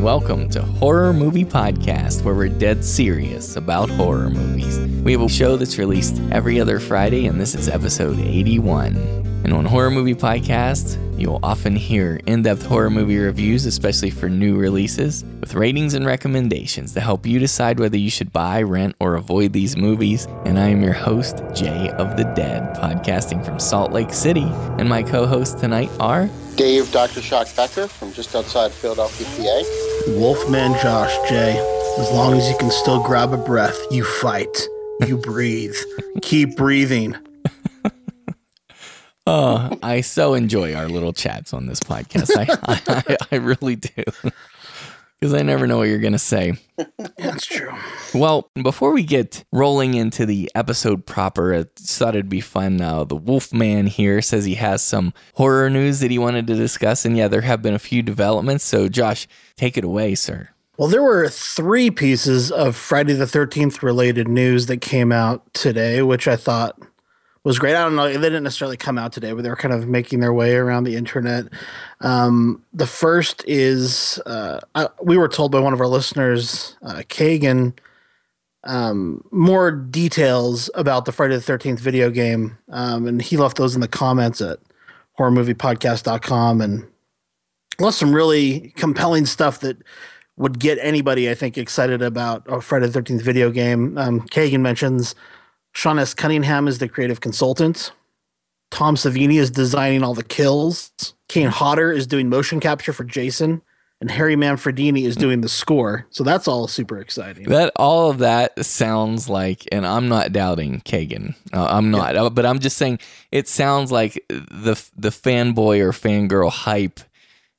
welcome to Horror Movie Podcast, where we're dead serious about horror movies. We have a show that's released every other Friday, and this is episode 81. And on Horror Movie Podcast, you'll often hear in depth horror movie reviews, especially for new releases, with ratings and recommendations to help you decide whether you should buy, rent, or avoid these movies. And I am your host, Jay of the Dead, podcasting from Salt Lake City. And my co hosts tonight are Dave Dr. Shock Becker from just outside Philadelphia, PA. Wolfman Josh J. As long as you can still grab a breath, you fight. You breathe. Keep breathing. Oh, I so enjoy our little chats on this podcast. I, I, I really do. Because I never know what you're going to say. That's true. Well, before we get rolling into the episode proper, I thought it'd be fun. Uh, the Wolfman here says he has some horror news that he wanted to discuss. And yeah, there have been a few developments. So, Josh, take it away, sir. Well, there were three pieces of Friday the 13th related news that came out today, which I thought was great. I don't know, they didn't necessarily come out today, but they were kind of making their way around the internet. Um, the first is uh, I, we were told by one of our listeners, uh, Kagan, um, more details about the Friday the 13th video game. Um, and he left those in the comments at horrormoviepodcast.com and left some really compelling stuff that would get anybody, I think, excited about a Friday the 13th video game. Um, Kagan mentions Sean S. Cunningham is the creative consultant. Tom Savini is designing all the kills. Kane Hodder is doing motion capture for Jason. And Harry Manfredini is doing the score. So that's all super exciting. That all of that sounds like, and I'm not doubting Kagan. Uh, I'm not, uh, but I'm just saying it sounds like the the fanboy or fangirl hype,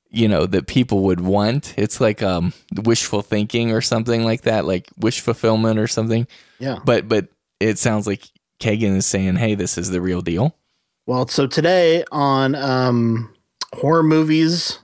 you know, that people would want. It's like um wishful thinking or something like that, like wish fulfillment or something. Yeah. But but it sounds like Kagan is saying, "Hey, this is the real deal." Well, so today on um, horror movies,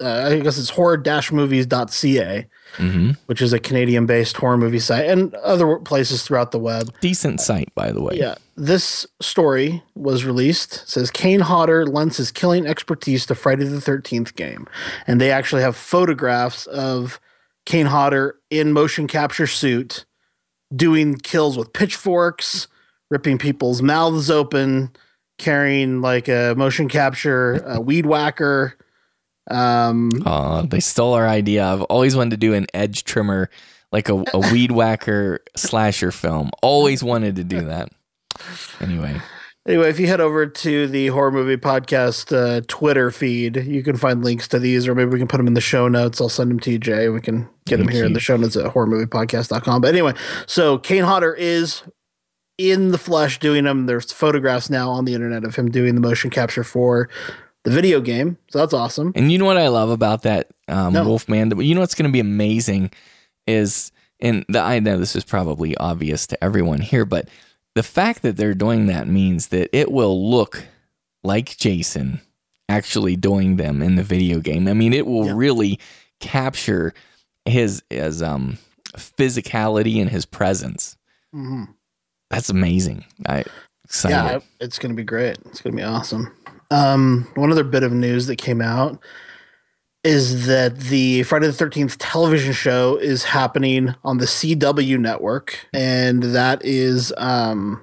uh, I guess it's horror-movies.ca, mm-hmm. which is a Canadian-based horror movie site, and other places throughout the web. Decent site, by the way. Yeah, this story was released. It says Kane Hodder lends his killing expertise to Friday the Thirteenth game, and they actually have photographs of Kane Hodder in motion capture suit doing kills with pitchforks, ripping people's mouths open, carrying like a motion capture a weed whacker. Um, oh, they stole our idea. I've always wanted to do an edge trimmer, like a, a weed whacker slasher film. Always wanted to do that. Anyway. Anyway, if you head over to the horror movie podcast uh, Twitter feed, you can find links to these, or maybe we can put them in the show notes. I'll send them to you, Jay. We can get Thank them here you. in the show notes at horrormoviepodcast.com. But anyway, so Kane Hodder is in the flesh doing them. There's photographs now on the internet of him doing the motion capture for the video game. So that's awesome. And you know what I love about that um, no. Wolfman? You know what's going to be amazing is, and the, I know this is probably obvious to everyone here, but the fact that they're doing that means that it will look like Jason actually doing them in the video game. I mean, it will yeah. really capture his his um physicality and his presence. Mm-hmm. That's amazing. I excited. Yeah, it's going to be great. It's going to be awesome. Um, one other bit of news that came out is that the Friday the 13th television show is happening on the CW network. And that is um,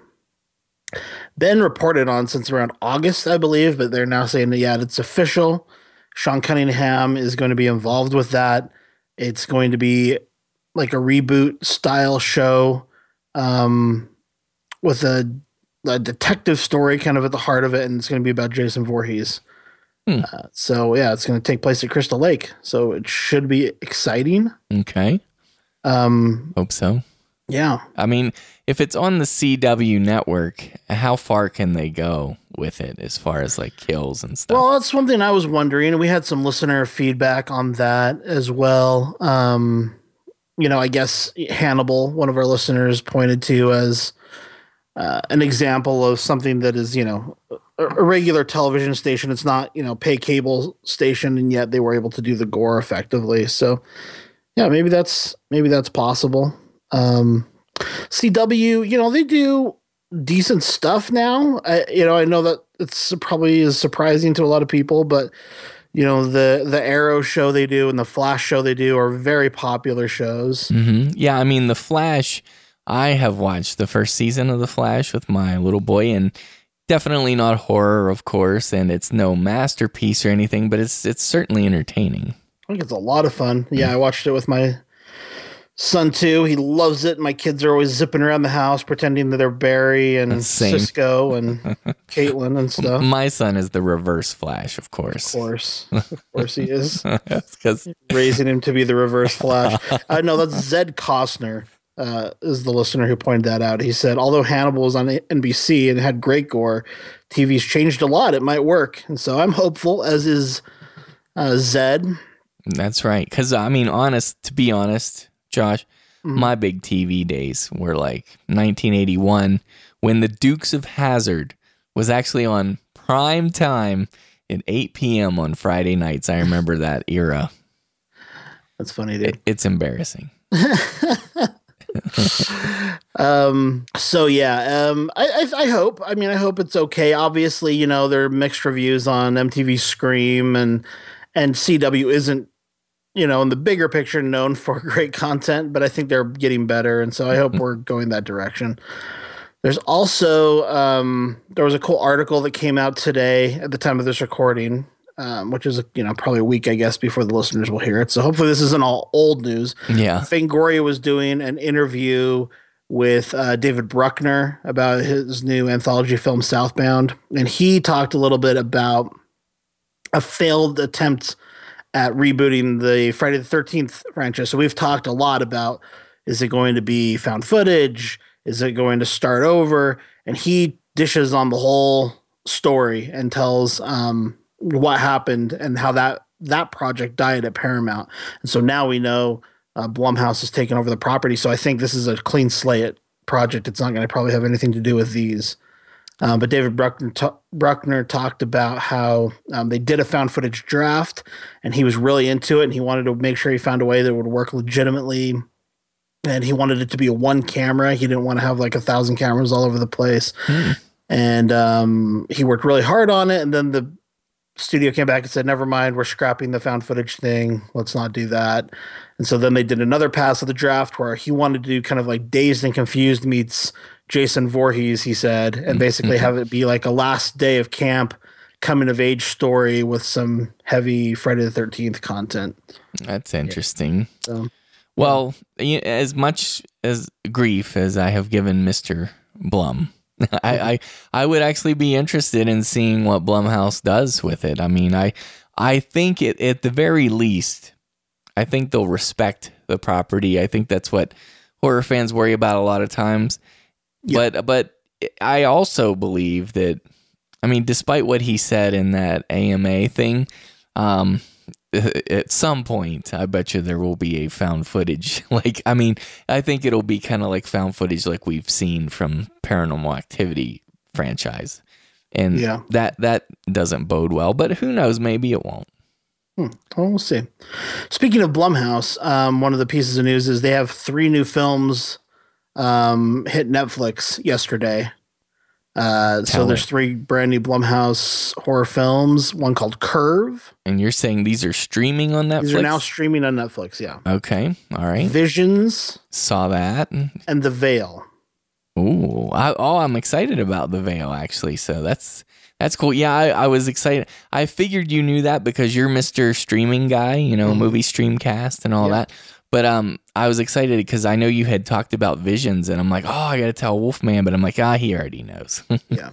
been reported on since around August, I believe. But they're now saying that, yeah, it's official. Sean Cunningham is going to be involved with that. It's going to be like a reboot style show um, with a, a detective story kind of at the heart of it. And it's going to be about Jason Voorhees. Hmm. Uh, so yeah, it's going to take place at Crystal Lake. So it should be exciting. Okay. Um, Hope so. Yeah. I mean, if it's on the CW network, how far can they go with it as far as like kills and stuff? Well, that's one thing I was wondering, and we had some listener feedback on that as well. Um, you know, I guess Hannibal, one of our listeners, pointed to as uh, an example of something that is, you know, a regular television station. It's not, you know, pay cable station, and yet they were able to do the gore effectively. So, yeah, maybe that's maybe that's possible. Um, CW, you know, they do decent stuff now. I, you know, I know that it's probably is surprising to a lot of people, but you know the the Arrow show they do and the Flash show they do are very popular shows. hmm Yeah, I mean, The Flash, I have watched the first season of The Flash with my little boy, and definitely not horror, of course, and it's no masterpiece or anything, but it's it's certainly entertaining. I think it's a lot of fun. Yeah, I watched it with my son too. He loves it. My kids are always zipping around the house pretending that they're Barry and Same. Cisco and Caitlin and stuff. My son is the reverse Flash, of course. Of course, of course, he is Because raising him to be the reverse Flash. Uh, I know that's Zed Costner. Uh, is the listener who pointed that out? He said, although Hannibal was on NBC and had great gore, TV's changed a lot. It might work, and so I'm hopeful. As is uh, Zed. that's right. Because I mean, honest to be honest, Josh, Mm-hmm. my big TV days were like 1981 when the Dukes of Hazzard was actually on prime time at 8 p.m. on Friday nights. I remember that era. That's funny, dude. It, it's embarrassing. Um. So yeah. Um. I, I. I hope. I mean, I hope it's okay. Obviously, you know, there are mixed reviews on MTV Scream and and CW isn't, you know, in the bigger picture known for great content, but I think they're getting better, and so I hope we're going that direction. There's also um, there was a cool article that came out today at the time of this recording, um, which is you know probably a week I guess before the listeners will hear it. So hopefully this isn't all old news. Yeah. Fangoria was doing an interview with uh, David Bruckner about his new anthology film Southbound, and he talked a little bit about a failed attempt at rebooting the Friday the Thirteenth franchise. So we've talked a lot about is it going to be found footage? Is it going to start over? And he dishes on the whole story and tells um, what happened and how that that project died at Paramount. And so now we know uh, Blumhouse has taken over the property. So I think this is a clean slate project. It's not going to probably have anything to do with these. Um, but David Bruckner, ta- Bruckner talked about how um, they did a found footage draft, and he was really into it, and he wanted to make sure he found a way that would work legitimately. And he wanted it to be a one camera. He didn't want to have like a thousand cameras all over the place. And um, he worked really hard on it. And then the studio came back and said, "Never mind, we're scrapping the found footage thing. Let's not do that." And so then they did another pass of the draft where he wanted to do kind of like Dazed and Confused meets Jason Voorhees. He said, and mm-hmm. basically have mm-hmm. it be like a last day of camp, coming of age story with some heavy Friday the Thirteenth content. That's interesting. So Well, y- as much as grief as I have given Mister Blum, I, I I would actually be interested in seeing what Blumhouse does with it. I mean, I I think it at the very least, I think they'll respect the property. I think that's what horror fans worry about a lot of times. But but I also believe that I mean, despite what he said in that AMA thing, um, at some point, I bet you there will be a found footage. Like, I mean, I think it'll be kind of like found footage like we've seen from Paranormal Activity franchise, and Yeah. that that doesn't bode well. But who knows? Maybe it won't. Well, we'll see. Speaking of Blumhouse, um, one of the pieces of news is they have three new films um, hit Netflix yesterday. Uh, so there's three brand new Blumhouse horror films. One called Curve. And you're saying these are streaming on Netflix? These are now streaming on Netflix. Yeah, okay. All right. Visions Saw that. and The Veil. Ooh, I, oh, I'm excited about the veil actually. So that's that's cool. Yeah, I, I was excited. I figured you knew that because you're Mr. Streaming guy, you know, movie streamcast and all that. But um, I was excited because I know you had talked about visions, and I'm like, oh, I got to tell Wolfman, but I'm like, ah, he already knows. yeah.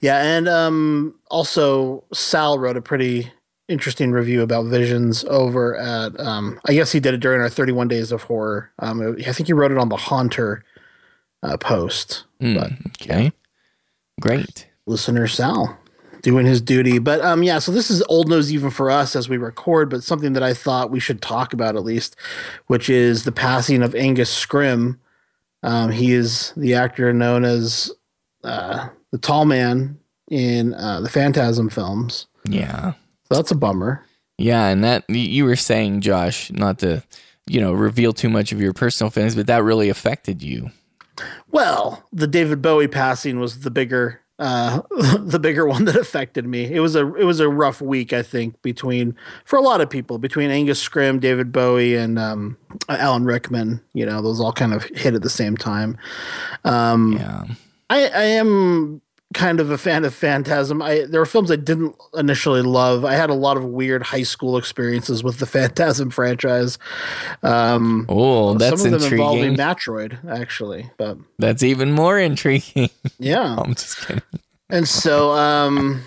Yeah and um also sal wrote a pretty interesting review about visions over at um i guess he did it during our 31 days of horror. Um i think he wrote it on the haunter uh, post Hmm, but okay, great. listener sal doing his duty. But um yeah so this is old news even for us as we record but something that i thought we should talk about at least which is the passing of angus scrimm. Um he is the actor known as uh the tall man in uh, the phantasm films. Yeah, so that's a bummer. Yeah, and that you were saying, Josh, not to you know reveal too much of your personal feelings, but that really affected you. well the david bowie passing was the bigger uh, the bigger one that affected me. It was a it was a rough week, I think, between for a lot of people between Angus Scrimm, David Bowie, and um, Alan Rickman. You know, those all kind of hit at the same time. Um, Yeah. I, I am kind of a fan of Phantasm. I there were films I didn't initially love. I had a lot of weird high school experiences with the Phantasm franchise. Um, Oh, that's some of them involving intriguing. Metroid, actually, but That's even more intriguing. yeah. I'm just kidding. And so, um,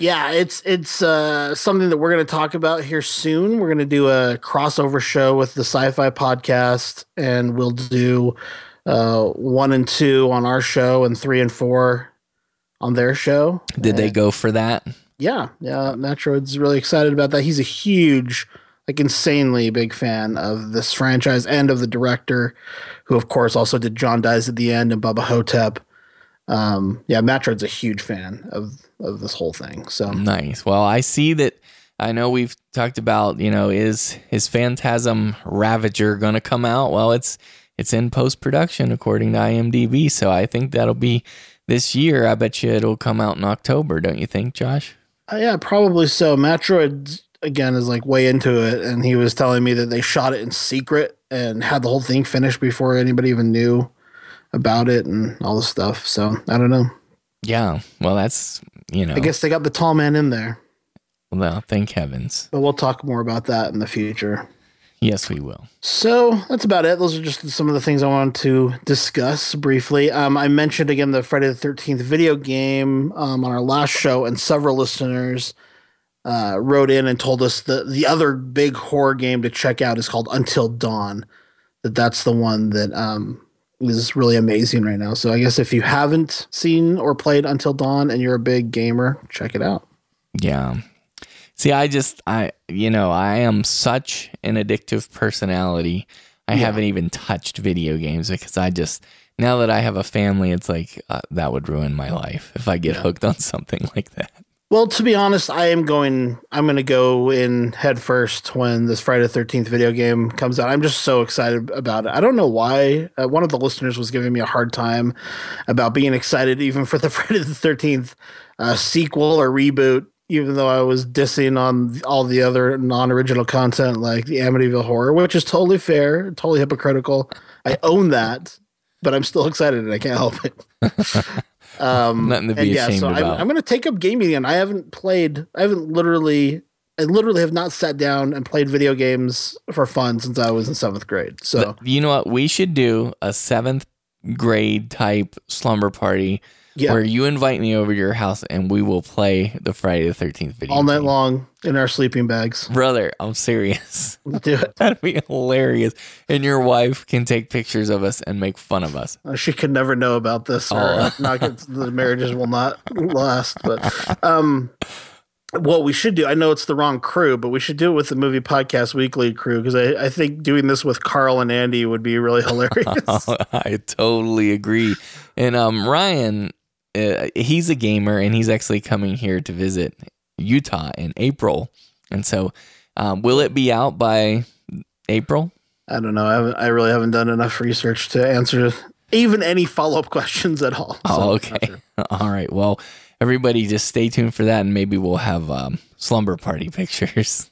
yeah, it's it's uh, something that we're going to talk about here soon. We're going to do a crossover show with the Sci-Fi Podcast, and we'll do uh, one and two on our show, and three and four on their show. Did they go for that? Yeah, yeah. Metroid's really excited about that. He's a huge, like, insanely big fan of this franchise and of the director, who of course also did John Dies at the End and Bubba Ho-Tep. Um, yeah, Metroid's a huge fan of of this whole thing. So Nice. Well, I see that. I know we've talked about, you know, is is Phantasm Ravager going to come out? Well, it's it's in post production according to IMDb, so I think that'll be this year. I bet you it'll come out in October, don't you think, Josh? uh, yeah, probably so. Metroid again is like way into it, and he was telling me that they shot it in secret and had the whole thing finished before anybody even knew about it and all this stuff. So I don't know. Yeah. Well, that's you know. I guess they got the tall man in there. Well, thank heavens. But we'll talk more about that in the future. Yes, we will. So that's about it. Those are just some of the things I wanted to discuss briefly. Um, I mentioned again the Friday the Thirteenth video game um, on our last show, and several listeners uh, wrote in and told us that the other big horror game to check out is called Until Dawn. That that's the one that um, is really amazing right now. So I guess if you haven't seen or played Until Dawn and you're a big gamer, check it out. Yeah. See, I just, I, you know, I am such an addictive personality. I Yeah. haven't even touched video games because I just, now that I have a family, it's like uh, that would ruin my life if I get hooked on something like that. Well, to be honest, I am going. I'm going to go in head first when this Friday the Thirteenth video game comes out. I'm just so excited about it. I don't know why. Uh, one of the listeners was giving me a hard time about being excited even for the Friday the Thirteenth uh, sequel or reboot, even though I was dissing on all the other non-original content like the Amityville Horror, which is totally fair, totally hypocritical. I own that, but I'm still excited and I can't help it. Um, Nothing to be ashamed so I'm, about. I'm going to take up gaming again. I haven't played. I haven't literally. I literally have not sat down and played video games for fun since I was in seventh grade. So you know what? We should do a seventh grade type slumber party yeah, where you invite me over to your house and we will play the Friday the 13th video. all night game. long in our sleeping bags. Brother, I'm serious. Do it. That'd be hilarious. And your wife can take pictures of us and make fun of us. Uh, She could never know about this, or Oh. not get, the marriages will not last. But um, what we should do, I know it's the wrong crew, but we should do it with the movie podcast weekly crew because I, I think doing this with Carl and Andy would be really hilarious. I totally agree. And um, Ryan, uh, he's a gamer and he's actually coming here to visit Utah in April. And so, um, will it be out by April? I don't know. I, haven't, I really haven't done enough research to answer even any follow up questions at all. Oh, So, okay. sure. All right. Well, everybody just stay tuned for that and maybe we'll have um, slumber party pictures.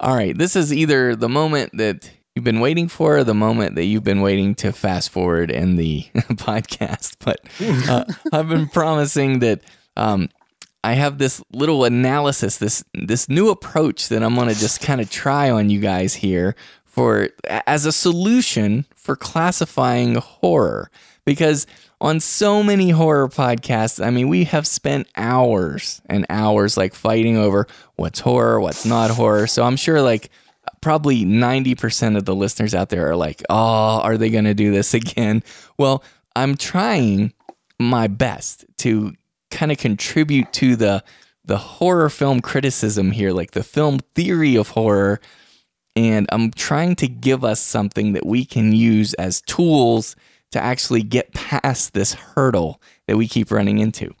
All right. This is either the moment that you've been waiting for the moment that you've been waiting to fast forward in the podcast. But uh, I've been promising that um, I have this little analysis, this this new approach that I'm going to just kind of try on you guys here for as a solution for classifying horror because on so many horror podcasts, I mean, we have spent hours and hours like fighting over what's horror, what's not horror. So I'm sure like probably 90% of the listeners out there are like, oh, are they going to do this again? Well, I'm trying my best to kind of contribute to the the horror film criticism here, like the film theory of horror. And I'm trying to give us something that we can use as tools to actually get past this hurdle that we keep running into.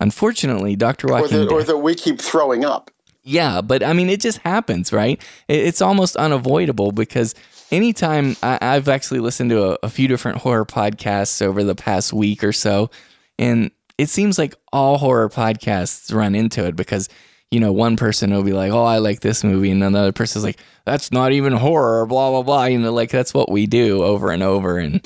Unfortunately, Dr. Or, Joaquin. that, or that we keep throwing up. Yeah, but I mean, it just happens, right? It's almost unavoidable because anytime I, I've actually listened to a, a few different horror podcasts over the past week or so, And it seems like all horror podcasts run into it because, you know, one person will be like, oh, I like this movie. And another person's like, that's not even horror, blah, blah, blah. You know, like that's what we do over and over. And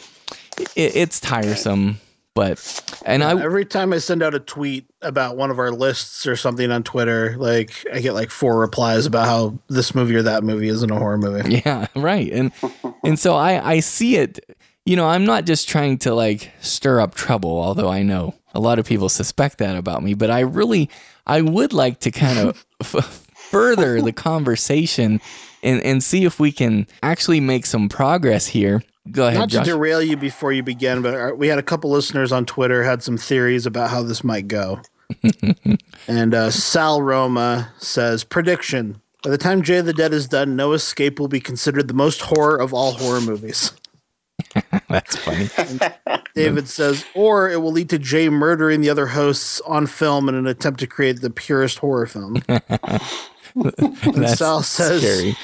it, it's tiresome. But, and I, Every time I send out a tweet about one of our lists or something on Twitter, like I get like four replies about how this movie or that movie isn't a horror movie. Yeah, right. And and so I I see it. You know, I'm not just trying to like stir up trouble, although I know a lot of people suspect that about me. But I really I would like to kind of f- further the conversation and and see if we can actually make some progress here. Go ahead, Not to derail you before you begin, but we had a couple listeners on Twitter had some theories about how this might go. and uh, Sal Roma says prediction: By the time Jay the Dead is done, No Escape will be considered the most horror of all horror movies. That's funny. David says, or it will lead to Jay murdering the other hosts on film in an attempt to create the purest horror film. That's Sal says- scary.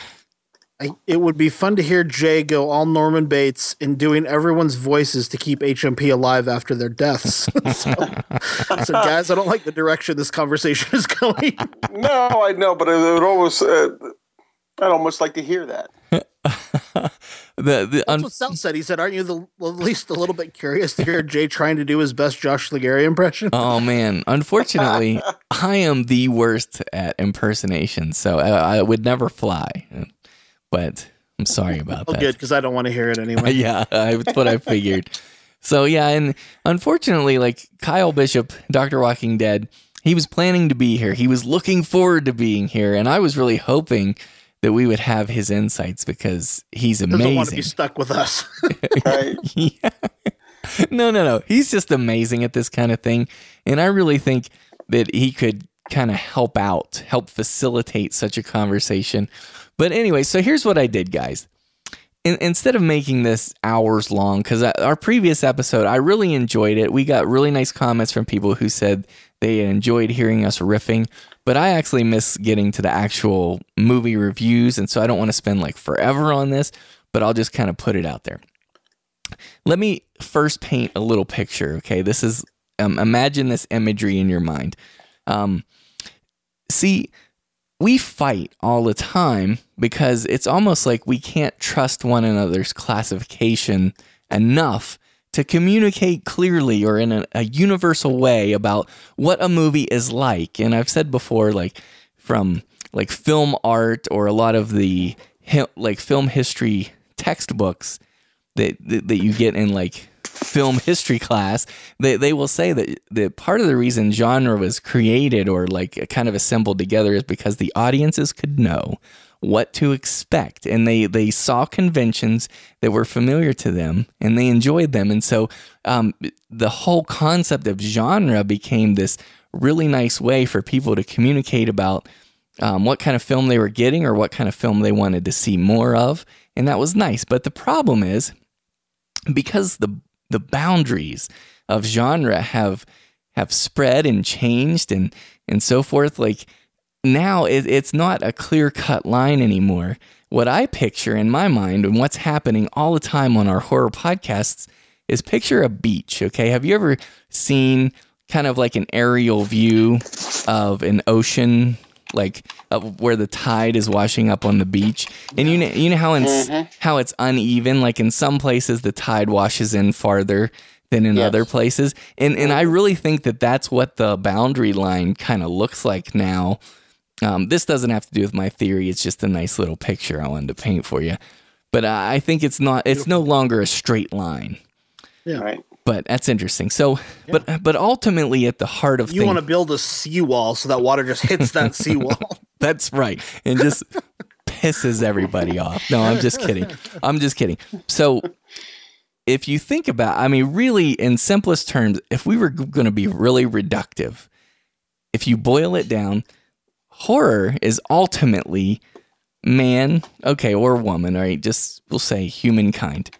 I, it would be fun to hear Jay go all Norman Bates in doing everyone's voices to keep HMP alive after their deaths. so, so, guys, I don't like the direction this conversation is going. no, I know, but it would almost. Uh, I'd almost like to hear that. the the That's un- what Sal said. He said, "Aren't you the, well, at least a little bit curious to hear Jay trying to do his best Josh Ligari impression?" Oh man, unfortunately, I am the worst at impersonation, so I, I would never fly. But I'm sorry about well, that. good because I don't want to hear it anyway. yeah, I, that's what I figured. So yeah, and unfortunately, like Kyle Bishop, Doctor Walking Dead, he was planning to be here. He was looking forward to being here, and I was really hoping that we would have his insights because he's amazing. Doesn't want to be stuck with us. Right? yeah. No, no, no. He's just amazing at this kind of thing. And I really think that he could kind of help out, help facilitate such a conversation. But anyway, so here's what I did, guys. In, instead of making this hours long, because our previous episode, I really enjoyed it. We got really nice comments from people who said they enjoyed hearing us riffing. But I actually miss getting to the actual movie reviews. And so I don't want to spend like forever on this, but I'll just kind of put it out there let me first paint a little picture okay this is um, imagine this imagery in your mind um, see we fight all the time because it's almost like we can't trust one another's classification enough to communicate clearly or in a, a universal way about what a movie is like. And i've said before like from like film art or a lot of the like film history textbooks that, that that you get in like film history class, they, they will say that that part of the reason genre was created or like kind of assembled together is because the audiences could know what to expect. And they they saw conventions that were familiar to them and they enjoyed them. And so um, the whole concept of genre became this really nice way for people to communicate about um, what kind of film they were getting or what kind of film they wanted to see more of. And that was nice. But the problem is because the the boundaries of genre have have spread and changed and and so forth. Like now it, it's not a clear cut line anymore. What i picture in my mind and what's happening all the time on our horror podcasts is picture a beach okay? Have you ever seen kind of like an aerial view of an ocean like of where the tide is washing up on the beach. And you know you know how in, how it's uneven? Like in some places the tide washes in farther than in Yes. other places. And and I really think that that's what the boundary line kind of looks like now. Um, this doesn't have to do with my theory. It's just a nice little picture I wanted to paint for you. But uh, I think it's not it's no longer a straight line. Yeah. Right. But that's interesting so but but ultimately at the heart of You want to build a seawall so that water just hits that seawall. That's right. And just pisses everybody off. No, I'm just kidding. I'm just kidding. So if you think about I mean really in simplest terms, if we were going to be really reductive, if you boil it down, horror is ultimately man, okay, or woman, right? just we'll say humankind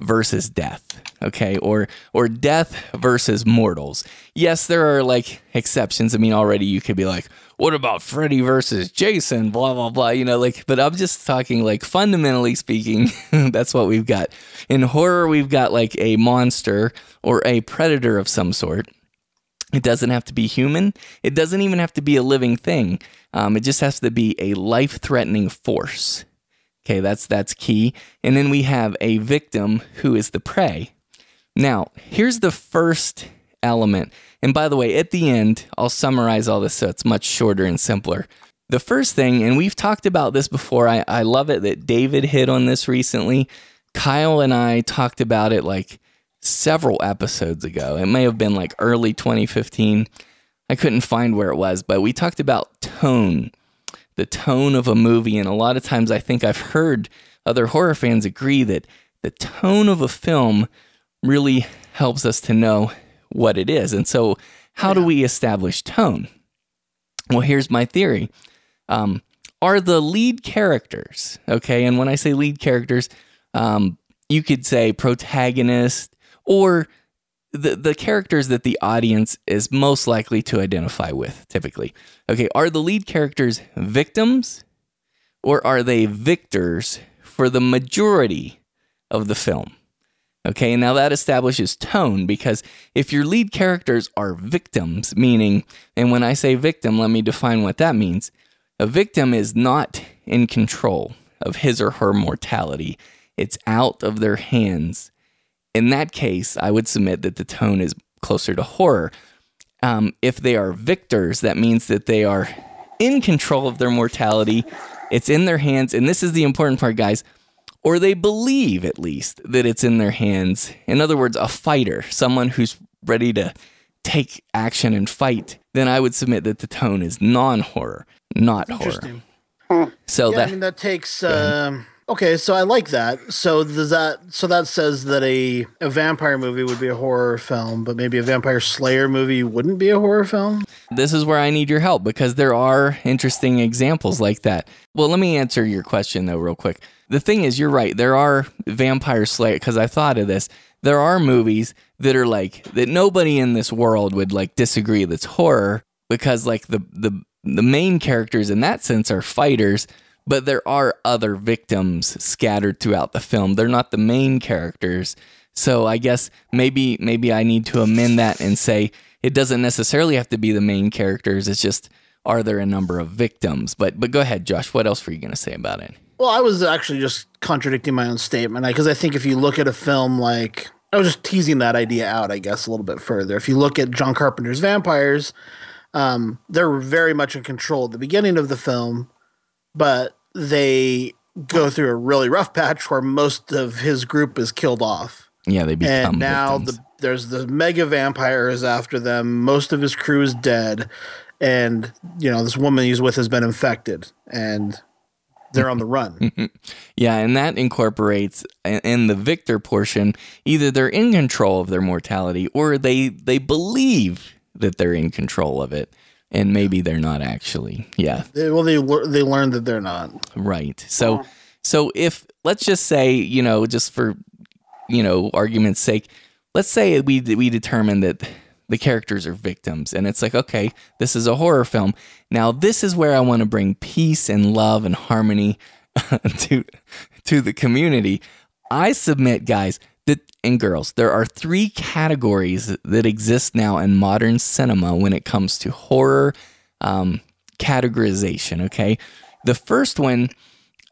versus death okay or or death versus mortals yes there are like exceptions i mean already you could be like what about freddy versus jason blah blah blah you know like but i'm just talking like fundamentally speaking that's what we've got in horror we've got like a monster or a predator of some sort It doesn't have to be human. It doesn't even have to be a living thing. Um, it just has to be a life-threatening force. Okay, that's that's key. And then we have a victim who is the prey. Now, here's the first element. And by the way, at the end, I'll summarize all this so it's much shorter and simpler. The first thing, and we've talked about this before, I, I love it that David hit on this recently. Kyle and I talked about it like several episodes ago. It may have been like early 2015. I couldn't find where it was, but we talked about tone, the tone of a movie. And a lot of times I think I've heard other horror fans agree that the tone of a film really helps us to know what it is. And so, how do we establish tone? Well, here's my theory. Um, are the lead characters, okay? And when I say lead characters, um, you could say protagonist or the, the characters that the audience is most likely to identify with, typically. Okay, are the lead characters victims or are they victors for the majority of the film? Okay, now that establishes tone because if your lead characters are victims, meaning, and when I say victim, let me define what that means. A victim is not in control of his or her mortality, it's out of their hands. In that case, I would submit that the tone is closer to horror. Um, if they are victors, that means that they are in control of their mortality. It's in their hands. And this is the important part, guys or they believe at least that it's in their hands. In other words, a fighter, someone who's ready to take action and fight, then I would submit that the tone is non horror, not horror. So yeah, that I mean that takes. Um, okay, so I like that. So does that? So that says that a a vampire movie would be a horror film, but maybe a vampire slayer movie wouldn't be a horror film. this is where I need your help because there are interesting examples like that. Well, let me answer your question though, real quick. The thing is, you're right. There are vampire slayer because I thought of this. There are movies that are like that nobody in this world would like disagree that's horror because like the the the main characters in that sense are fighters, but there are other victims scattered throughout the film. They're not the main characters. So I guess maybe maybe I need to amend that and say it doesn't necessarily have to be the main characters. It's just are there a number of victims? But but go ahead, Josh. What else were you going to say about it? Well, I was actually just contradicting my own statement because I think if you look at a film like I was just teasing that idea out, I guess, a little bit further. If you look at John Carpenter's vampires, um, they're very much in control at the beginning of the film, but they go through a really rough patch where most of his group is killed off. Yeah, they become and now victims. the, there's the mega vampires after them. Most of his crew is dead, and you know this woman he's with has been infected, and they're on the run. Yeah, and that incorporates in the victor portion either they're in control of their mortality or they they believe that they're in control of it and maybe they're not actually. Yeah, They- well, they lear- they learn that they're not. right. So so if let's just say, you know, just for you know, argument's sake, let's say we we determine that the characters are victims and it's like, okay, this is a horror film. Now this is where I want to bring peace and love and harmony to to the community. I submit, guys, that and girls, there are three categories that exist now in modern cinema when it comes to horror um, categorization. Okay, the first one,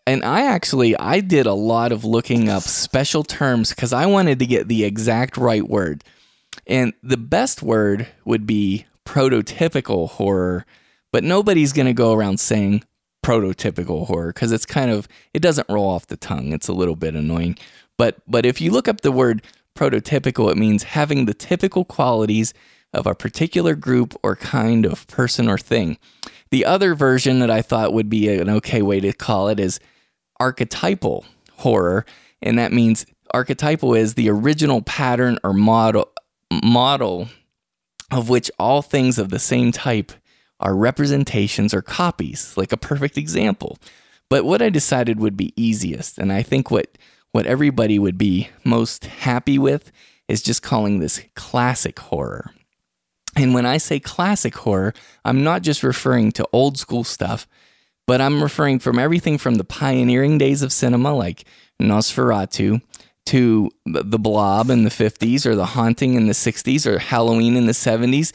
and I actually I did a lot of looking up special terms because I wanted to get the exact right word, and the best word would be prototypical horror, but nobody's going to go around saying prototypical horror because it's kind of it doesn't roll off the tongue. It's a little bit annoying. But but if you look up the word prototypical, it means having the typical qualities of a particular group or kind of person or thing. The other version that I thought would be an okay way to call it is archetypal horror, and that means archetypal is the original pattern or model model of which all things of the same type are representations or copies, like a perfect example. But what I decided would be easiest, and I think what what everybody would be most happy with is just calling this classic horror. And when I say classic horror, I'm not just referring to old school stuff, but I'm referring from everything from the pioneering days of cinema like Nosferatu to the Blob in the 50s or The Haunting in the 60s or Halloween in the 70s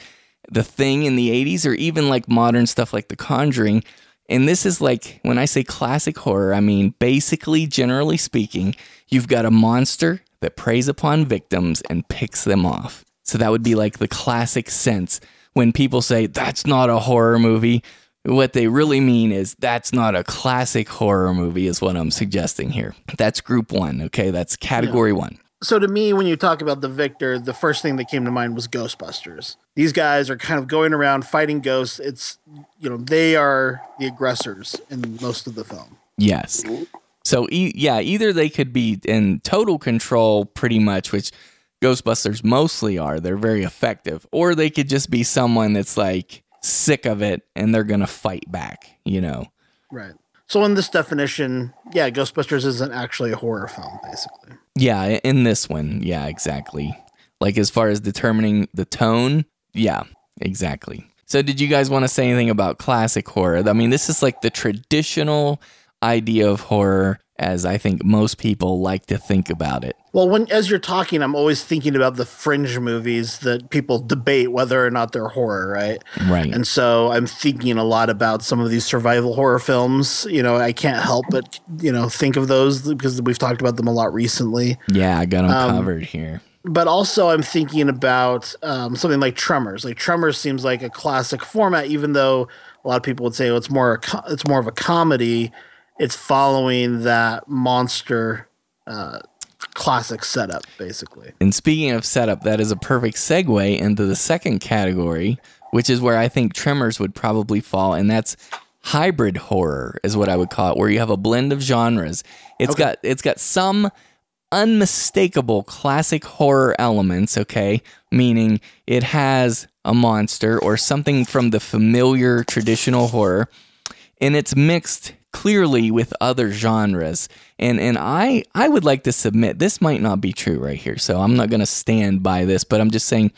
The Thing in the 80s or even like modern stuff like The Conjuring. And this is like, when I say classic horror, I mean basically, generally speaking, you've got a monster that preys upon victims and picks them off. So that would be like the classic sense when people say that's not a horror movie. What they really mean is that's not a classic horror movie, is what I'm suggesting here. That's group one. Okay. That's category yeah. one. So to me, when you talk about the victor, the first thing that came to mind was Ghostbusters. These guys are kind of going around fighting ghosts. It's, you know, they are the aggressors in most of the film. Yes. So, e- yeah, either they could be in total control pretty much, which Ghostbusters mostly are. They're very effective. Or they could just be someone that's like sick of it and they're going to fight back, you know? Right. So, in this definition, yeah, Ghostbusters isn't actually a horror film, basically. Yeah, in this one, yeah, exactly. Like as far as determining the tone, yeah, exactly. So, did you guys want to say anything about classic horror? I mean, this is like the traditional idea of horror as I think most people like to think about it. Well, when as you're talking, I'm always thinking about the fringe movies that people debate whether or not they're horror, right? Right. And so I'm thinking a lot about some of these survival horror films. You know, I can't help but you know think of those because we've talked about them a lot recently. Yeah, I got them um, covered here. But also, I'm thinking about um, something like Tremors. Like Tremors seems like a classic format, even though a lot of people would say oh, it's more it's more of a comedy. It's following that monster. Uh, classic setup, basically. And speaking of setup, that is a perfect segue into the second category, which is where I think Tremors would probably fall, and that's hybrid horror is what I would call it, where you have a blend of genres. It's okay. got it's got some unmistakable classic horror elements, okay? Meaning it has a monster or something from the familiar traditional horror, and it's mixed clearly with other genres. And and I I would like to submit this might not be true right here. So I'm not going to stand by this, but I'm just saying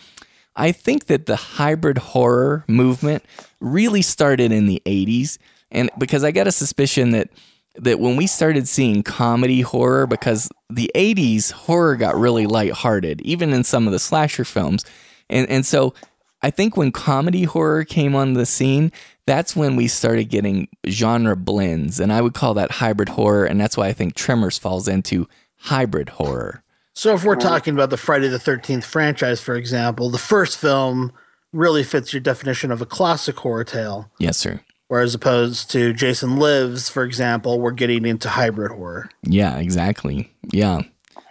I think that the hybrid horror movement really started in the 80s and because I got a suspicion that that when we started seeing comedy horror because the 80s horror got really lighthearted even in some of the slasher films. And and so I think when comedy horror came on the scene, that's when we started getting genre blends. And I would call that hybrid horror. And that's why I think Tremors falls into hybrid horror. So if we're talking about the Friday the 13th franchise, for example, the first film really fits your definition of a classic horror tale. Yes, sir. Whereas opposed to Jason Lives, for example, we're getting into hybrid horror. Yeah, exactly. Yeah.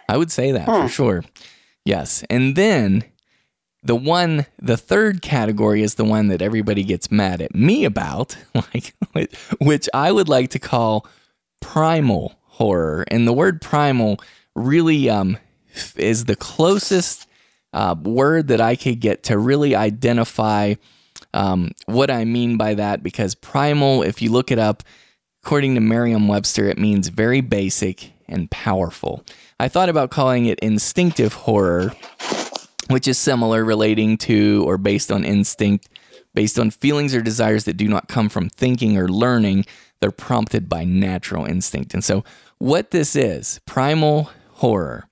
I would say that huh. for sure. Yes. And then the one the third category is the one that everybody gets mad at me about like which i would like to call primal horror. And the word primal really um, is the closest uh, word that i could get to really identify um, what i mean by that because primal if you look it up according to merriam-webster it means very basic and powerful. I thought about calling it instinctive horror which is similar, relating to or based on instinct, based on feelings or desires that do not come from thinking or learning. They're prompted by natural instinct. And so, what this is, primal horror,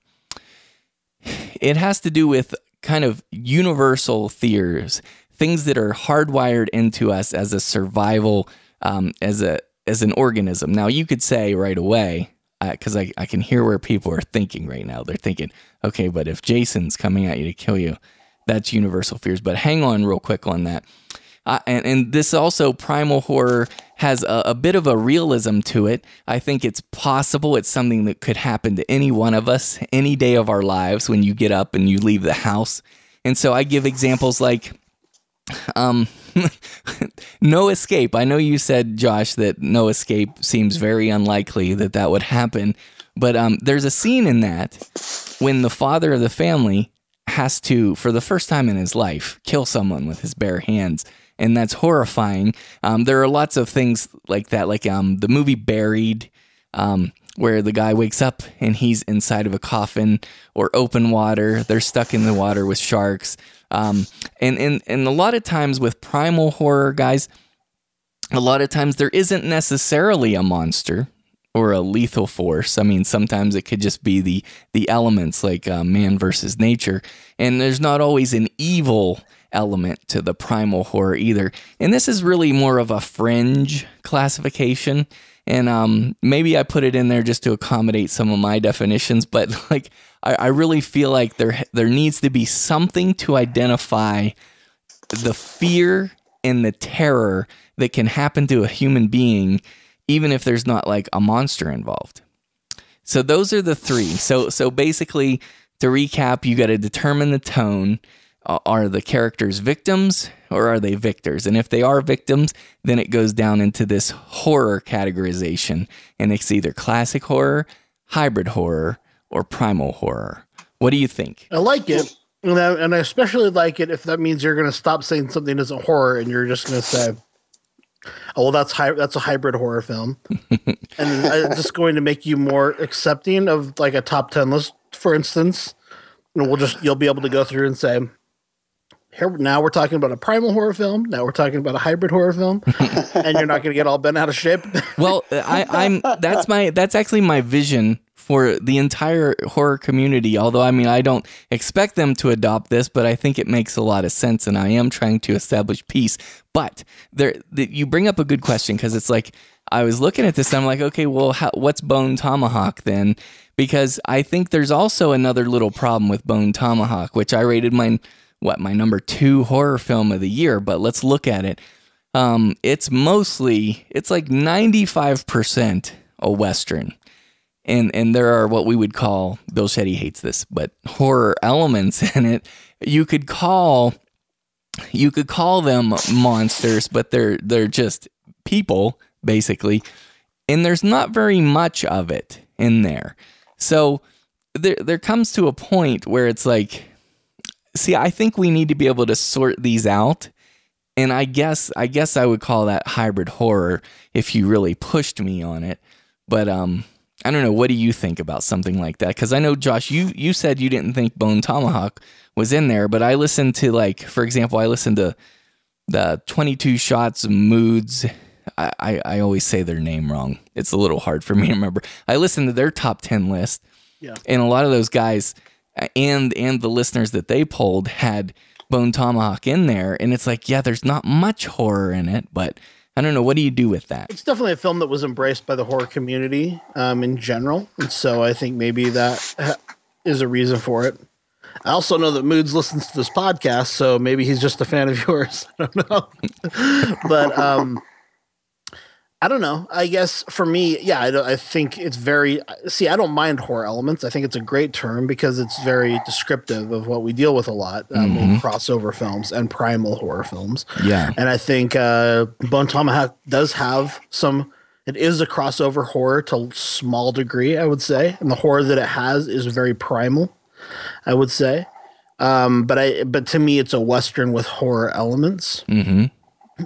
it has to do with kind of universal fears, things that are hardwired into us as a survival, um, as a as an organism. Now, you could say right away, because uh, I, I can hear where people are thinking right now. They're thinking, okay, but if Jason's coming at you to kill you, that's universal fears. But hang on real quick on that. Uh, and, and, this also, primal horror has a, a, bit of a realism to it. I think it's possible. It's something that could happen to any one of us any day of our lives when you get up and you leave the house. And so I give examples like um, no escape. I know you said, Josh, that no escape seems very unlikely that that would happen. But um, there's a scene in that when the father of the family has to, for the first time in his life, kill someone with his bare hands. And that's horrifying. Um, there are lots of things like that, like um, the movie Buried, um, where the guy wakes up and he's inside of a coffin or open water. They're stuck in the water with sharks. Um, and, and, and a lot of times with primal horror, guys, a lot of times there isn't necessarily a monster. or a lethal force. I mean, sometimes it could just be the the elements like uh, man versus nature, and there's not always an evil element to the primal horror either. And this is really more of a fringe classification. And um, maybe I put it in there just to accommodate some of my definitions, but like I, I really feel like there there needs to be something to identify the fear and the terror that can happen to a human being even if there's not like a monster involved. So those are the three. So so basically to recap, you got to determine the tone. Uh, are the characters victims or are they victors? And if they are victims, then it goes down into this horror categorization and it's either classic horror, hybrid horror, or primal horror. What do you think? I like it. And I, and I especially like it if that means you're going to stop saying something isn't horror and you're just going to say, oh, well, that's that's a hybrid horror film. and it's just going to make you more accepting of like a top 10 list, for instance. And we'll just, you'll be able to go through and say, here now we're talking about a primal horror film. Now we're talking about a hybrid horror film, and you're not going to get all bent out of shape. well, I, I'm that's my that's actually my vision for the entire horror community. Although, I mean, I don't expect them to adopt this, but I think it makes a lot of sense, and I am trying to establish peace. But there, the, you bring up a good question because it's like I was looking at this, and I'm like, okay, well, how, what's Bone Tomahawk then? Because I think there's also another little problem with Bone Tomahawk, which I rated my what my number two horror film of the year. But let's look at it. Um, it's mostly it's like 95 percent a western and and there are what we would call Bill Shetty hates this, but horror elements in it. You could call you could call them monsters, but they're they're just people basically, and there's not very much of it in there. So there there comes to a point where it's like, see, I think we need to be able to sort these out. And I guess I guess I would call that hybrid horror if you really pushed me on it. But um I don't know. What do you think about something like that? Because I know Josh, you you said you didn't think Bone Tomahawk was in there, but I listened to like, for example, I listened to the Twenty Two Shots Moods. I, I, I always say their name wrong. It's a little hard for me to remember. I listened to their top ten list, yeah, and a lot of those guys and and the listeners that they polled had Bone Tomahawk in there, and it's like, yeah, there's not much horror in it, but I don't know. What do you do with that? It's definitely a film that was embraced by the horror community um, in general, and so I think maybe that is a reason for it. I also know that Moods listens to this podcast, so maybe he's just a fan of yours. I don't know, but um, I don't know. I guess for me, yeah, I, I, think it's very. See, I don't mind horror elements. I think it's a great term because it's very descriptive of what we deal with a lot um, mm-hmm. in crossover films and primal horror films. Yeah, and I think uh, Bone Tomahawk does have some. It is a crossover horror to small degree, I would say, and the horror that it has is very primal. I would say, um, but I but to me, it's a western with horror elements. Mm-hmm.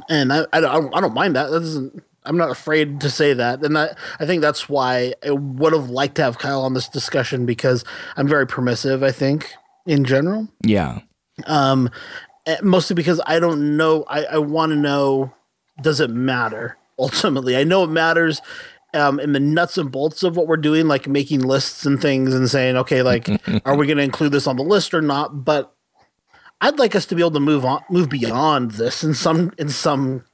And I, I, I don't mind that. That doesn't I'm not afraid to say that, and that I think that's why I would have liked to have Kyle on this discussion because I'm very permissive. I think in general, yeah. Um, eh, mostly because I don't know. I, I want to know: does it matter ultimately? I know it matters um, in the nuts and bolts of what we're doing, like making lists and things, and saying, okay, like, are we going to include this on the list or not? But I'd like us to be able to move on, move beyond this in some in some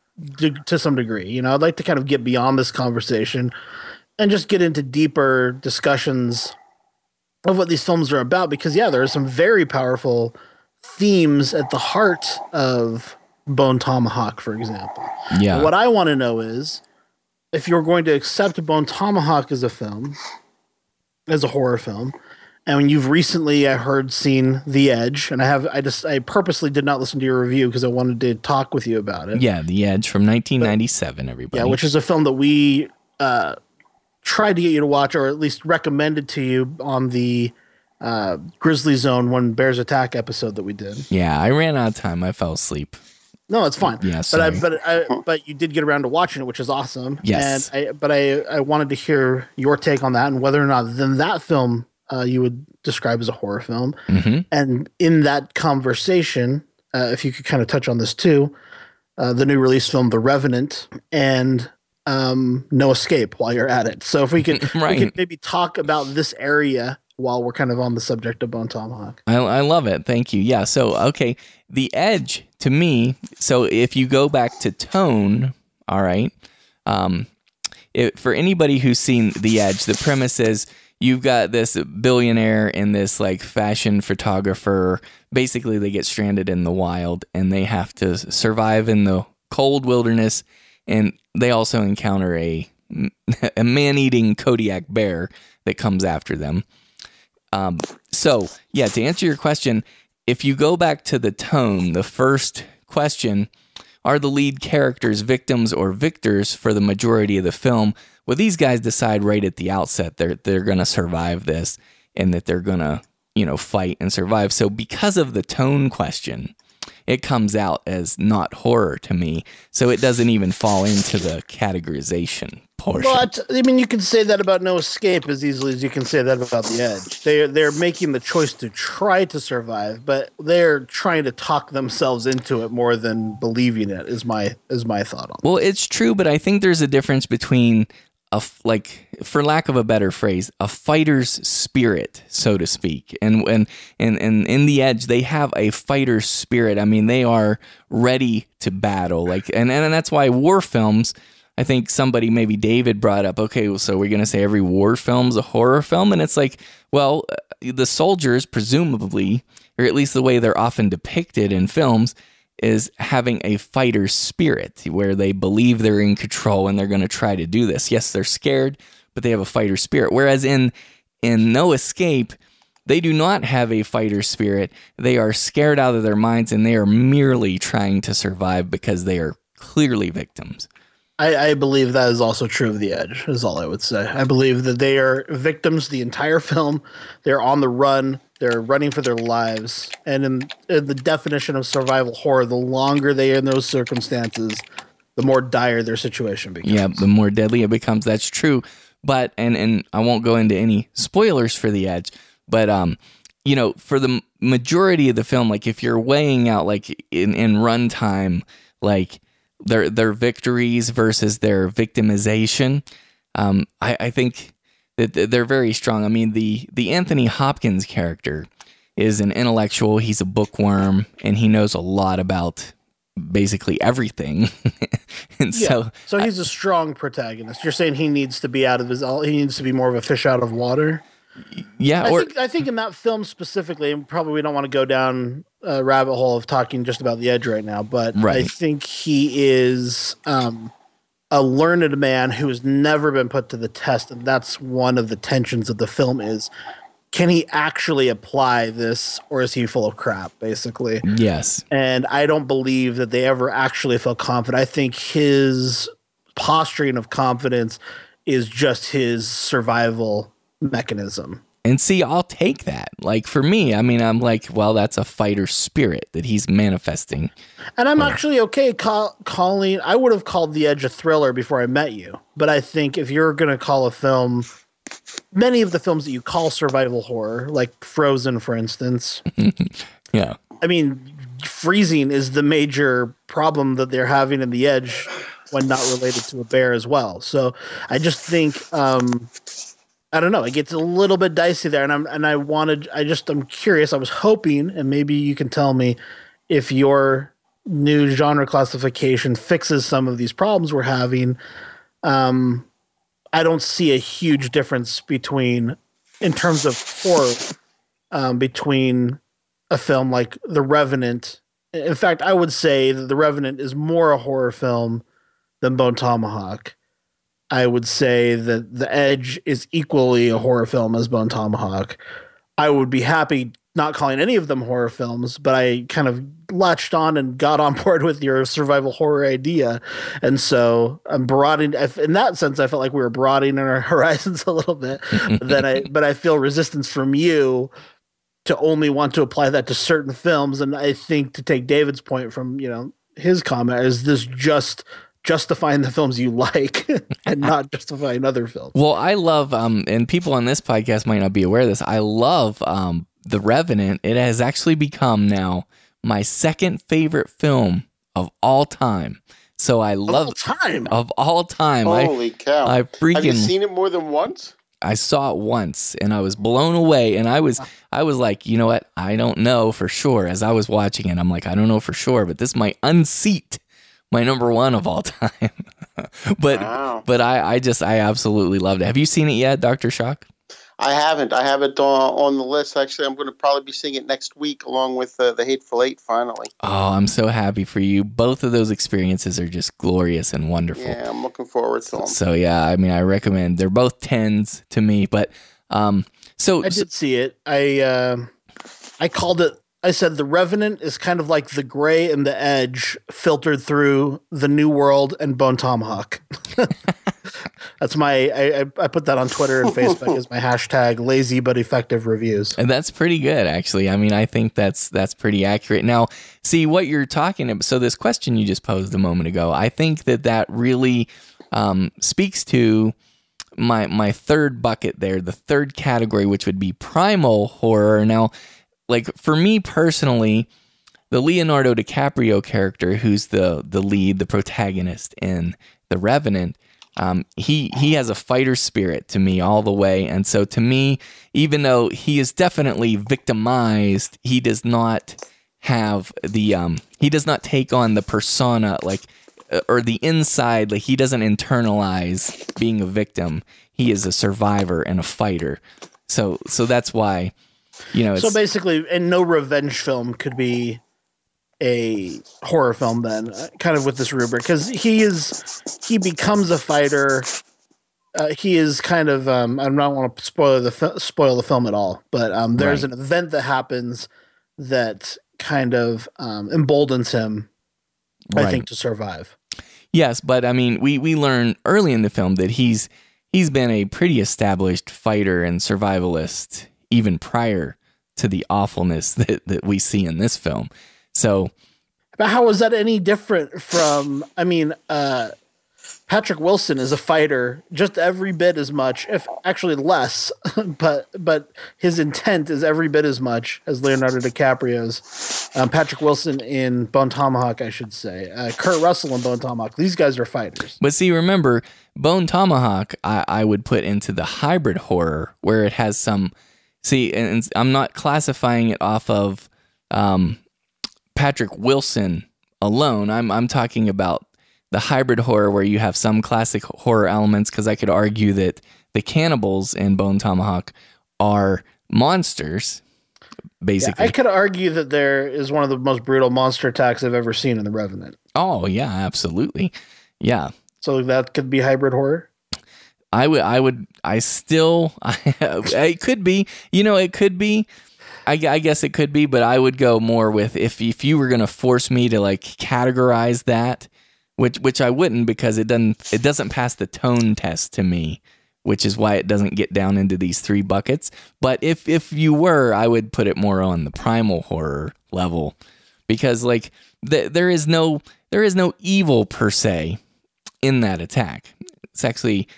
to some degree. You know, I'd like to kind of get beyond this conversation and just get into deeper discussions of what these films are about because yeah, there are some very powerful themes at the heart of Bone Tomahawk, for example. Yeah. what I want to know is if you're going to accept Bone Tomahawk as a film, as a horror film, and when you've recently, I heard, seen The Edge, and I have, I just, I purposely did not listen to your review because I wanted to talk with you about it. Yeah, The Edge from 1997, everybody. Yeah, which is a film that we uh, tried to get you to watch, or at least recommended to you on the uh, Grizzly Zone when Bears Attack episode that we did. Yeah, I ran out of time. I fell asleep. No, it's fine. Yeah, but I, but I, but you did get around to watching it, which is awesome. Yes. And I, but I, I wanted to hear your take on that and whether or not then that film uh, you would describe as a horror film. Mm-hmm. And in that conversation, uh, if you could kind of touch on this too, uh, the new release film, The Revenant, and um, No Escape while you're at it. So if we could, Right. we could maybe talk about this area while we're kind of on the subject of Bone Tomahawk. I, I love it. Thank you. Yeah. So, okay. The Edge to me, so if you go back to tone, all right, um, it, for anybody who's seen The Edge, the premise is you've got this billionaire and this like fashion photographer. Basically, they get stranded in the wild and they have to survive in the cold wilderness. And they also encounter a, a man eating Kodiak bear that comes after them. Um, so, yeah, to answer your question, if you go back to the tone, the first question are the lead characters victims or victors for the majority of the film? Well, these guys decide right at the outset they're they're going to survive this and that they're going to, you know, fight and survive. So, because of the tone question, it comes out as not horror to me. So, it doesn't even fall into the categorization portion. But I mean, you can say that about No Escape as easily as you can say that about The Edge. They're they're making the choice to try to survive, but they're trying to talk themselves into it more than believing it. Is my is my thought on. it. Well, it's true, but I think there's a difference between a like, for lack of a better phrase, a fighter's spirit, so to speak. And and and and in the edge, they have a fighter's spirit. I mean, they are ready to battle. Like, and and that's why war films. I think somebody, maybe David, brought up. Okay, so we're gonna say every war film's a horror film, and it's like, well, uh, the soldiers presumably, or at least the way they're often depicted in films, is having a fighter spirit where they believe they're in control and they're going to try to do this. Yes, they're scared, but they have a fighter spirit. Whereas in in No Escape, they do not have a fighter spirit. They are scared out of their minds and they are merely trying to survive because they are clearly victims. I, I believe that is also true of The Edge. Is all I would say. I believe that they are victims the entire film. They're on the run. They're running for their lives. And in, in the definition of survival horror, the longer they are in those circumstances, the more dire their situation becomes. Yeah, the more deadly it becomes. That's true. But and and I won't go into any spoilers for the edge, but um, you know, for the majority of the film, like if you're weighing out like in in runtime, like their their victories versus their victimization, um, I, I think they're very strong. I mean, the the Anthony Hopkins character is an intellectual. He's a bookworm, and he knows a lot about basically everything. and Yeah. so So he's a strong protagonist. You're saying he needs to be out of his. He needs to be more of a fish out of water. yeah, I or think I think in that film specifically, and probably we don't want to go down a rabbit hole of talking just about the edge right now, but I think he is um, a learned man who has never been put to the test, and that's one of the tensions of the film is can he actually apply this or is he full of crap basically? Yes, and i don't believe that they ever actually felt confident. I think his posturing of confidence is just his survival mechanism And see, I'll take that. Like for me, I mean, I'm like, well, that's a fighter spirit that he's manifesting. And I'm actually okay call, calling. I would have called The Edge a thriller before I met you, but I think if you're going to call a film, many of the films that you call survival horror, like Frozen, for instance, Yeah. I mean, freezing is the major problem that they're having in The Edge when not related to a bear as well. So I just think. um I don't know. It gets a little bit dicey there, and I'm and I wanted. I just I'm curious. I was hoping, and maybe you can tell me if your new genre classification fixes some of these problems we're having. Um, I don't see a huge difference between, in terms of horror, um, between a film like The Revenant. In fact, I would say that The Revenant is more a horror film than Bone Tomahawk. I would say that The Edge is equally a horror film as Bone Tomahawk. I would be happy not calling any of them horror films, but I kind of latched on and got on board with your survival horror idea. And so I'm broadening in that sense, I felt like we were broadening our horizons a little bit. but then I but I feel resistance from you to only want to apply that to certain films. And I think to take David's point from, you know, his comment, is this just justifying the films you like and not justifying other films? Well, I love, um, and people on this podcast might not be aware of this. I love um, The Revenant. It has actually become now my second favorite film of all time. So I love all time. of all time. I Holy cow! I Have you freaking seen it more than once? I saw it once and I was blown away and I was I was like, you know what? I don't know for sure as I was watching it. I'm like, I don't know for sure, but this might unseat my number 1 of all time. but Wow. but I I just I absolutely loved it. Have you seen it yet, Dr. Shock? I haven't. I have it on, on the list. Actually, I'm going to probably be seeing it next week along with uh, the Hateful Eight. Finally, Oh, I'm so happy for you. Both of those experiences are just glorious and wonderful. yeah, I'm looking forward to them. So yeah, I mean, I recommend. They're both tens to me, but um, so I did see it. I um I called it. I said the Revenant is kind of like the Grey and the edge filtered through the New World and Bone Tomahawk. That's my. I, I put that on Twitter and Facebook as my hashtag lazy but effective reviews. And that's pretty good, actually. I mean, I think that's that's pretty accurate. Now, see what you're talking about. So, this question you just posed a moment ago, I think that that really um, speaks to my my third bucket there, the third category, which would be primal horror. Now, like for me personally, the Leonardo DiCaprio character, who's the the lead, the protagonist in The Revenant, um, he he has a fighter spirit to me all the way, and so to me, even though he is definitely victimized, he does not have the um he does not take on the persona like uh, or the inside like he doesn't internalize being a victim. He is a survivor and a fighter. So so that's why you know it's So basically, and no revenge film could be a horror film then, kind of with this rubric, because he is he becomes a fighter. Uh, he is kind of um, I don't want to spoil the spoil the film at all, but um, there's Right. an event that happens that kind of um, emboldens him, I think, to survive. Yes, but I mean, we we learn early in the film that he's he's been a pretty established fighter and survivalist even prior to the awfulness that that we see in this film. So, But how is that any different from? I mean, uh, Patrick Wilson is a fighter just every bit as much, if actually less, but but his intent is every bit as much as Leonardo DiCaprio's. Um, Patrick Wilson in Bone Tomahawk, I should say. Uh, Kurt Russell in Bone Tomahawk. These guys are fighters. but see, remember, Bone Tomahawk, I, I would put into the hybrid horror where it has some. See, and I'm not classifying it off of um, Patrick Wilson alone. I'm I'm talking about the hybrid horror where you have some classic horror elements because I could argue that the cannibals in Bone Tomahawk are monsters, Yeah, basically. I could argue that there is one of the most brutal monster attacks I've ever seen in The Revenant. oh yeah, absolutely, yeah. So that could be hybrid horror. I would, I would, I still, it could be, you know, it could be. I, I guess it could be, but I would go more with if if you were gonna force me to like categorize that, which which I wouldn't because it doesn't it doesn't pass the tone test to me, which is why it doesn't get down into these three buckets. But if if you were, I would put it more on the primal horror level, because like th- there is no there is no evil per se in that attack. It's actually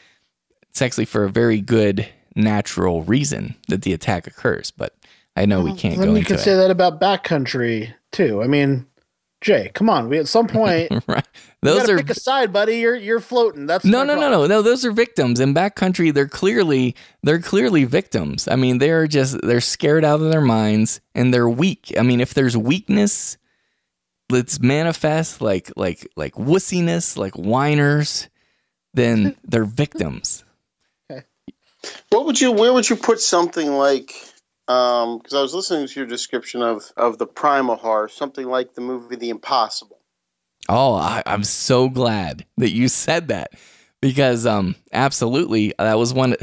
it's actually for a very good natural reason that the attack occurs. But I know we oh, can't then go you into could it. say that about Backcountry too. I mean, Jay, come on. We at some point right. Those are pick a side, buddy. You're you're floating. That's no, no, no, problem. no, no. Those are victims in backcountry. They're clearly they're clearly victims. I mean, they're just they're scared out of their minds and they're weak. I mean, if there's weakness that's manifest like like like wussiness, like whiners, then they're victims. What would you? Where would you put something like? Because I was listening to your description of of the primal horror, something like the movie The Impossible. Oh, I, I'm so glad that you said that because um absolutely that was one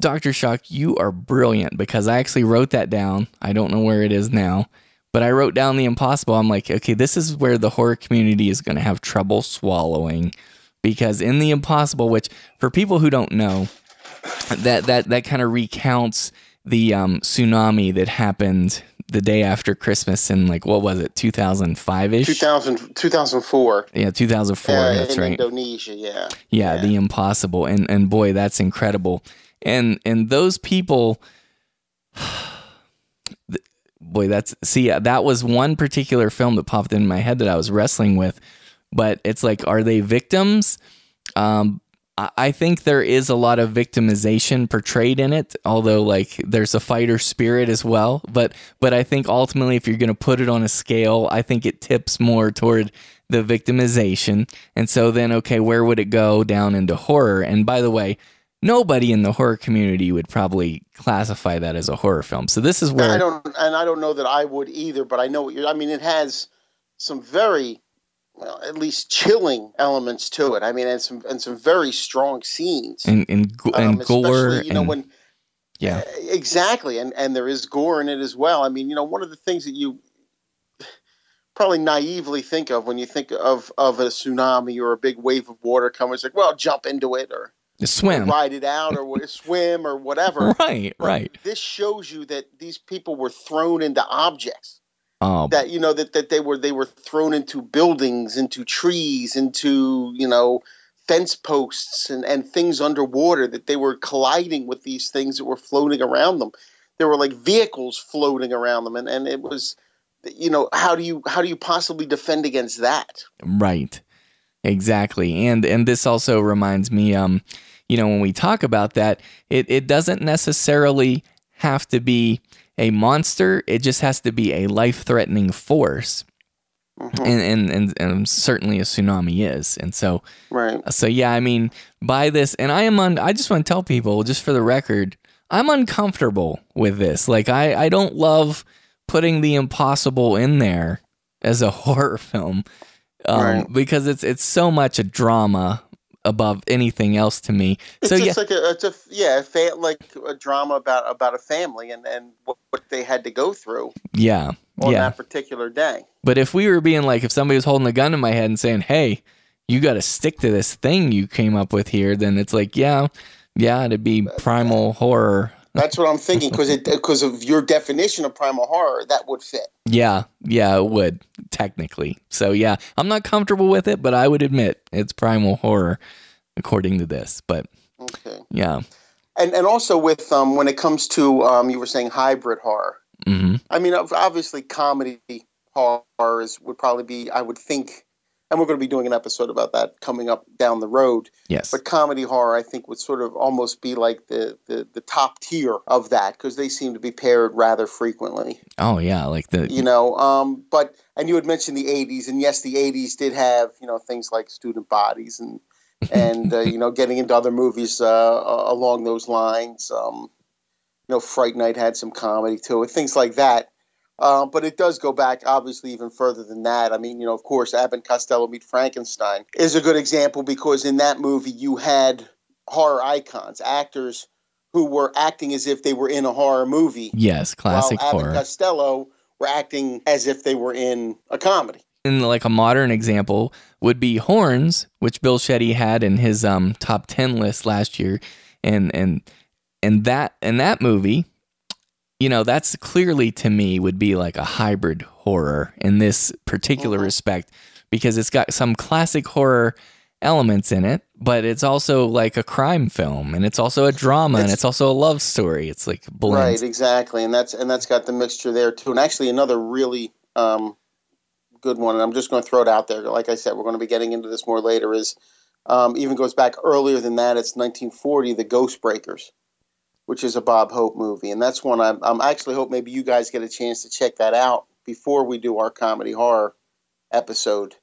Dr. Shock, you are brilliant because I actually wrote that down. I don't know where it is now, but I wrote down the impossible. I'm like, okay, this is where the horror community is going to have trouble swallowing because in the impossible, which for people who don't know, that that that kind of recounts the um, tsunami that happened the day after Christmas in like what was it 2005 ish 2000, 2004. yeah 2004 uh, that's in right Indonesia, yeah. yeah, Yeah. the impossible and and boy that's incredible and and those people boy that's see uh, that was one particular film that popped in my head that I was wrestling with but it's like, are they victims? Um, I- think there is a lot of victimization portrayed in it, although like there's a fighter spirit as well. But but I think ultimately, if you're going to put it on a scale, I think it tips more toward the victimization. And so then, okay, where would it go down into horror? And by the way, nobody in the horror community would probably classify that as a horror film. So this is where I don't, and I don't know that I would either. But I know what you're. I mean, it has some very, well, at least chilling elements to it. I mean, and some and some very strong scenes. and and, and Um, gore you know and- when yeah. Exactly. And and there is gore in it as well. I mean you know one of the things that you probably naively think of when you think of of a tsunami or a big wave of water coming it's like well jump into it or swim. ride it out or swim or whatever. Right But right. this shows you that these people were thrown into objects oh that you know that, that they were they were thrown into buildings into trees into you know fence posts and, and things underwater that they were colliding with these things that were floating around them there were like vehicles floating around them and, and it was you know how do you how do you possibly defend against that Right. Exactly. And and this also reminds me um you know when we talk about that it it doesn't necessarily have to be a monster it just has to be a life-threatening force. Mhm. And, and and and certainly a tsunami is. And so right so yeah, I mean by this and I am on I just want to tell people just for the record I'm uncomfortable with this. Like I I don't love putting the impossible in there as a horror film um, Right. because it's it's so much a drama above anything else to me. it's so yeah, just like a it's a yeah a fa- like a drama about about a family and and what, what they had to go through yeah, on yeah. that particular day But if we were being like, if somebody was holding a gun in my head and saying, "Hey, you got to stick to this thing you came up with here," then it's like, yeah, yeah, it'd be primal uh, horror. That's what I'm thinking because it because of your definition of primal horror, that would fit. Yeah, yeah, it would technically. So yeah, I'm not comfortable with it, but I would admit it's primal horror according to this. But Okay. yeah, And and also with um when it comes to um you were saying hybrid horror. hmm I mean obviously comedy horror is would probably be I would think and we're going to be doing an episode about that coming up down the road. yes, But comedy horror I think would sort of almost be like the the, the top tier of that because they seem to be paired rather frequently. oh yeah, like the you know um but and you had mentioned the 80s and yes the 80s did have you know things like student bodies and and uh, you know getting into other movies uh, along those lines um you know fright night had some comedy to it things like that uh, but it does go back obviously even further than that i mean you know of course abbott costello meet frankenstein is a good example because in that movie you had horror icons actors who were acting as if they were in a horror movie yes, classic while Abbott horror. Costello were acting as if they were in a comedy. and like a modern example would be Horns, which Bill Shetty had in his um top ten list last year, and and and that and that movie, you know, that's clearly to me would be like a hybrid horror in this particular Mhm. respect because it's got some classic horror elements in it, but it's also like a crime film and it's also a drama and It's- it's also a love story. It's like blends. Right, exactly, and that's and that's got the mixture there too. And actually, another really um, good one, and I'm just going to throw it out there. Like I said, we're going to be getting into this more later. Is um, even goes back earlier than that. It's 1940, The Ghost Breakers, which is a Bob Hope movie, and that's one I'm, I'm actually hope maybe you guys get a chance to check that out before we do our comedy horror episode,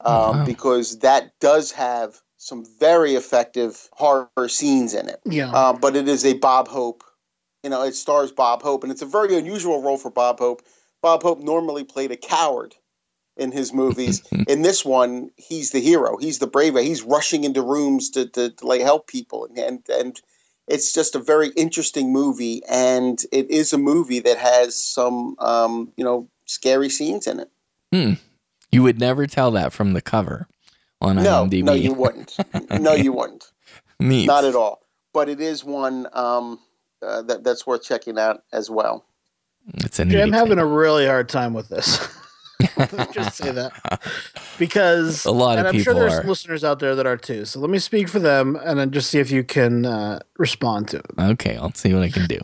um, Oh, wow. because that does have some very effective horror scenes in it Yeah. uh, but it is a Bob Hope. You know, it stars Bob Hope, and it's a very unusual role for Bob Hope. Bob Hope normally played a coward in his movies. in this one, he's the hero. He's the brave. He's rushing into rooms to, to, to like help people, and, and and it's just a very interesting movie. And it is a movie that has some, um, you know, scary scenes in it. You would never tell that from the cover on No, IMDb. no, you wouldn't. no, you wouldn't. Neat. Not at all. But it is one um, uh, that that's worth checking out as well. It's a Yeah, I'm having a really hard time with this. Let me just say that because A lot of and I'm sure there's are. listeners out there that are too. So let me speak for them and then just see if you can uh, respond to it. Okay, I'll see what I can do.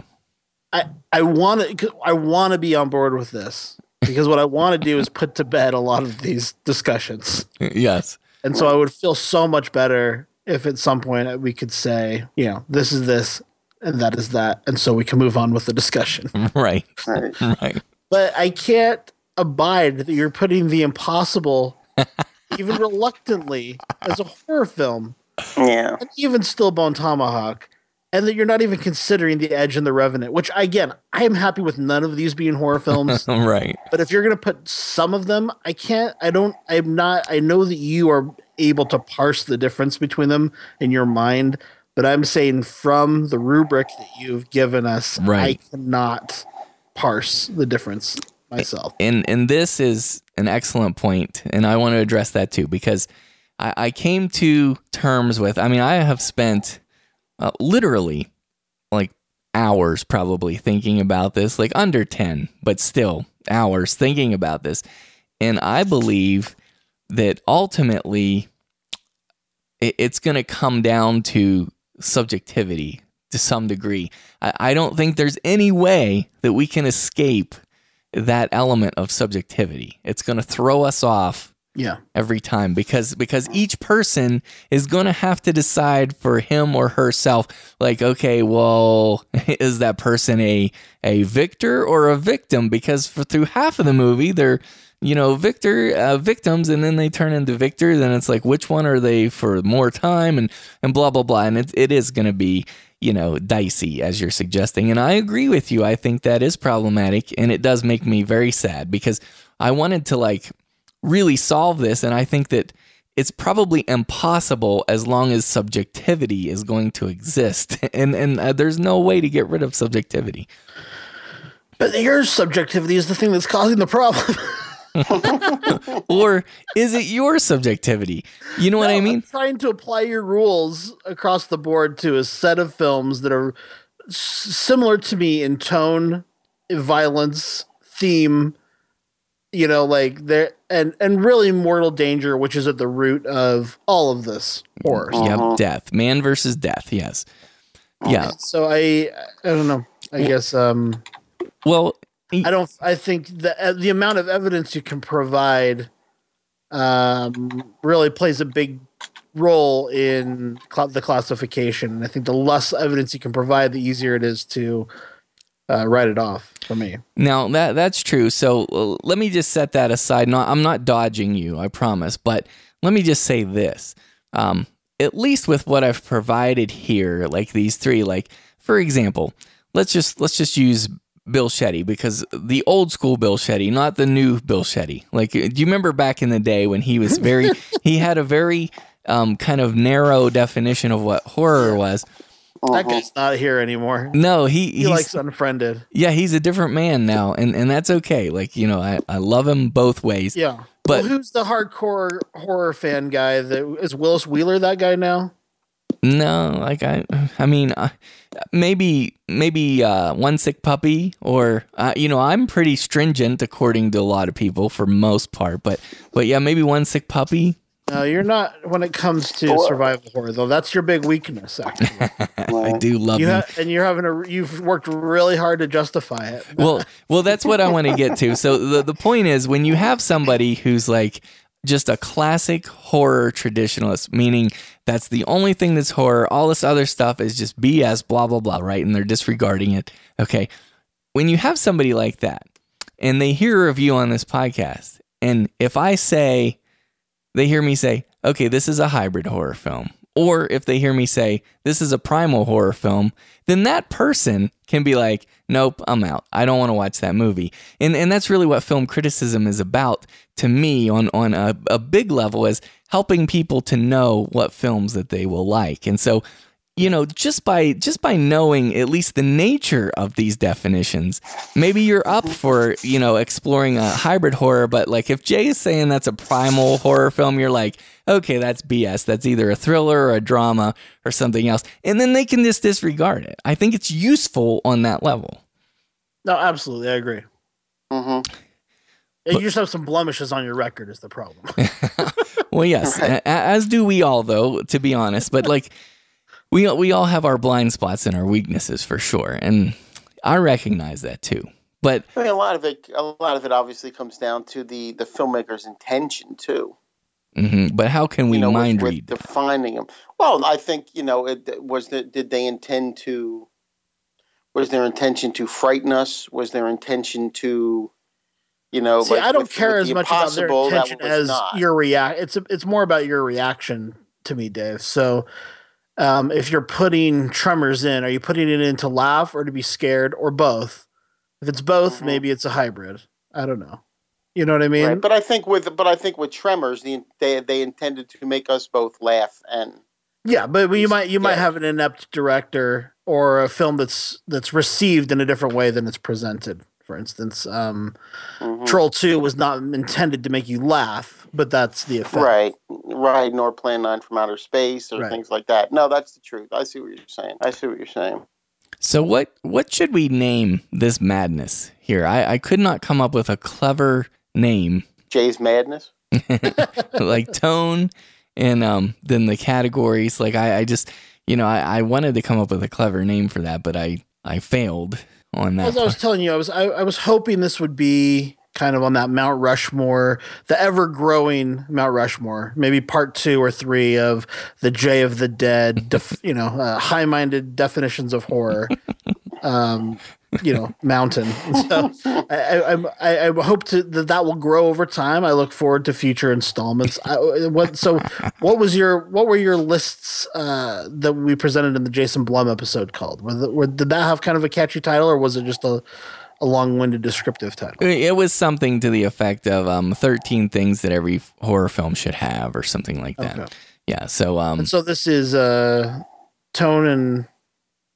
I I want to I want to be on board with this because what I want to do is put to bed a lot of these discussions. yes. And so I would feel so much better if at some point we could say, you know, this is this and that is that. And so we can move on with the discussion. Right. Right. Right. But I can't abide that you're putting the impossible, even reluctantly, as a horror film, Yeah. and even still Bone Tomahawk, and that you're not even considering The Edge and The Revenant, which, again, I am happy with none of these being horror films. Right. But if you're going to put some of them, I can't, I don't, I'm not, I know that you are able to parse the difference between them in your mind, but I'm saying from the rubric that you've given us, Right. I cannot parse the difference myself. and and this is an excellent point and i want to address that too because i, I came to terms with i mean i have spent uh, literally like hours probably thinking about this like under 10 but still hours thinking about this and i believe that ultimately it, it's going to come down to subjectivity to some degree I, I don't think there's any way that we can escape that element of subjectivity. It's going to throw us off Yeah. every time because because each person is going to have to decide for him or herself like okay well is that person a a victor or a victim because for through half of the movie they're you know victor uh, victims and then they turn into victors and it's like which one are they for more time and and blah blah blah and it, it is going to be you know dicey as you're suggesting and i agree with you i think that is problematic and it does make me very sad because i wanted to like really solve this and i think that it's probably impossible as long as subjectivity is going to exist and and uh, there's no way to get rid of subjectivity But your subjectivity is the thing that's causing the problem. or is it your subjectivity you know what i mean I'm trying to apply your rules across the board to a set of films that are s- similar to me in tone, violence, theme. You know, like there and and really mortal danger, which is at the root of all of this horror. yep death man versus death yes yeah So I I don't know. I guess um well I don't. I think the uh, the amount of evidence you can provide um, really plays a big role in cl- the classification. And I think the less evidence you can provide, the easier it is to uh, write it off for me. Now that that's true. So uh, let me just set that aside. No, I'm not dodging you, I promise. But let me just say this: um, at least with what I've provided here, like these three, like for example, let's just let's just use Bill Shetty because the old school Bill Shetty, not the new Bill Shetty. Like, do you remember back in the day when he was very, he had a very um, kind of narrow definition of what horror was. That guy's not here anymore. No, he He he's, likes unfriended. yeah, he's a different man now, and and that's okay. Like you know, I I love him both ways. Yeah. But- well, who's the hardcore horror fan guy? That is Willis Wheeler. That guy now. No, like I, I mean, uh, maybe maybe uh, one sick puppy, or uh, you know, I'm pretty stringent according to a lot of people for most part, but but yeah, maybe one sick puppy. No, you're not when it comes to Well- survival horror, though. That's your big weakness, actually. I do love you me. ha- and you're having a you've worked really hard to justify it. well, well, that's what I want to get to. So the the point is, when you have somebody who's like just a classic horror traditionalist, meaning that's the only thing that's horror, all this other stuff is just BS, blah blah blah, right? And they're disregarding it. Okay, when you have somebody like that, and they hear a review on this podcast, and if I say, they hear me say, okay, this is a hybrid horror film. Or if they hear me say, this is a primal horror film, then that person can be like, nope, I'm out. I don't want to watch that movie. And, and that's really what film criticism is about to me on, on a, a big level is helping people to know what films that they will like. And so, you know, just by just by knowing at least the nature of these definitions, maybe you're up for, you know, exploring a hybrid horror, but like if Jay is saying that's a primal horror film, you're like, okay, that's BS. That's either a thriller or a drama or something else. And then they can just disregard it. I think it's useful on that level. no, absolutely, I agree. hmm you just have some blemishes on your record is the problem. Well, yes, a- a- as do we all, though, to be honest. But like, we we all have our blind spots and our weaknesses for sure, and I recognize that too. But I mean, a lot of it, a lot of it, obviously comes down to the the filmmaker's intention too. Mhm, but how can we you know, mind with, read? defining them. Well, I think you know, it, was the, did they intend to? Was their intention to frighten us? Was their intention to, you know? See, like I don't with- care with as the much about their intention as not. your react. It's a, it's more about your reaction to me, Dave. So, um, if you're putting tremors in, are you putting it in to laugh or to be scared or both? If it's both, Mhm. maybe it's a hybrid. I don't know. You know what I mean? right, but I think with but I think with Tremors, the, they they intended to make us both laugh and Yeah, but you might you might have an inept director or a film that's that's received in a different way than it's presented. For instance, um, Mhm. Troll Two was not intended to make you laugh, but that's the effect. right, right, nor Plan Nine from Outer Space or Right. things like that. No, that's the truth. I see what you're saying. I see what you're saying. So what what should we name this madness here? I, I could not come up with a clever name Jay's madness. like tone and um then the categories. Like I, I just you know, I, I wanted to come up with a clever name for that, but I I failed on that. As I was telling you, I was I, I was hoping this would be kind of on that Mount Rushmore, the ever growing Mount Rushmore, maybe part two or three of the Jay of the Dead, def, you know, uh, high minded definitions of horror. Um, you know, mountain. So I, I, I, hope to that that will grow over time. I look forward to future installments. I, what so? What was your what were your lists uh, that we presented in the Jason Blum episode called? Were, the, were did that have kind of a catchy title, or was it just a a long winded descriptive title? It was something to the effect of um, 13 things that every horror film should have, or something like that. Okay. Yeah. So, um, And so this is uh, tone and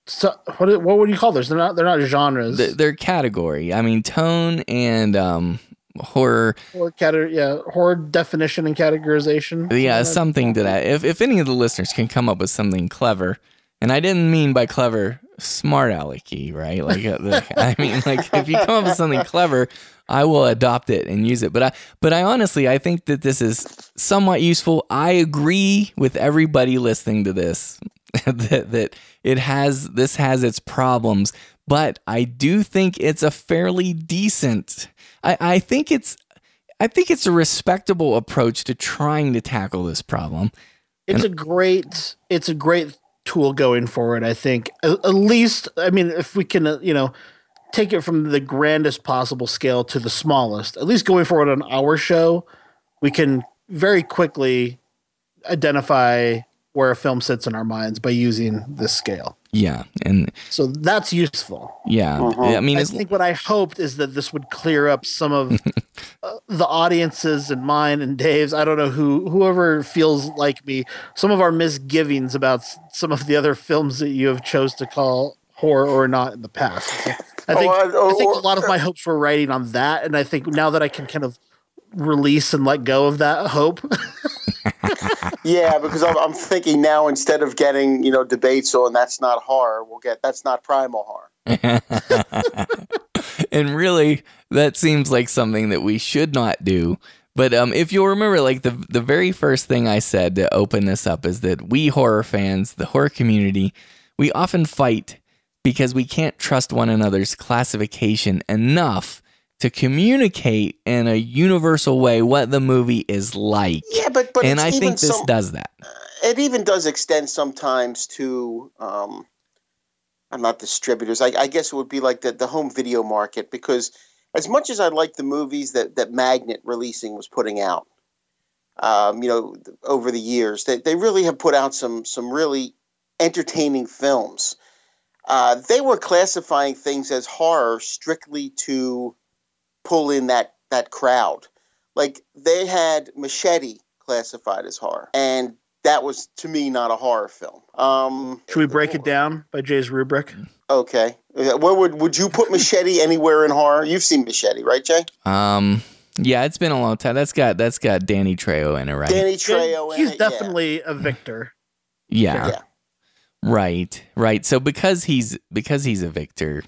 so, what what would you call those? They're not they're not genres. th- their category. I mean, tone and um, horror. horror cate- yeah, horror definition and categorization. Yeah, something to that. If if any of the listeners can come up with something clever, and I didn't mean by clever smart alecky, right? Like, uh, I mean, like if you come up with something clever, I will adopt it and use it. But I, but I honestly, I think that this is somewhat useful. I agree with everybody listening to this that that it has this has its problems, but I do think it's a fairly decent. I, I think it's I think it's a respectable approach to trying to tackle this problem. it's a great it's a great tool going forward i think at, at least i mean if we can uh, you know take it from the grandest possible scale to the smallest at least going forward on our show we can very quickly identify where a film sits in our minds by using this scale Yeah, and so that's useful yeah, Mhm. I mean, I think what I hoped is that this would clear up some of uh, the audiences and mine and Dave's. I don't know who whoever feels like me. Some of our misgivings about s- some of the other films that you have chose to call horror or not in the past. I think Oh, I think a lot of my hopes were riding on that, and I think now that I can kind of release and let go of that hope. Yeah, because I'm, I'm thinking now instead of getting you know debates on that's not horror, we'll get that's not primal horror. and really, that seems like something that we should not do. But um, if you'll remember, like the the very first thing I said to open this up is that we horror fans, the horror community, we often fight because we can't trust one another's classification enough to communicate in a universal way what the movie is like. Yeah, but but and I think this some- does that. it even does extend sometimes to um I'm not distributors. I, I guess it would be like the, the home video market because as much as I like the movies that, that Magnet releasing was putting out, um, you know, over the years, they, they really have put out some some really entertaining films. Uh, they were classifying things as horror strictly to pull in that that crowd. Like they had Machete classified as horror, and that was to me not a horror film. Um, Should we break it down by Jay's rubric? Okay, where would would you put Machete anywhere in horror? You've seen Machete, right, Jay? Um, yeah, it's been a long time. That's got that's got Danny Trejo in it, right? Danny Trejo. in He's it, yeah. definitely a victor. yeah. Yeah. Right, right. So because he's because he's a victor,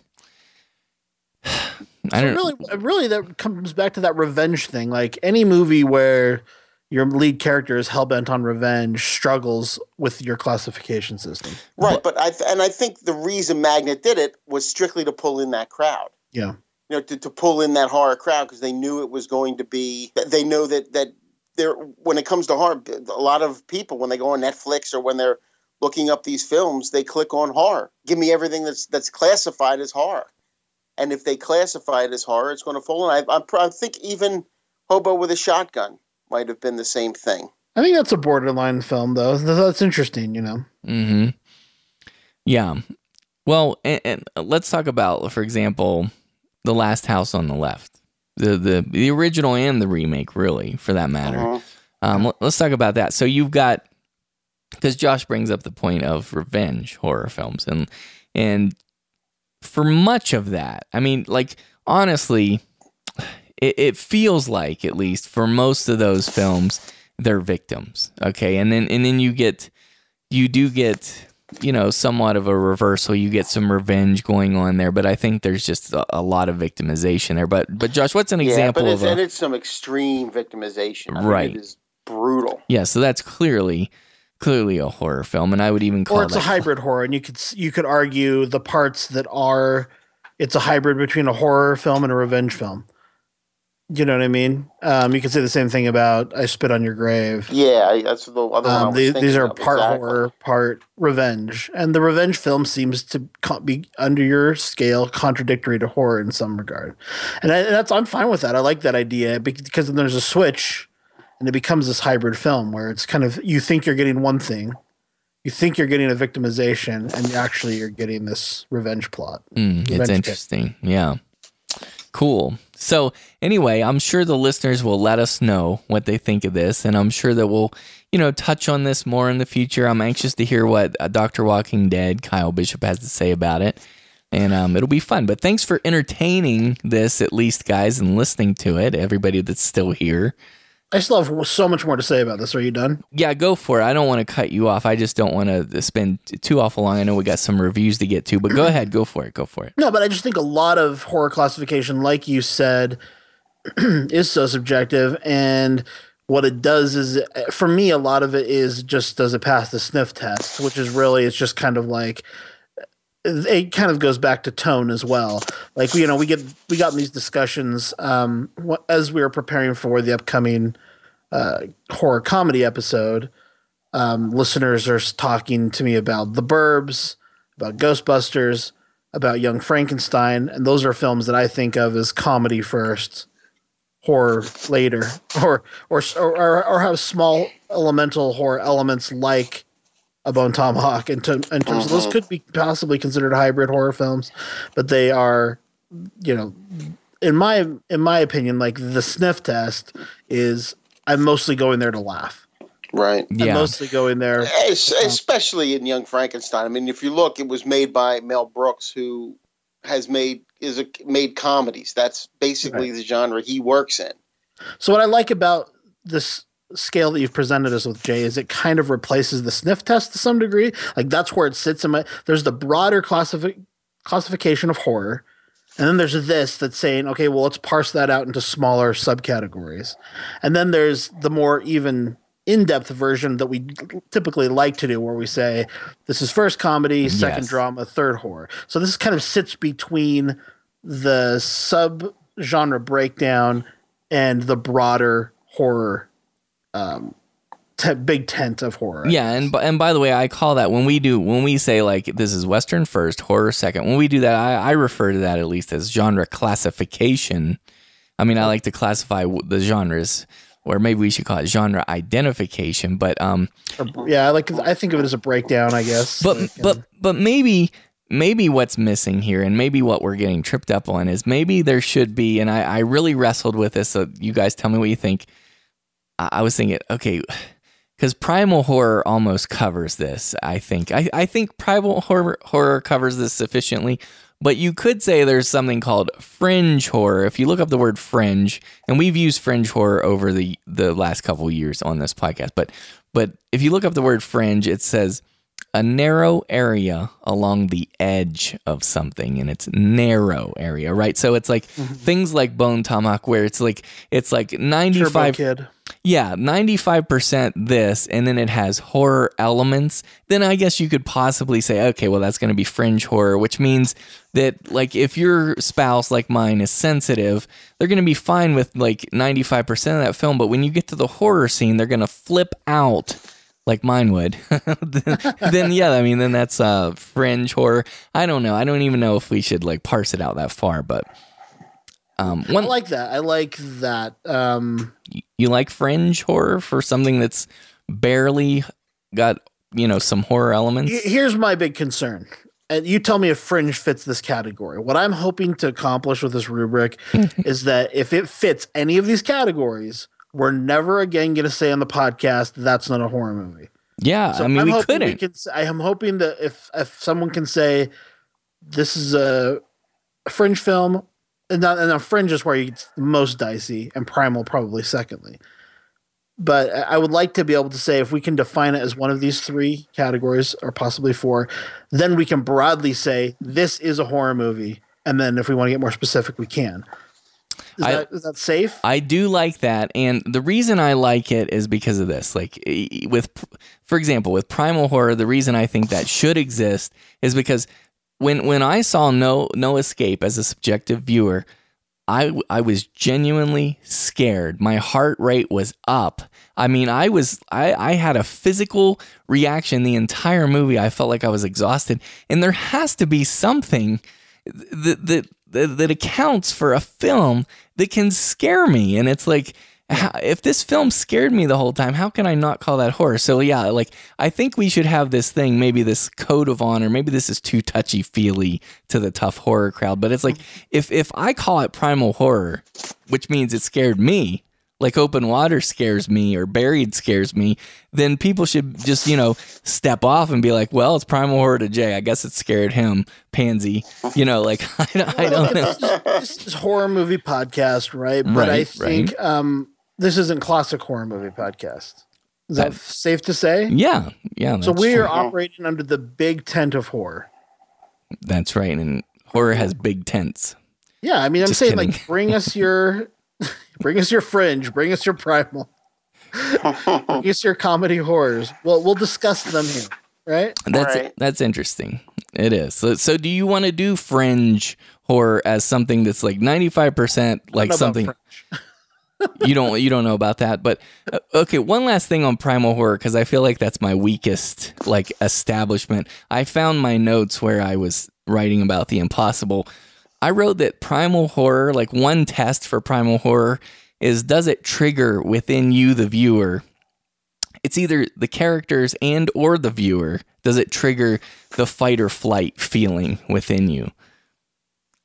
I So don't really, really, that comes back to that revenge thing. Like any movie where your lead character is hell bent on revenge struggles with your classification system. Right, but I th- and I think the reason Magnet did it was strictly to pull in that crowd. Yeah. you know, to, to pull in that horror crowd because they knew it was going to be. They know that that there when it comes to horror, a lot of people when they go on Netflix or when they're looking up these films, they click on horror. Give me everything that's that's classified as horror, and if they classify it as horror, it's going to fall in. I, I, I think even Hobo with a Shotgun might have been the same thing. I think that's a borderline film, though. That's interesting, you know. Hmm. Yeah. Well, and, and let's talk about, for example, the Last House on the Left, the the the original and the remake, really, for that matter. Uh-huh. Um, let- let's talk about that. So you've got because Josh brings up the point of revenge horror films, and and for much of that, I mean, like honestly, it, it feels like at least for most of those films, they're victims. Okay, and then and then you get you do get you know somewhat of a reversal. You get some revenge going on there, but I think there's just a, a lot of victimization there. But but Josh, what's an Yeah, example but of it's, a and it's some extreme victimization. I Right. it is brutal. yeah? So that's clearly clearly a horror film, and I would even call it. Or it's a that hybrid horror, and you could you could argue the parts that are it's a hybrid between a horror film and a revenge film. You know what I mean? Um, you could say the same thing about "I Spit on Your Grave." Yeah, that's the other one. I Um, was these, these are of, part exactly. horror, part revenge, and the revenge film seems to co- be under your scale contradictory to horror in some regard, and, I, that's I'm fine with that. I like that idea because then there's a switch, and it becomes this hybrid film where it's kind of you think you're getting one thing, you think you're getting a victimization, and actually you're getting this revenge plot. Mm, it's Revenge kit. interesting. Yeah. Cool. So, anyway, I'm sure the listeners will let us know what they think of this, and I'm sure that we'll, you know, touch on this more in the future. I'm anxious to hear what uh, Dr. Walking Dead, Kyle Bishop, has to say about it, and um, it'll be fun. But thanks for entertaining this, at least, guys, and listening to it. Everybody that's still here. I still have so much more to say about this. Are you done? Yeah, go for it. I don't want to cut you off. I just don't want to spend too awful long. I know we got some reviews to get to, but go ahead, go for it. Go for it. No, but I just think a lot of horror classification, like you said, is so subjective. And what it does is, for me, a lot of it is just does it pass the sniff test, which is really, it's just kind of like, it kind of goes back to tone as well. Like, you know, we get, we got in these discussions um, as we were preparing for the upcoming uh, horror comedy episode. Um, listeners are talking to me about The Burbs, about Ghostbusters, about Young Frankenstein, and those are films that I think of as comedy first, horror later, or or or, or have small elemental horror elements like a Bone Tomahawk. In, ter- in terms of those uh-huh. could be possibly considered hybrid horror films, but they are, you know, in my in my opinion, like the sniff test is I'm mostly going there to laugh. Right. I'm Yeah. mostly going there. Eh, especially in Young Frankenstein. I mean, if you look, it was made by Mel Brooks, who has made is a, made comedies. That's basically the genre he works in. So what I like about this scale that you've presented us with, Jay, is it kind of replaces the sniff test to some degree. Like that's where it sits in my. There's the broader classifi- classification of horror, and then there's this that's saying, okay, well, let's parse that out into smaller subcategories, and then there's the more even in-depth version that we typically like to do, where we say this is first comedy, second Yes. drama, third horror. So this kind of sits between the sub genre breakdown and the broader horror um te- big tent of horror Yeah, and b- and by the way, I call that when we do when we say like this is Western first, horror second. When we do that, I, I refer to that at least as genre classification. I mean, I like to classify w- the genres, or maybe we should call it genre identification. But um, yeah i like i think of it as a breakdown i guess but Like, but but maybe maybe what's missing here and maybe what we're getting tripped up on is maybe there should be and i, I really wrestled with this so you guys tell me what you think i, was thinking okay because primal horror almost covers this i think. I, I think primal horror, horror covers this sufficiently but you could say there's something called fringe horror. If you look up the word fringe and we've used fringe horror over the the last couple years on this podcast but but if you look up the word fringe it says a narrow area along the edge of something and it's narrow area right? So it's like mm-hmm. things like bone tomahawk where it's like it's like Turbo 95 kid. Yeah, 95% this, and then it has horror elements, then I guess you could possibly say, okay, well, that's going to be fringe horror, which means that, like, if your spouse, like mine, is sensitive, they're going to be fine with like 95% of that film. But when you get to the horror scene, they're going to flip out like mine would, then, then, yeah, I mean, then that's uh, fringe horror. I don't know. I don't even know if we should like parse it out that far, but um, one, I like that. I like that. Um, you like fringe horror for something that's barely got you know some horror elements. Here's my big concern. And you tell me if fringe fits this category. What I'm hoping to accomplish with this rubric is that if it fits any of these categories, we're never again going to say on the podcast that's not a horror movie. Yeah, so I mean, I'm we couldn't. We can, I am hoping that if if someone can say this is a fringe film and, not, and Fringe is where it's most dicey, and Primal probably secondly. But I would like to be able to say if we can define it as one of these three categories, or possibly four, then we can broadly say this is a horror movie. And then if we want to get more specific, we can. Is, I, that, is that safe? I do like that, and the reason I like it is because of this. Like with, for example, with primal horror, the reason I think that should exist is because when when I saw no no escape as a subjective viewer, I I was genuinely scared. My heart rate was up. I mean, I was I I had a physical reaction the entire movie. I felt like I was exhausted, and there has to be something that that that, that accounts for a film that can scare me. And it's like how, if this film scared me the whole time, how can I not call that horror? So yeah, like I think we should have this thing, maybe this code of honor. Maybe this is too touchy feely to the tough horror crowd, but it's like mm-hmm. if if I call it primal horror, which means it scared me, like open water scares me or buried scares me, then people should just, you know, step off and be like, well, it's primal horror to Jay. I guess it scared him, pansy. You know, like, I, I don't know. This is horror movie podcast, right? But right, I think right. um, this isn't classic horror movie podcast. Is that, that safe to say? Yeah, yeah. So we are operating under the big tent of horror. That's right, and horror has big tents. Yeah, I mean, I'm Just saying, kidding. like, bring us your, bring us your fringe, bring us your primal, bring us your comedy horrors. Well, we'll discuss them here, right? That's right. that's interesting. It is. So, so do you want to do fringe horror as something that's like 95 percent like something? you don't you don't know about that but uh, okay one last thing on primal horror because i feel like that's my weakest like establishment i found my notes where i was writing about the impossible i wrote that primal horror like one test for primal horror is does it trigger within you the viewer it's either the characters and or the viewer does it trigger the fight or flight feeling within you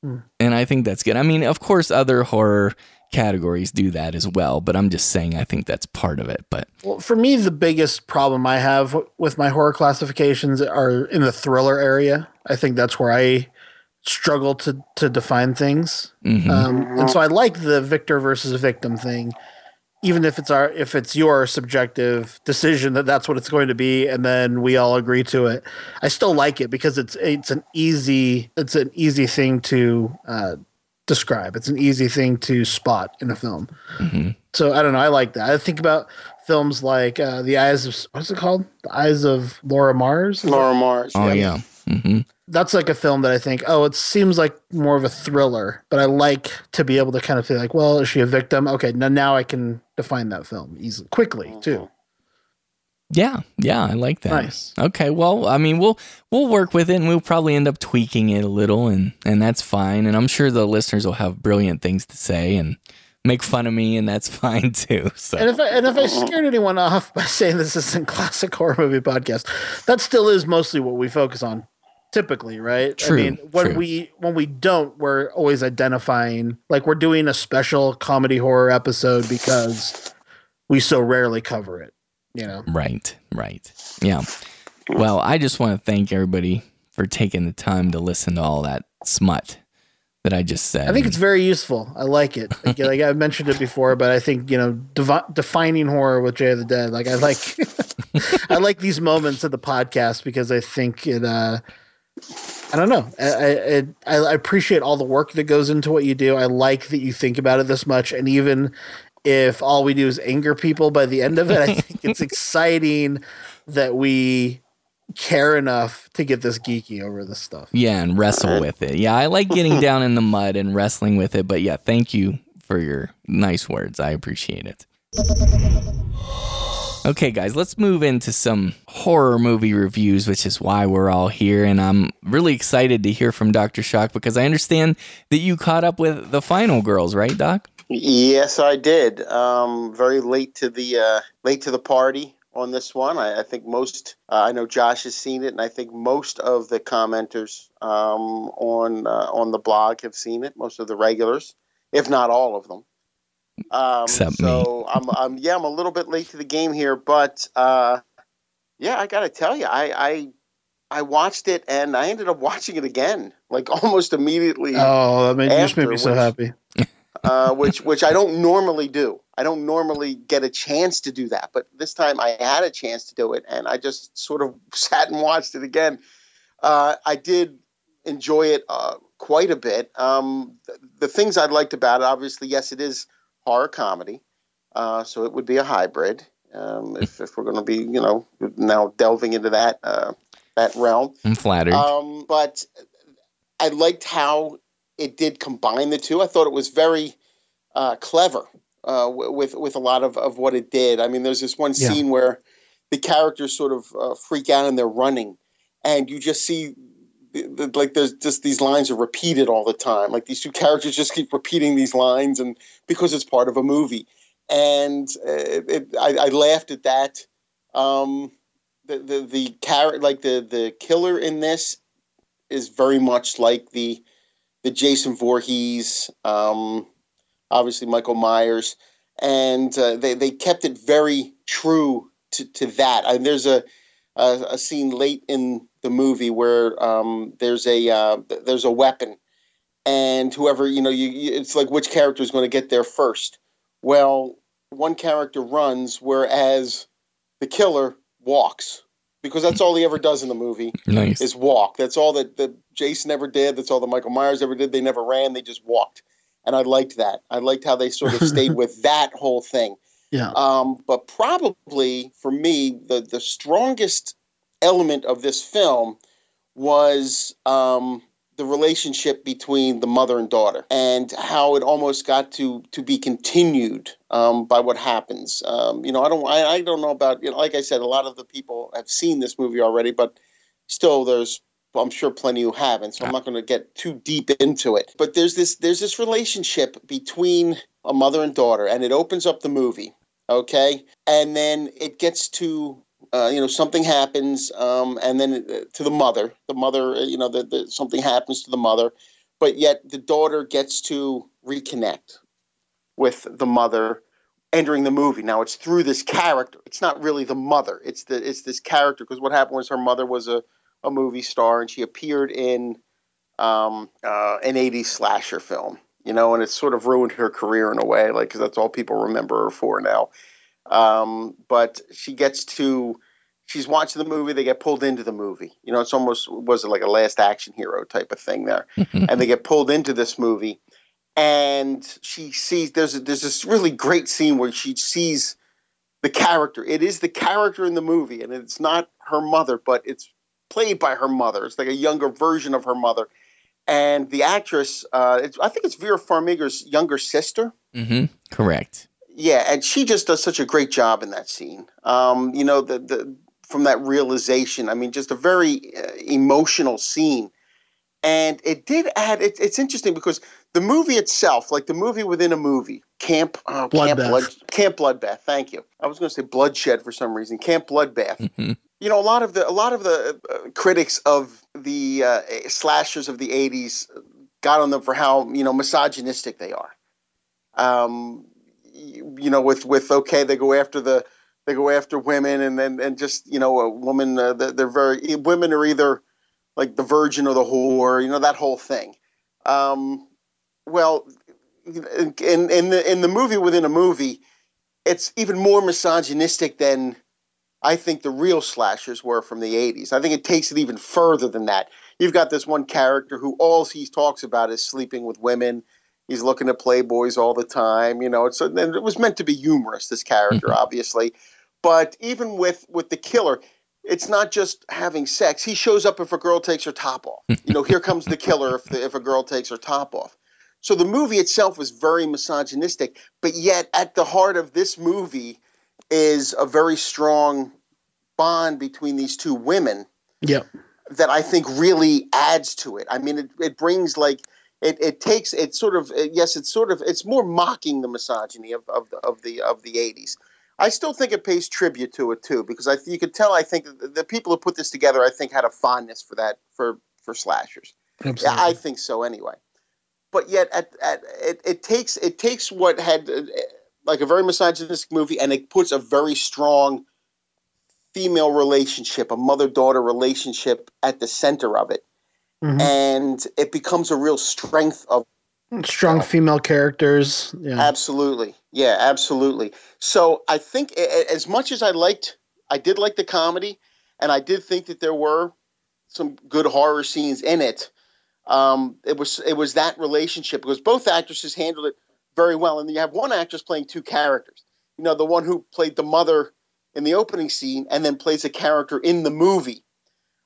mm. and i think that's good i mean of course other horror categories do that as well. But I'm just saying, I think that's part of it. But well, for me, the biggest problem I have with my horror classifications are in the thriller area. I think that's where I struggle to to define things. Mm-hmm. Um, and so I like the victor versus victim thing, even if it's our if it's your subjective decision that that's what it's going to be, and then we all agree to it. I still like it because it's it's an easy it's an easy thing to uh, describe. It's an easy thing to spot in a film. Mm-hmm. So I don't know. I like that. I think about films like uh, The Eyes of what's it called? The Eyes of Laura Mars. Laura Mars. Oh yeah. Mm-hmm. That's like a film that I think, oh, it seems like more of a thriller, but I like to be able to kind of feel like, well, is she a victim? Okay, now now I can define that film easily, quickly uh-huh. too. Yeah, yeah, I like that. Nice. Okay, well, I mean, we'll we'll work with it, and we'll probably end up tweaking it a little, and and that's fine. And I'm sure the listeners will have brilliant things to say and make fun of me, and that's fine too. So. And if I, and if I scared anyone off by saying this isn't classic horror movie podcast, that still is mostly what we focus on, typically, right? True. I mean, when true. we when we don't, we're always identifying like we're doing a special comedy horror episode because we so rarely cover it you know. Right, right. Yeah. Well, I just want to thank everybody for taking the time to listen to all that smut that I just said. I think it's very useful. I like it. Like, like I mentioned it before, but I think you know devi- defining horror with Jay of the Dead. Like I like, I like these moments of the podcast because I think it. uh I don't know. I, I, I appreciate all the work that goes into what you do. I like that you think about it this much, and even if all we do is anger people by the end of it. I think it's exciting that we care enough to get this geeky over this stuff. Yeah, and wrestle with it. Yeah, I like getting down in the mud and wrestling with it. But yeah, thank you for your nice words. I appreciate it. Okay, guys, let's move into some horror movie reviews, which is why we're all here. And I'm really excited to hear from Dr. Shock because I understand that you caught up with the final girls, right, Doc? Yes, I did. Um, very late to the uh, late to the party on this one. I, I think most. Uh, I know Josh has seen it, and I think most of the commenters um, on uh, on the blog have seen it. Most of the regulars, if not all of them. Um, Except so me. I'm, I'm, yeah, I'm a little bit late to the game here, but uh, yeah, I got to tell you, I, I, I watched it and I ended up watching it again, like almost immediately. Oh, that made, after, just made me so which, happy. uh, which, which I don't normally do. I don't normally get a chance to do that, but this time I had a chance to do it, and I just sort of sat and watched it again. Uh, I did enjoy it uh, quite a bit. Um, the, the things I liked about it, obviously, yes, it is horror comedy. Uh, so it would be a hybrid. Um, if, if we're going to be, you know, now delving into that uh, that realm. I'm flattered. Um, but I liked how it did combine the two. I thought it was very uh, clever uh, with with a lot of, of what it did. I mean, there's this one Yeah. scene where the characters sort of uh, freak out and they're running, and you just see like there's just these lines are repeated all the time. Like these two characters just keep repeating these lines, and because it's part of a movie, and uh, it, it, I, I laughed at that. Um, the the the like the the killer in this, is very much like the the Jason Voorhees, um, obviously Michael Myers, and uh, they they kept it very true to, to that. And there's a, a a scene late in the movie where um, there's a uh, there's a weapon, and whoever you know you, you it's like which character is going to get there first. Well, one character runs, whereas the killer walks because that's all he ever does in the movie nice. is walk. That's all that, that Jason ever did. That's all that Michael Myers ever did. They never ran. They just walked. And I liked that. I liked how they sort of stayed with that whole thing. Yeah. Um, but probably for me, the, the strongest element of this film was um, the relationship between the mother and daughter and how it almost got to to be continued um, by what happens. Um, you know, I don't I, I don't know about you know, like I said, a lot of the people have seen this movie already, but still there's I'm sure plenty who haven't, so I'm not going to get too deep into it. But there's this there's this relationship between a mother and daughter, and it opens up the movie, okay, and then it gets to uh, you know something happens, um, and then uh, to the mother, the mother, uh, you know, the, the, something happens to the mother, but yet the daughter gets to reconnect with the mother entering the movie. Now it's through this character. It's not really the mother. It's the it's this character because what happened was her mother was a a movie star, and she appeared in um, uh, an '80s slasher film. You know, and it's sort of ruined her career in a way, like because that's all people remember her for now. Um, but she gets to, she's watching the movie. They get pulled into the movie. You know, it's almost was it like a Last Action Hero type of thing there, and they get pulled into this movie, and she sees there's a, there's this really great scene where she sees the character. It is the character in the movie, and it's not her mother, but it's played by her mother. It's like a younger version of her mother. And the actress, uh, it's, I think it's Vera Farmiga's younger sister. hmm Correct. Yeah, and she just does such a great job in that scene. Um, you know, the the from that realization. I mean, just a very uh, emotional scene, and it did add. It, it's interesting because the movie itself, like the movie within a movie, Camp oh, Camp Bloodbath. Blood Camp Bloodbath. Thank you. I was going to say bloodshed for some reason. Camp Bloodbath hmm you know a lot of the a lot of the uh, critics of the uh, slashers of the 80s got on them for how you know misogynistic they are. Um you, you know with with okay they go after the they go after women and then and just you know a woman uh, they're, very women are either like the virgin or the whore you know that whole thing. Um well in, in the in the movie within a movie it's even more misogynistic than I think the real slashers were from the 80s. I think it takes it even further than that. You've got this one character who all he talks about is sleeping with women he's looking at playboys all the time. You know, it's and it was meant to be humorous. This character, Mm-hmm. obviously, but even with with the killer, it's not just having sex. He shows up if a girl takes her top off. You know, here comes the killer if the, if a girl takes her top off. So the movie itself was very misogynistic, but yet at the heart of this movie is a very strong bond between these two women Yep. that I think really adds to it. I mean, it, it brings like it, it takes it sort of yes, it's sort of it's more mocking the misogyny of, of the of the of the eighties. I still think it pays tribute to it too because I you could tell I think the, people who put this together I think had a fondness for that for for slashers. Absolutely. Yeah, I think so anyway. But yet, at, at it, it takes it takes what had uh, like a very misogynistic movie, and it puts a very strong female relationship, a mother daughter relationship, at the center of it, Mhm. and it becomes a real strength of Strong female characters. Yeah. Absolutely. Yeah, absolutely. So I think as much as I liked, I did like the comedy, and I did think that there were some good horror scenes in it. Um, it was it was that relationship because both actresses handled it very well, and you have one actress playing two characters. You know, the one who played the mother in the opening scene, and then plays a character in the movie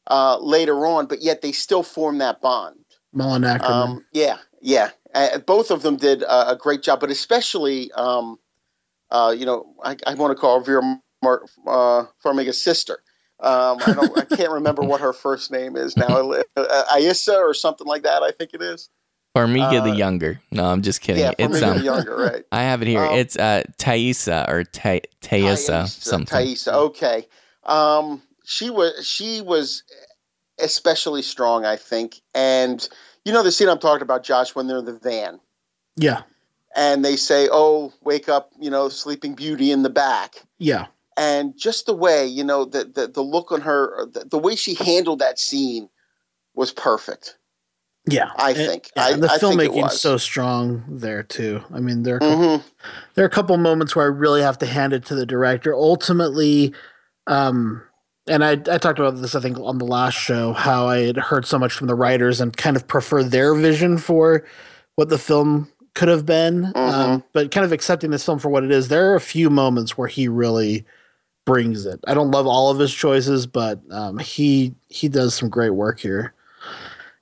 uh, later on, but yet they still form that bond. Malin Akerman. Um, yeah, yeah. Uh, both of them did uh, a great job, but especially, um, uh, you know, I, I want to call Vera Mar- uh, Farmiga's sister. Um, I, don't, I can't remember what her first name is now. Uh, Aissa or something like that. I think it is. Farmiga the Uh, younger. No, I'm just kidding. Yeah, it's um, the younger, right? I have it here. Um, it's uh Taissa or Ta- Taissa something. Taissa. Okay. Um, she was she was especially strong, I think. And you know the scene I'm talking about, Josh, when they're in the van. yeah. and they say, "Oh, wake up!" You know, Sleeping Beauty in the back, Yeah. and just the way you know the the, the look on her, the, the way she handled that scene was perfect. Yeah. I And- think. yeah, I, and the I filmmaking's so strong there too. I mean, there are a couple, Mhm. there are a couple moments where I really have to hand it to the director. Ultimately, um, and I, I talked about this I think on the last show how I had heard so much from the writers and kind of prefer their vision for what the film could have been. Um, but kind of accepting this film for what it is. There are a few moments where he really brings it. I don't love all of his choices, but um, he he does some great work here.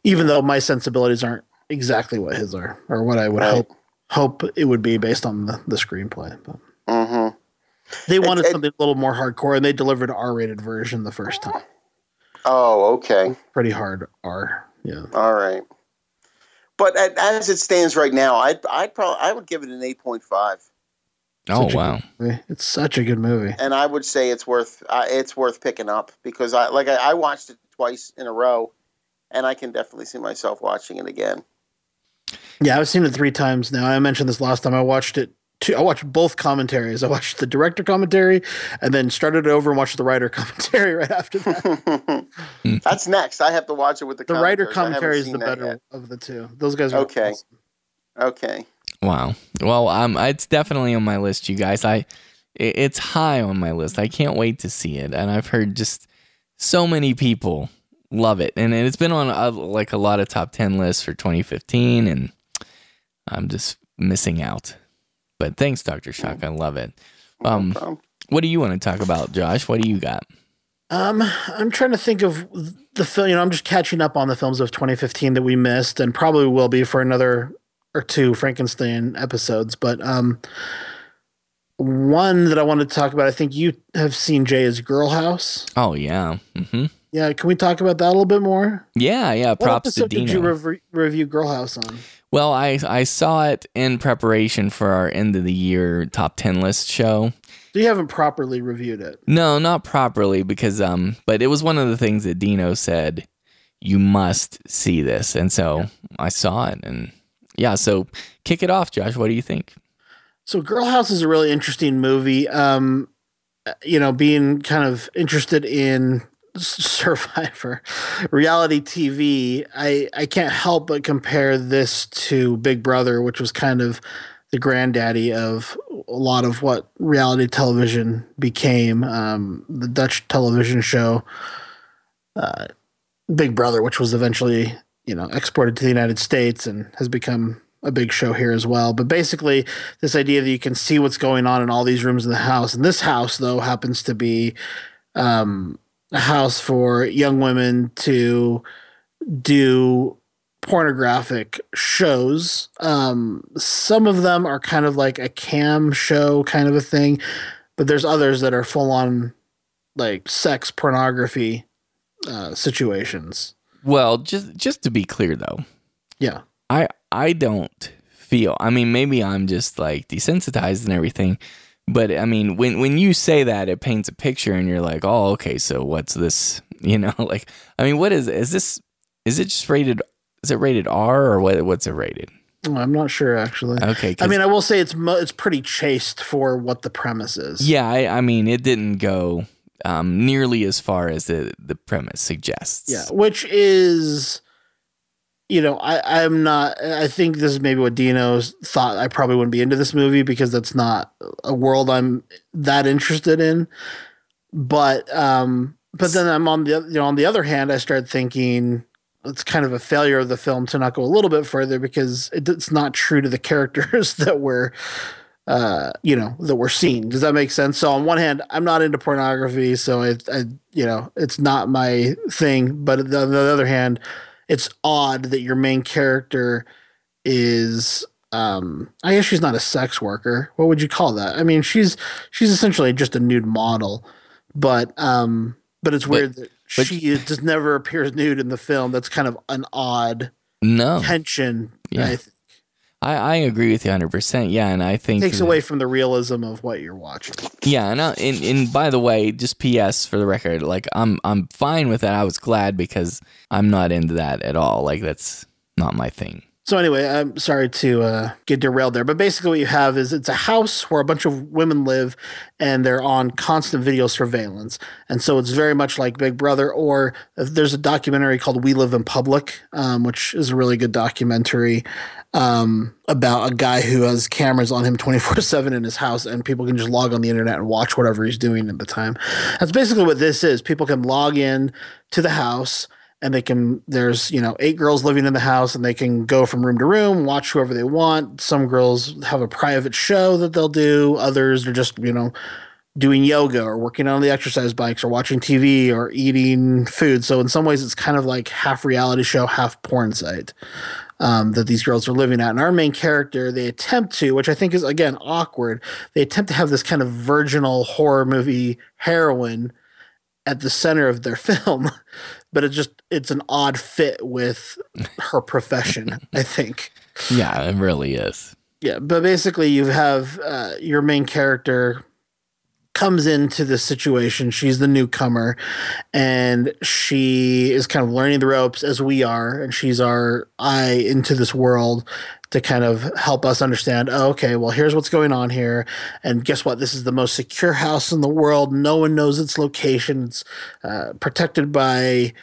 Even though my sensibilities aren't exactly what his are, or what I would Right. hope hope it would be based on the, the screenplay. But Mhm. they wanted it- something a little more hardcore, and they delivered an R-rated version the first time. Oh, okay. Pretty hard R. Yeah. All right. But a- as it stands right now, I'd I'd probably I would give it an eight point five, Oh Such a wow. It's such a good movie. and I would say it's worth uh, it's worth picking up because I like I, I watched it twice in a row, and I can definitely see myself watching it again. Yeah, I've seen it three times now. I mentioned this last time. I watched it. Two, I watched both commentaries. I watched the director commentary, and then started it over and watched the writer commentary right after that. That's next. I have to watch it with the The writer commentaries. Commentary is the better yet. of the two. Those guys are Okay. awesome. Okay. Wow. Well, um, it's definitely on my list, you guys. I, it's high on my list. I can't wait to see it, and I've heard just so many people love it, and it's been on uh, like a lot of top ten lists for 2015, and I'm just missing out. But thanks, Doctor Shock. I love it. Um, No what do you want to talk about, Josh? What do you got? Um, I'm trying to think of the film. You know, I'm just catching up on the films of 2015 that we missed, and probably will be for another or two Frankenstein episodes. But um, one that I wanted to talk about, I think you have seen Jay as Girl House. Oh yeah, hmm Yeah, can we talk about that a little bit more? yeah, yeah. Props to episode did you Dino. rev- review Girl House on? Well, I I saw it in preparation for our end of the year top ten list show. So you haven't properly reviewed it. No, not properly because um, but it was one of the things that Dino said you must see this, and so I saw it, and yeah. So kick it off, Josh. What do you think? So Girl House is a really interesting movie. Um, you know, being kind of interested in Survivor, reality TV, I I can't help but compare this to Big Brother, which was kind of the granddaddy of a lot of what reality television became. Um, the Dutch television show, uh, Big Brother, which was eventually you know exported to the United States and has become a big show here as well. But basically, this idea that you can see what's going on in all these rooms in the house. And this house, though, happens to be um, a house for young women to do pornographic shows. Um, some of them are kind of like a cam show kind of a thing, but there's others that are full on like sex pornography uh, situations. Well, just just to be clear though, Yeah. I I don't feel. I mean, maybe I'm just like desensitized and everything, but I mean, when when you say that, it paints a picture, and you're like, oh, okay, so what's this? You know, like, I mean, what is is this? Is it just rated? Is it rated R or what? What's it rated? Oh, I'm not sure actually. Okay, I mean, I will say it's mo- it's pretty chaste for what the premise is. yeah, I, I mean, it didn't go um, nearly as far as the the premise suggests. Yeah, which is, you know, I I'm not. I think this is maybe what Dino's thought. I probably wouldn't be into this movie because that's not a world I'm that interested in. But um, but then I'm on the you know on the other hand, I started thinking it's kind of a failure of the film to not go a little bit further because it, it's not true to the characters that we're uh you know that we're seeing does that make sense so on one hand i'm not into pornography so i, I you know it's not my thing but on the other hand it's odd that your main character is um i guess she's not a sex worker. What would you call that? I mean she's she's essentially just a nude model but um but it's weird that but- she is, just never appears nude in the film. That's kind of an odd No, tension Yeah. I think I, I agree with you 100. percent Yeah, and I think takes that- away from the realism of what you're watching Yeah, and, I, and and by the way, just P.S. for the record, like I'm I'm fine with that. I was glad because I'm not into that at all. Like that's not my thing. So anyway, I'm sorry to uh, get derailed there, but basically what you have is it's a house where a bunch of women live, and they're on constant video surveillance, and so it's very much like Big Brother. Or there's a documentary called "We Live in Public," um, which is a really good documentary um, about a guy who has cameras on him 24 7 in his house, and people can just log on the internet and watch whatever he's doing at the time. That's basically what this is. People can log in to the house and they can there's you know eight girls living in the house and they can go from room to room watch whoever they want. Some girls have a private show that they'll do. Others are just you know doing yoga or working on the exercise bikes or watching tv or eating food. So in some ways it's kind of like half reality show half porn site um, that these girls are living at. And our main character they attempt to which i think is again awkward they attempt to have this kind of virginal horror movie heroine at the center of their film but it just it's an odd fit with her profession i think Yeah, it really is. yeah but basically you have uh, your main character comes into this situation she's the newcomer and she is kind of learning the ropes as we are and she's our eye into this world to kind of help us understand oh, okay well here's what's going on here and guess what? This is the most secure house in the world. No one knows its location. It's uh, protected by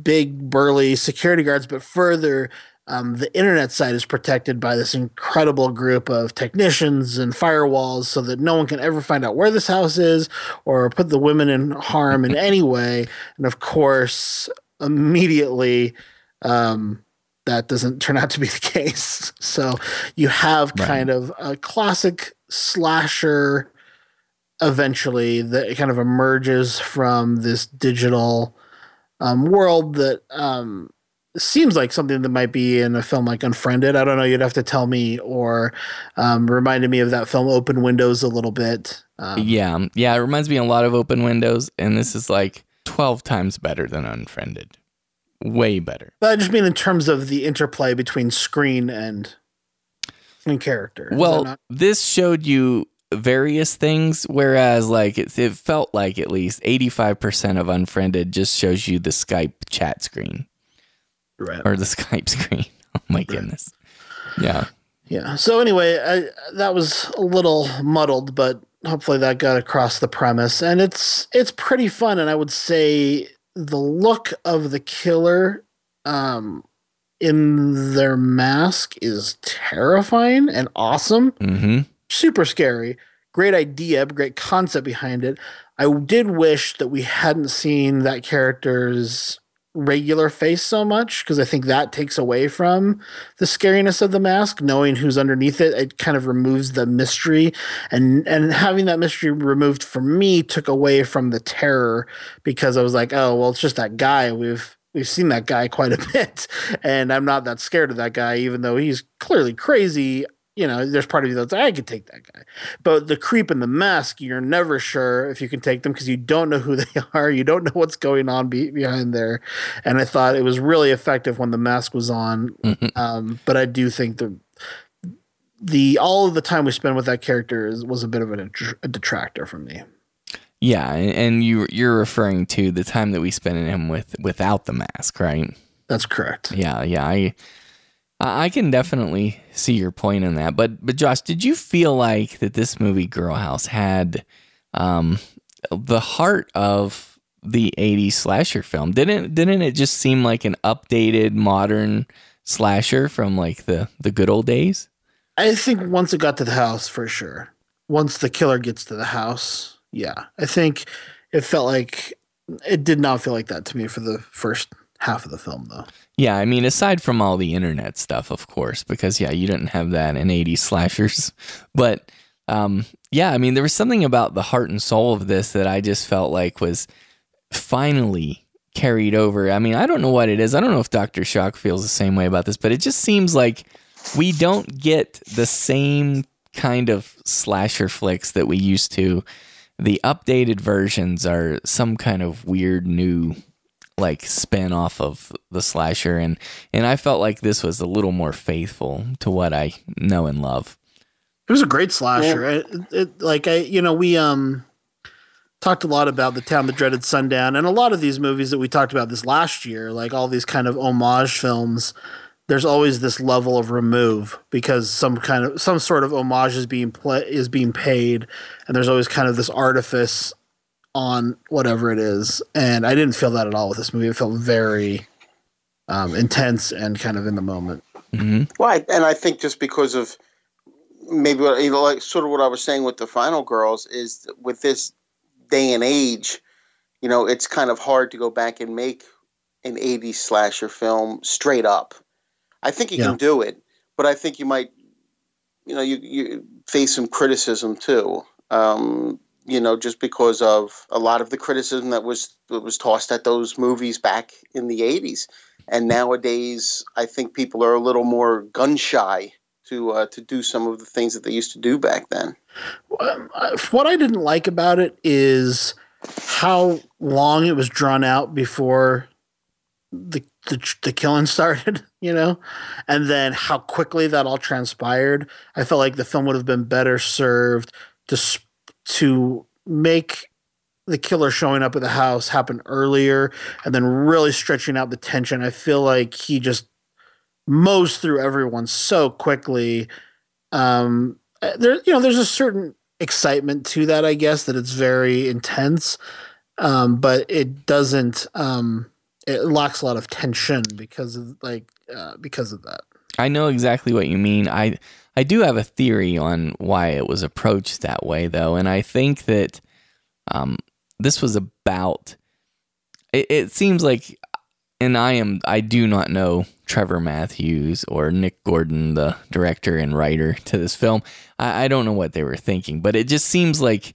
big burly security guards but further um, the internet site is protected by this incredible group of technicians and firewalls so that no one can ever find out where this house is or put the women in harm in any way. And of course immediately um, that doesn't turn out to be the case so you have Right. kind of a classic slasher eventually that kind of emerges from this digital um, world that um, seems like something that might be in a film like Unfriended. I don't know. You'd have to tell me, or um, reminded me of that film Open Windows a little bit. Um, Yeah, yeah. It reminds me a lot of Open Windows, and this is like twelve times better than Unfriended. Way better. But I just mean in terms of the interplay between screen and and character. Well, not- this showed you various things, whereas like it, it felt like at least eighty five percent of Unfriended just shows you the Skype chat screen right. or the Skype screen. Oh my goodness. Yeah. Yeah. So anyway, I, that was a little muddled, but hopefully that got across the premise. And it's it's pretty fun. And I would say the look of the killer um, in their mask is terrifying and awesome. Mm-hmm. Super scary. Great idea, great concept behind it. I did wish that we hadn't seen that character's regular face so much because I think that takes away from the scariness of the mask. Knowing who's underneath it, it kind of removes the mystery, and and having that mystery removed for me took away from the terror because I was like, oh well, it's just that guy. We've we've seen that guy quite a bit, and I'm not that scared of that guy, even though he's clearly crazy you know, there's part of you that's I could take that guy. But the creep and the mask, you're never sure if you can take them because you don't know who they are. You don't know what's going on be- behind there. And I thought it was really effective when the mask was on. Mm-hmm. Um, but I do think the the all of the time we spend with that character is, was a bit of a, a detractor for me. Yeah, and you you're referring to the time that we spent in him with without the mask, right? That's correct. Yeah, yeah. I I can definitely see your point in that. But but Josh, did you feel like that this movie Girl House had um, the heart of the 80s slasher film? Didn't didn't it just seem like an updated modern slasher from like the the good old days? I think once it got to the house for sure. Once the killer gets to the house, yeah. I think it felt like it did not feel like that to me for the first half of the film though. Yeah, I mean, aside from all the internet stuff, of course, because yeah, you didn't have that in 80s slashers. But um, yeah, I mean, there was something about the heart and soul of this that I just felt like was finally carried over. I mean, I don't know what it is. I don't know if Dr. Shock feels the same way about this, but it just seems like we don't get the same kind of slasher flicks that we used to. The updated versions are some kind of weird new like spin off of the slasher and and I felt like this was a little more faithful to what I know and love. It was a great slasher. Yeah. It, it, like I you know we um talked a lot about the town that dreaded sundown and a lot of these movies that we talked about this last year like all these kind of homage films there's always this level of remove because some kind of some sort of homage is being play is being paid and there's always kind of this artifice on whatever it is. And I didn't feel that at all with this movie. It felt very um, intense and kind of in the moment. Mm-hmm. Well, and I think just because of maybe what, you know, like sort of what I was saying with the Final Girls is with this day and age, you know, it's kind of hard to go back and make an 80s slasher film straight up. I think you yeah. can do it, but I think you might, you know, you, you face some criticism too. Um, you know, just because of a lot of the criticism that was that was tossed at those movies back in the '80s. And nowadays, I think people are a little more gun shy to uh, to do some of the things that they used to do back then. What I didn't like about it is how long it was drawn out before the the, the killing started, you know, and then how quickly that all transpired. I felt like the film would have been better served to to make the killer showing up at the house happen earlier and then really stretching out the tension. I feel like he just mows through everyone so quickly. Um, there, you know, there's a certain excitement to that, I guess, that it's very intense, um, but it doesn't. Um, it lacks a lot of tension because of like uh, because of that. I know exactly what you mean. I I do have a theory on why it was approached that way, though, and I think that um, this was about. It, it seems like, and I am I do not know Trevor Matthews or Nick Gordon, the director and writer to this film. I, I don't know what they were thinking, but it just seems like.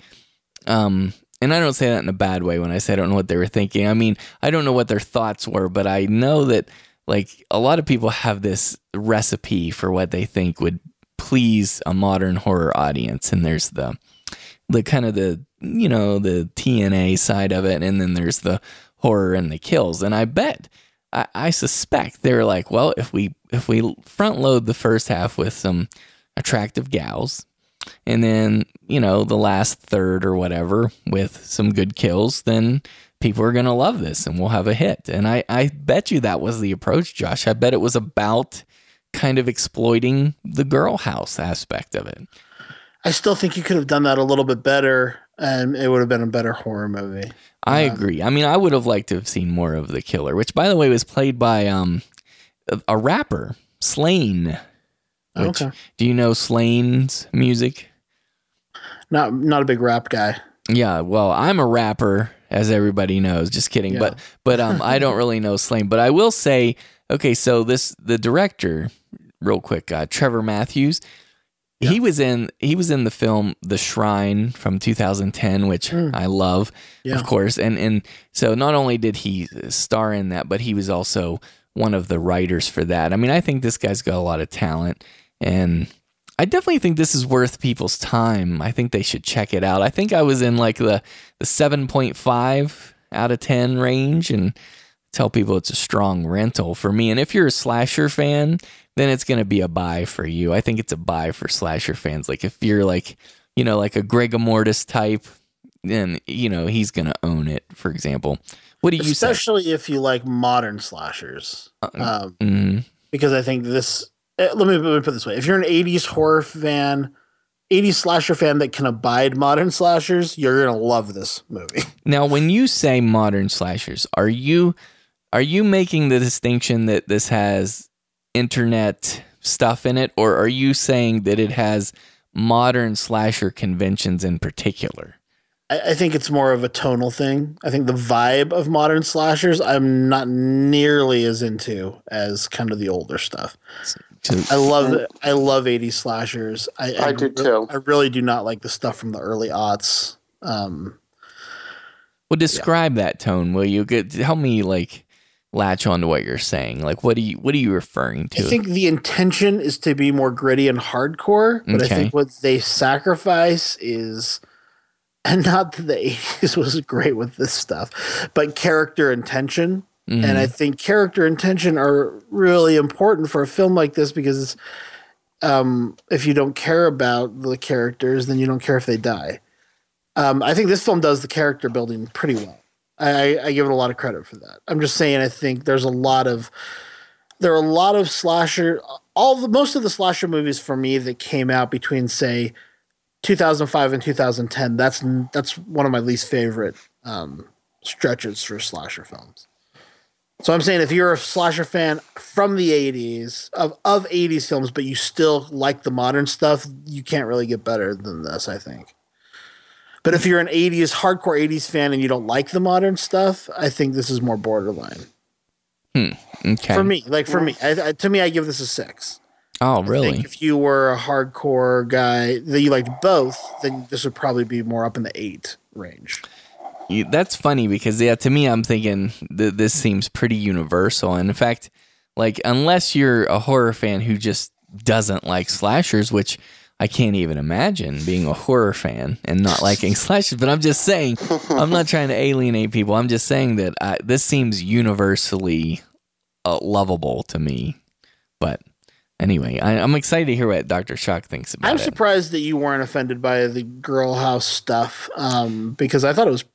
Um, and I don't say that in a bad way when I say I don't know what they were thinking. I mean, I don't know what their thoughts were, but I know that like a lot of people have this recipe for what they think would please a modern horror audience. And there's the the kind of the you know the TNA side of it. And then there's the horror and the kills. And I bet I, I suspect they're like well if we if we front load the first half with some attractive gals and then you know the last third or whatever with some good kills then people are going to love this and we'll have a hit. And I I bet you that was the approach Josh. I bet it was about kind of exploiting the girl house aspect of it. I still think you could have done that a little bit better and it would have been a better horror movie. I um, agree. I mean, I would have liked to have seen more of the killer, which by the way was played by um a rapper, Slaine. Which, okay. Do you know Slaine's music? Not not a big rap guy. Yeah, well, I'm a rapper as everybody knows. Just kidding. Yeah. But but um, I don't really know Slaine. But I will say, okay, so this the director, real quick, uh, Trevor Matthews. He was in he was in the film The Shrine from 2010, which I love, Yeah. of course. And and so not only did he star in that, but he was also one of the writers for that. I mean, I think this guy's got a lot of talent, and I definitely think this is worth people's time. I think they should check it out. I think I was in like the the 7.5 out of 10 range, and tell people it's a strong rental for me. And if you're a slasher fan, then it's going to be a buy for you. I think it's a buy for slasher fans. Like if you're like, you know, like a Greg Mortis type, then you know he's going to own it. For example, what do you say? Especially if you like modern slashers. Um, Mhm. because I think this. eh, Let me, let me put it this way: if you're an '80s horror fan, '80s slasher fan that can abide modern slashers, you're gonna love this movie. Now, when you say modern slashers, are you are you making the distinction that this has internet stuff in it, or are you saying that it has modern slasher conventions in particular? I, I think it's more of a tonal thing. I think the vibe of modern slashers, I'm not nearly as into as kind of the older stuff. I love it. I love 80s slashers. I, I do re- too. I really do not like the stuff from the early aughts. Um, well, describe that tone, will you? Get help me like latch on to what you're saying. Like, what do you what are you referring to? I think the intention is to be more gritty and hardcore, but I think what they sacrifice is, and not that the 80s was great with this stuff, but character and tension. Mhm. And I think character and tension are really important for a film like this because um, if you don't care about the characters, then you don't care if they die. Um, I think this film does the character building pretty well. I, I give it a lot of credit for that. I'm just saying, I think there's a lot of there are a lot of slasher all the most of the slasher movies for me that came out between say 2005 and 2010 that's that's one of my least favorite um, stretches for slasher films so i'm saying if you're a slasher fan from the 80s of, of 80s films but you still like the modern stuff you can't really get better than this i think but if you're an 80s hardcore 80s fan and you don't like the modern stuff i think this is more borderline hmm. okay. for me like for me I, I, to me i give this a six oh, I think really? if you were a hardcore guy that you liked both, then this would probably be more up in the eight range. That's funny because yeah, to me, I'm thinking that this seems pretty universal. And in fact, like unless you're a horror fan who just doesn't like slashers, which I can't even imagine being a horror fan and not liking slashers. But I'm just saying, I'm not trying to alienate people. I'm just saying that I, this seems universally uh, lovable to me. But anyway, I, I'm excited to hear what Doctor Shock thinks about it. I'm it. surprised that you weren't offended by the girl house stuff um, because I thought it was,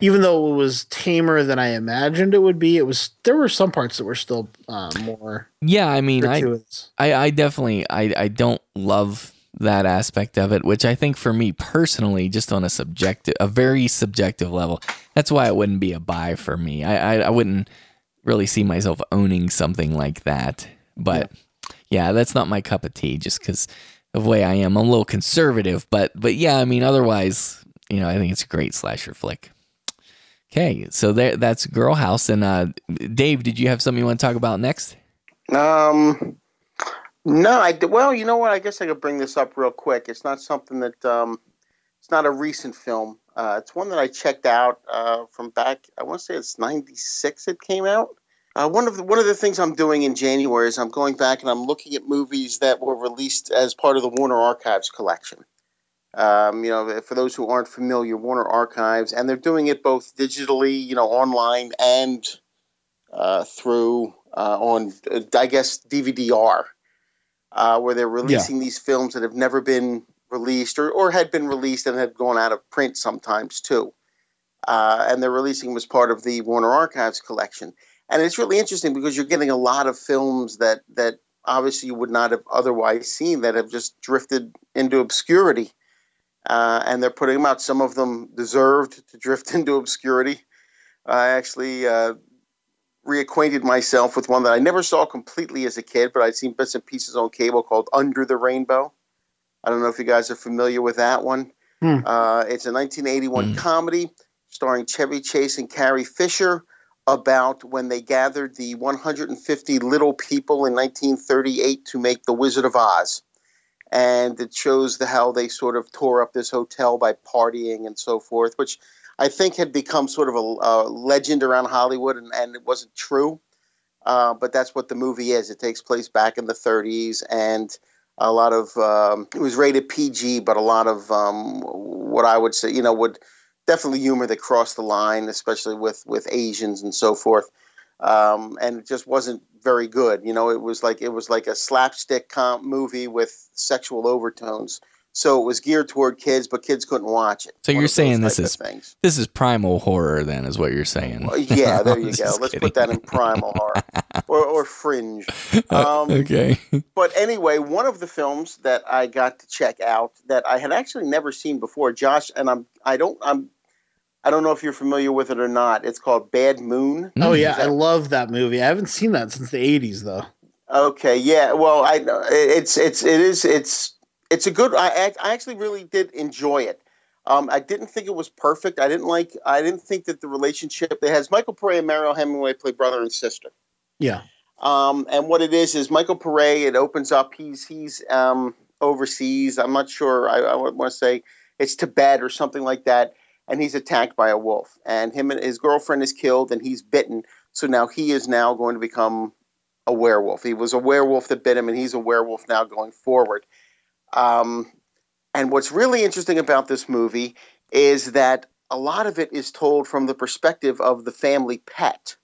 even though it was tamer than I imagined it would be, it was there were some parts that were still um, more yeah, I mean, I. I, I definitely I, I don't love that aspect of it, which I think for me personally, just on a subjective a very subjective level, that's why it wouldn't be a buy for me. I, I, I wouldn't really see myself owning something like that. But yeah, that's not my cup of tea just because of the way I am. I'm a little conservative, but but yeah, I mean otherwise, you know, I think it's a great slasher flick. Okay, so there that's Girl House. And uh Dave, did you have something you want to talk about next? Um, no, I well, you know what? I guess I could bring this up real quick. It's not something that um, it's not a recent film. Uh, it's one that I checked out uh, from back. I want to say it's '96. It came out. Uh, one of the, one of the things I'm doing in January is I'm going back and I'm looking at movies that were released as part of the Warner Archives collection. Um, you know, for those who aren't familiar, Warner Archives, and they're doing it both digitally, you know, online and uh, through uh, on, I guess, DVD-R, uh, where they're releasing these films that have never been released or, or had been released and had gone out of print sometimes too. Uh, and they're releasing them as part of the Warner Archives collection. And it's really interesting because you're getting a lot of films that that obviously you would not have otherwise seen that have just drifted into obscurity. Uh, and they're putting them out. Some of them deserved to drift into obscurity. I actually uh, reacquainted myself with one that I never saw completely as a kid, but I'd seen bits and pieces on cable called Under the Rainbow. I don't know if you guys are familiar with that one. Hmm. Uh, it's a 1981 Hmm. comedy starring Chevy Chase and Carrie Fisher, about when they gathered the 150 little people in 1938 to make The Wizard of Oz. And it shows the how they sort of tore up this hotel by partying and so forth, which I think had become sort of a, a legend around Hollywood, and, and it wasn't true. Uh, but that's what the movie is. It takes place back in the 30s, and a lot of um, it was rated PG, but a lot of um, what I would say, you know, would definitely humor that crossed the line, especially with with Asians and so forth. Um, and it just wasn't very good. You know, it was like it was like a slapstick comp movie with sexual overtones. So it was geared toward kids, but kids couldn't watch it. So One you're saying this is this is primal horror, then, is what you're saying? Well, yeah, there you go. Let's kidding. put that in primal horror or, or fringe. Uh, um, okay. But anyway, one of the films that I got to check out that I had actually never seen before, Josh, and I'm I don't I'm I don't know if you're familiar with it or not. It's called Bad Moon. Oh yeah, that- I love that movie. I haven't seen that since the '80s though. Okay, yeah. Well, I it's it's it is it's it's a good. I I actually really did enjoy it. Um, I didn't think it was perfect. I didn't like. I didn't think that the relationship that has Michael Paré and Mariel Hemingway play brother and sister. Yeah. Um, and what it is is Michael Paré. It opens up. He's he's um, overseas. I'm not sure. I, I want to say it's Tibet or something like that and he's attacked by a wolf. And him and his girlfriend is killed, and he's bitten. So now he is now going to become a werewolf. He was a werewolf that bit him, and he's a werewolf now going forward. Um, and what's really interesting about this movie is that a lot of it is told from the perspective of the family pet.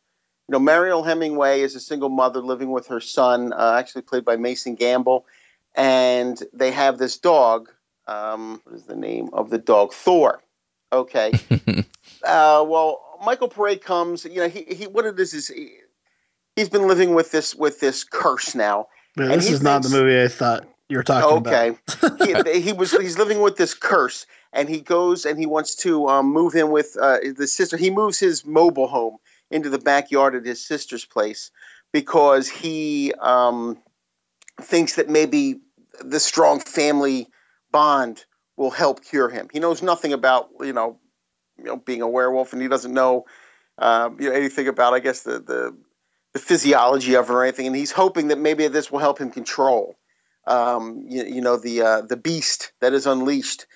You know, Mariel Hemingway is a single mother living with her son, uh, actually played by Mason Gamble, and they have this dog. Um, what is the name of the dog? Thor. Okay. uh, well, Michael Paré comes. You know, he, he what it is is he, has been living with this with this curse now. Man, this is thinks, not the movie I thought you were talking okay. about. Okay, he, he, was he's living with this curse, and he goes and he wants to um, move in with uh, the sister. He moves his mobile home into the backyard at his sister's place because he um, thinks that maybe the strong family bond will help cure him. He knows nothing about you know, you know, being a werewolf, and he doesn't know, um, you know anything about I guess the, the the physiology of it or anything. And he's hoping that maybe this will help him control, um, you, you, know, the uh, the beast that is unleashed.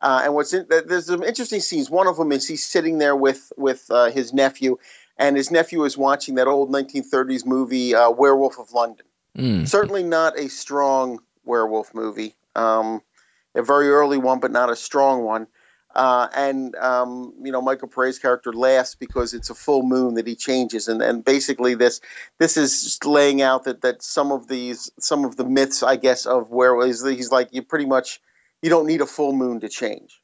Uh, and what's in, there's some interesting scenes. One of them is he's sitting there with with uh, his nephew, and his nephew is watching that old 1930s movie, uh, Werewolf of London. Mm. Certainly not a strong werewolf movie. Um, a very early one, but not a strong one. Uh, and um, you know Michael Paré's character laughs because it's a full moon that he changes, and, and basically this this is just laying out that that some of these some of the myths, I guess, of where he's, he's like you pretty much you don't need a full moon to change.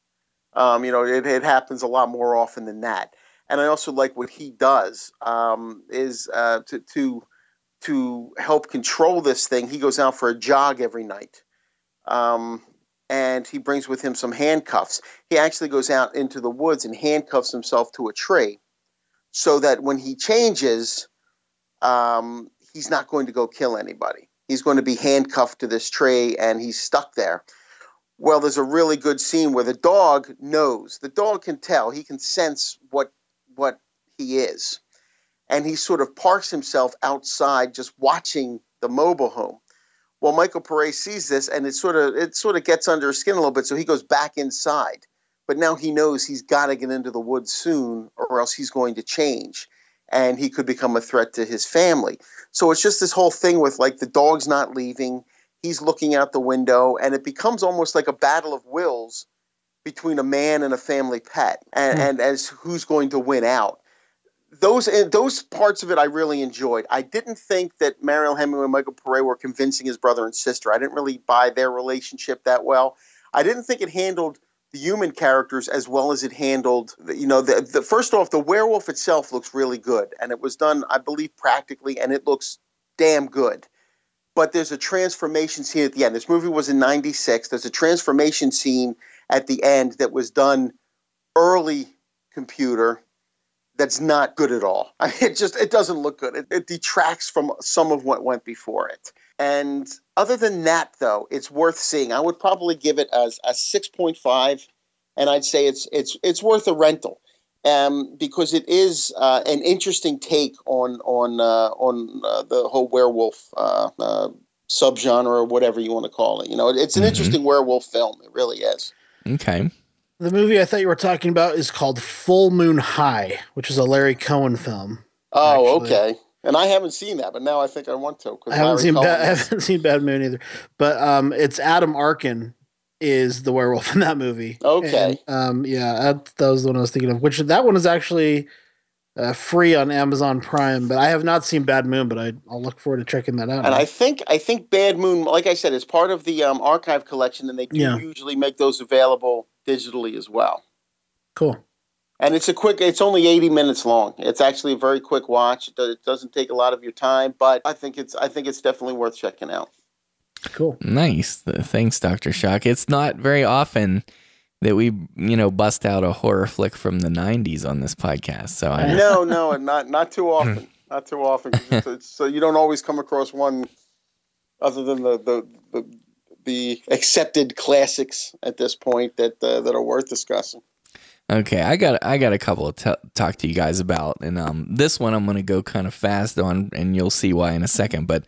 Um, you know it, it happens a lot more often than that. And I also like what he does um, is uh, to to to help control this thing. He goes out for a jog every night. Um, and he brings with him some handcuffs. He actually goes out into the woods and handcuffs himself to a tree so that when he changes, um, he's not going to go kill anybody. He's going to be handcuffed to this tree and he's stuck there. Well, there's a really good scene where the dog knows. The dog can tell. He can sense what what he is. And he sort of parks himself outside just watching the mobile home. Well, Michael Paré sees this, and it sort of it sort of gets under his skin a little bit, so he goes back inside. But now he knows he's got to get into the woods soon, or else he's going to change, and he could become a threat to his family. So it's just this whole thing with like the dog's not leaving, he's looking out the window, and it becomes almost like a battle of wills between a man and a family pet, and, mm. and as who's going to win out those those parts of it I really enjoyed. I didn't think that Mariel Hemingway and Michael Paré were convincing his brother and sister. I didn't really buy their relationship that well. I didn't think it handled the human characters as well as it handled you know the, the first off the werewolf itself looks really good and it was done I believe practically and it looks damn good. But there's a transformation scene at the end. This movie was in 96. There's a transformation scene at the end that was done early computer that's not good at all. I mean, it just it doesn't look good. It, it, detracts from some of what went before it. And other than that, though, it's worth seeing. I would probably give it as a six point five, and I'd say it's it's it's worth a rental. um, because it is uh, an interesting take on on uh, on uh, the whole werewolf uh, uh, subgenre or whatever you want to call it. You know, it's an Mhm. interesting werewolf film. It really is. Okay. The movie I thought you were talking about is called Full Moon High, which is a Larry Cohen film. Oh, Actually. okay. And I haven't seen that, but now I think I want to. I haven't Larry seen Cohen Bad, I haven't seen Bad Moon either, but um, it's Adam Arkin is the werewolf in that movie. Okay. And, um, yeah, that, that was the one I was thinking of. Which that one is actually uh, free on Amazon Prime, but I have not seen Bad Moon, but I, I'll look forward to checking that out. And I think I think Bad Moon, like I said, is part of the um, archive collection, and they do Yeah. usually make those available digitally as well. cool. And it's a quick. It's only eighty minutes long. It's actually a very quick watch. It, doesn't take a lot of your time, but I think it's I think it's definitely worth checking out. Cool. Nice. Thanks, Dr. Shock. It's not very often that we, you know, bust out a horror flick from the 90s on this podcast. So I No, no, and not not too often. Not too often. It's, it's, so you don't always come across one other than the the the, the accepted classics at this point that uh, that are worth discussing. Okay, I got I got a couple to t- talk to you guys about, and um, this one I'm going to go kind of fast on, and you'll see why in a second. But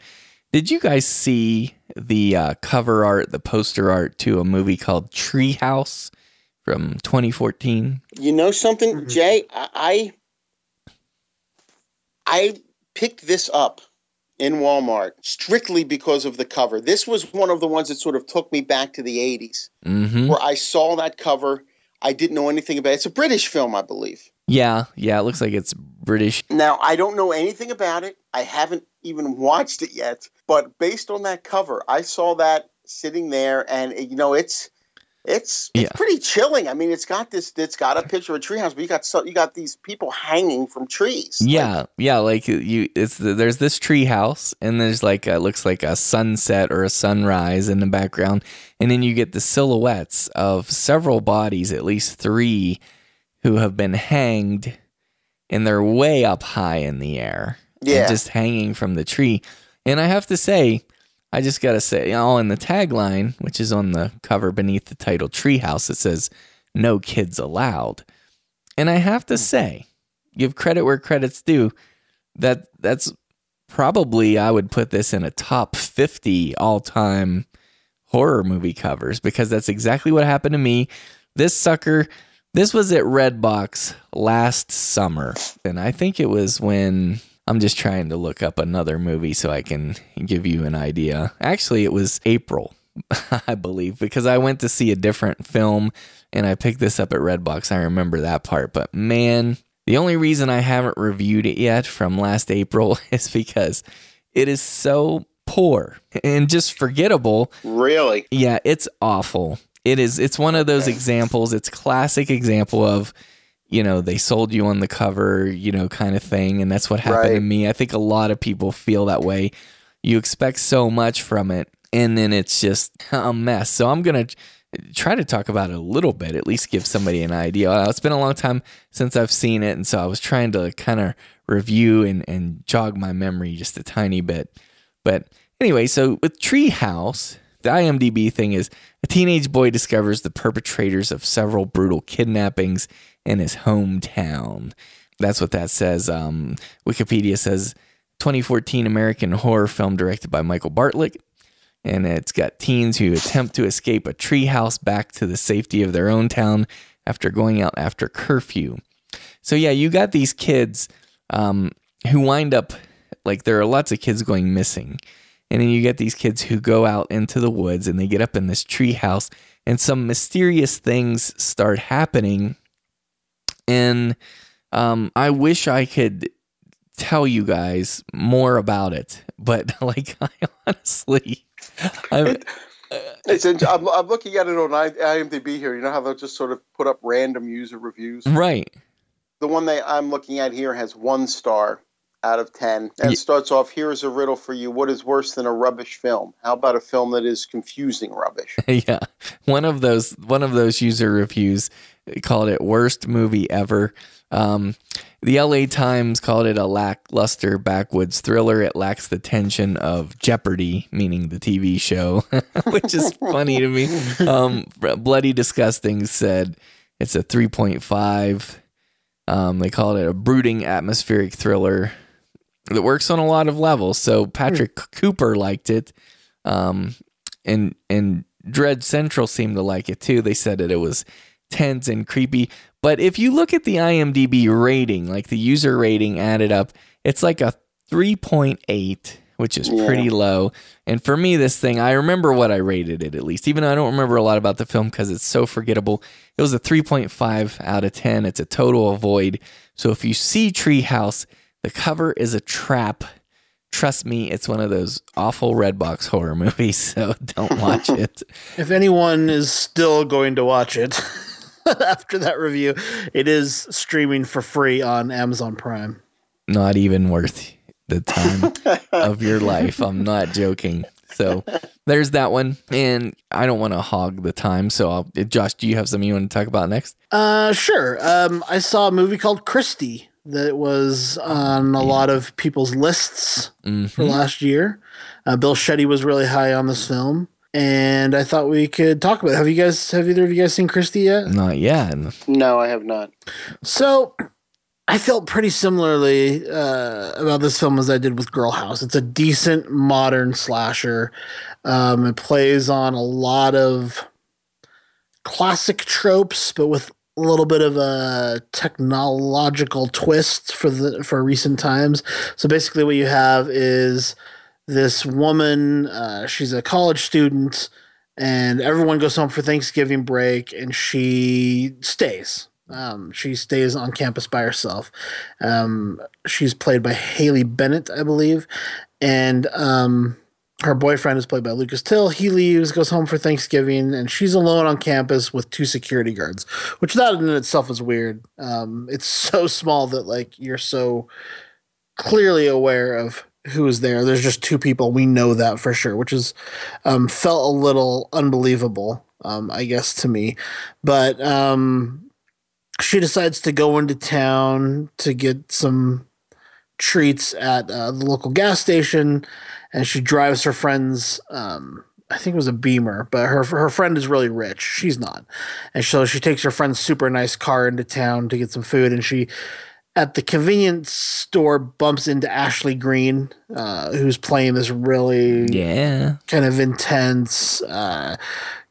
did you guys see the uh, cover art, the poster art to a movie called Treehouse from 2014? You know something, Mhm. Jay? I I picked this up in Walmart strictly because of the cover. This was one of the ones that sort of took me back to the 80s, Mm-hmm. where I saw that cover. I didn't know anything about it. It's a British film, I believe. Yeah, yeah. It looks like it's British. Now, I don't know anything about it. I haven't even watched it yet. But based on that cover, I saw that sitting there, and you know, it's it's it's Yeah. pretty chilling. I mean, it's got this. It's got a picture of a treehouse, but you got so you got these people hanging from trees. Like, Yeah, yeah. Like you, it's there's this tree house, and there's like a, looks like a sunset or a sunrise in the background, and then you get the silhouettes of several bodies, at least three, who have been hanged, and they're way up high in the air, yeah. just hanging from the tree. And I have to say, I just gotta say, all in the tagline, which is on the cover beneath the title "Treehouse," it says "No kids allowed," and I have to hmm. say give credit where credit's due. That that's probably I would put this in a top 50 all-time horror movie covers because that's exactly what happened to me. This sucker, this was at Redbox last summer, and I think it was when I'm just trying to look up another movie so I can give you an idea. Actually, it was April, I believe, because I went to see a different film and I picked this up at Redbox. I remember that part, but man, the only reason I haven't reviewed it yet from last April is because it is so poor and just forgettable. really. Yeah, it's awful. It is it's one of those examples, it's classic example of you know, they sold you on the cover, you know, kind of thing and that's what happened to me. I think a lot of people feel that way. You expect so much from it and then it's just a mess. So I'm going to try to talk about it a little bit, at least give somebody an idea. Uh, It's been a long time since I've seen it, and so I was trying to kind of review and, and jog my memory just a tiny bit. But anyway, so with Treehouse, the IMDb thing is a teenage boy discovers the perpetrators of several brutal kidnappings in his hometown. That's what that says. Um, Wikipedia says 2014 American horror film directed by Michael Bartlett and it's got teens who attempt to escape a treehouse back to the safety of their own town after going out after curfew. So yeah, you got these kids um, who wind up like there are lots of kids going missing, and then you get these kids who go out into the woods and they get up in this treehouse, and some mysterious things start happening. And um, I wish I could tell you guys more about it, but like I honestly. I, It's in, I'm, I'm looking at it on IMDb here. You know how they'll just sort of put up random user reviews. right. The one that I'm looking at here has one star out of ten, and Ye- it starts off: "Here is a riddle for you. What is worse than a rubbish film? How about a film that is confusing rubbish?" yeah one of those one of those user reviews called it worst movie ever. Um, the la times called it a lackluster backwoods thriller. It lacks the tension of jeopardy meaning the tv show which is funny to me. Um, bloody disgusting said it's a 3.5 Um, they called it a brooding atmospheric thriller that works on a lot of levels. So Patrick Cooper liked it, um, and and Dread Central seemed to like it too. They said that it was tense and creepy. But if you look at the IMDb rating, like the user rating added up, it's like a 3.8, which is Yeah. pretty low. And for me, this thing, I remember what I rated it at least, even though I don't remember a lot about the film because it's so forgettable. It was a 3.5 out of 10. It's a total avoid. So if you see Treehouse, the cover is a trap. Trust me, it's one of those awful Redbox horror movies, so don't watch it. If anyone is still going to watch it after that review, it is streaming for free on Amazon Prime. Not even worth the time of your life. I'm not joking. So there's that one. And I don't want to hog the time. So I'll, Josh, do you have something you want to talk about next? Uh, sure. Um, I saw a movie called Kristy that was on a lot of people's lists for Mhm. last year. Uh, Bill Shetty was really high on this film, and I thought we could talk about it. Have you guys, have either of you guys seen Kristy yet? Not yet. No, I have not. So I felt pretty similarly uh, about this film as I did with Girl House. It's a decent modern slasher. Um, it plays on a lot of classic tropes, but with a little bit of a technological twist for the for recent times. So basically, what you have is this woman. Uh, she's a college student, and everyone goes home for Thanksgiving break, and she stays. Um, she stays on campus by herself. Um, she's played by Haley Bennett, I believe, and um, her boyfriend is played by Lucas Till. He leaves, goes home for Thanksgiving, and she's alone on campus with two security guards, which that in itself is weird. Um, it's so small that like you're so clearly aware of who is there. There's just two people. We know that for sure, which is um, felt a little unbelievable, um, I guess, to me. But um, she decides to go into town to get some treats at uh, the local gas station, and she drives her friend's. Um, I think it was a Beamer, but her her friend is really rich. She's not, and so she takes her friend's super nice car into town to get some food, and she. At the convenience store, bumps into Ashley Greene, uh, who's playing this really Yeah. kind of intense, uh,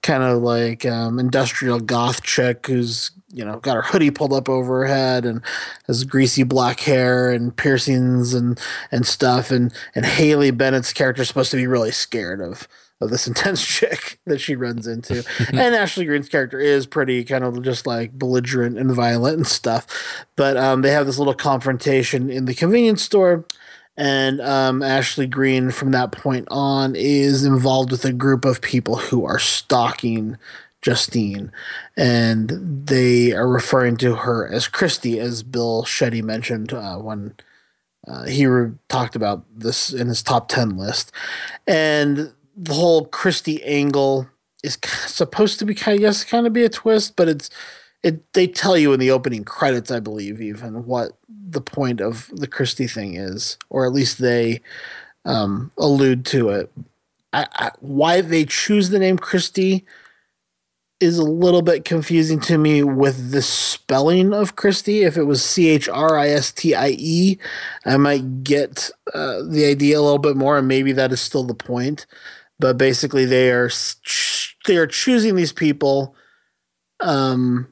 kind of like um, industrial goth chick who's you know got her hoodie pulled up over her head and has greasy black hair and piercings and and stuff. And and Haley Bennett's character is supposed to be really scared of of this intense chick that she runs into. and Ashley Greene's character is pretty kind of just like belligerent and violent and stuff. But um, they have this little confrontation in the convenience store and um, Ashley Greene, from that point on, is involved with a group of people who are stalking Justine, and they are referring to her as Kristy, as Bill Shetty mentioned uh, when uh, he re- talked about this in his top ten list, and the whole Kristy angle is supposed to be, I guess, kind of be a twist, but it's it. They tell you in the opening credits, I believe, even what the point of the Kristy thing is, or at least they um, allude to it. I, I, why they choose the name Kristy is a little bit confusing to me with the spelling of Kristy. If it was C H R I S T I E, I might get uh, the idea a little bit more, and maybe that is still the point. But basically, they are they are choosing these people, um,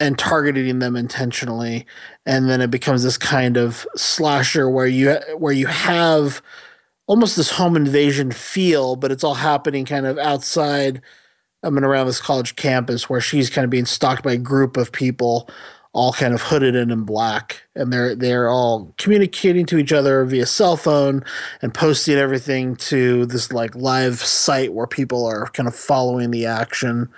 and targeting them intentionally. And then it becomes this kind of slasher where you where you have almost this home invasion feel, but it's all happening kind of outside um, and around this college campus where she's kind of being stalked by a group of people all kind of hooded and in black and they're they're all communicating to each other via cell phone and posting everything to this like live site where people are kind of following the action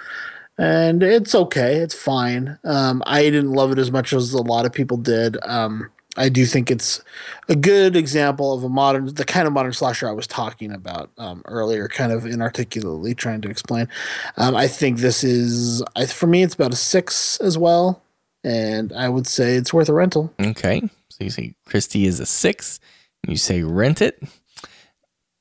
and it's okay. It's fine. Um, I didn't love it as much as a lot of people did. Um, I do think it's a good example of a modern, the kind of modern slasher I was talking about um, earlier, kind of inarticulately trying to explain. Um, I think this is, I, for me, it's about a six as well, and I would say it's worth a rental. Okay. So you say Kristy is a six, and you say rent it.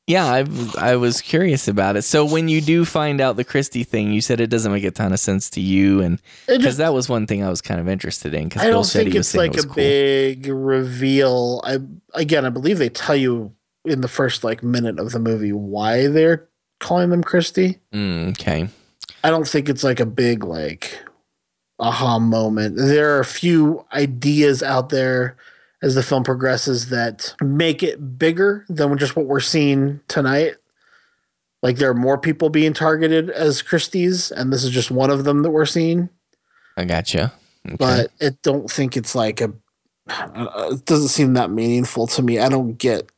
Yeah, I, I was curious about it. So when you do find out the Kristy thing, you said it doesn't make a ton of sense to you, and because that was one thing I was kind of interested in. Because I don't think it's like it a cool. big reveal. I again, I believe they tell you in the first like minute of the movie why they're calling them Kristy. Mm, okay. I don't think it's like a big like aha moment. There are a few ideas out there as the film progresses that make it bigger than just what we're seeing tonight. Like there are more people being targeted as Kristys, and this is just one of them that we're seeing. I gotcha. Okay. But I don't think it's like a. uh, It doesn't seem that meaningful to me. I don't get.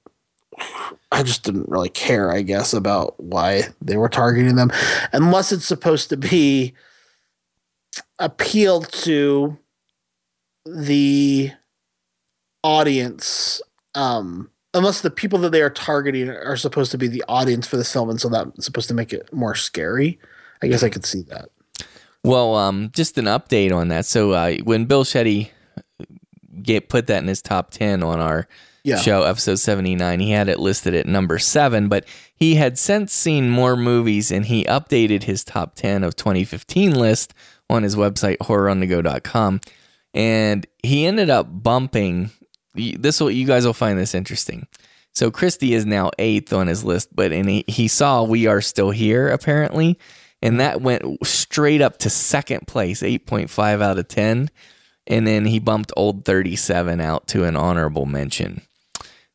I just didn't really care, I guess, about why they were targeting them, unless it's supposed to be appeal to the audience. Um, unless the people that they are targeting are supposed to be the audience for this film, and so that's supposed to make it more scary. I guess I could see that. Well, um, just an update on that. So uh, when Bill Shetty get put that in his top ten on our Yeah. show, episode seventy nine, he had it listed at number seven, but he had since seen more movies and he updated his top ten of 2015 list on his website horroronthego.com, and he ended up bumping. This will you guys will find this interesting. So Kristy is now eighth on his list, but and he, he saw We Are Still Here apparently, and that went straight up to second place, eight point five out of ten, and then he bumped Old Thirty Seven out to an honorable mention.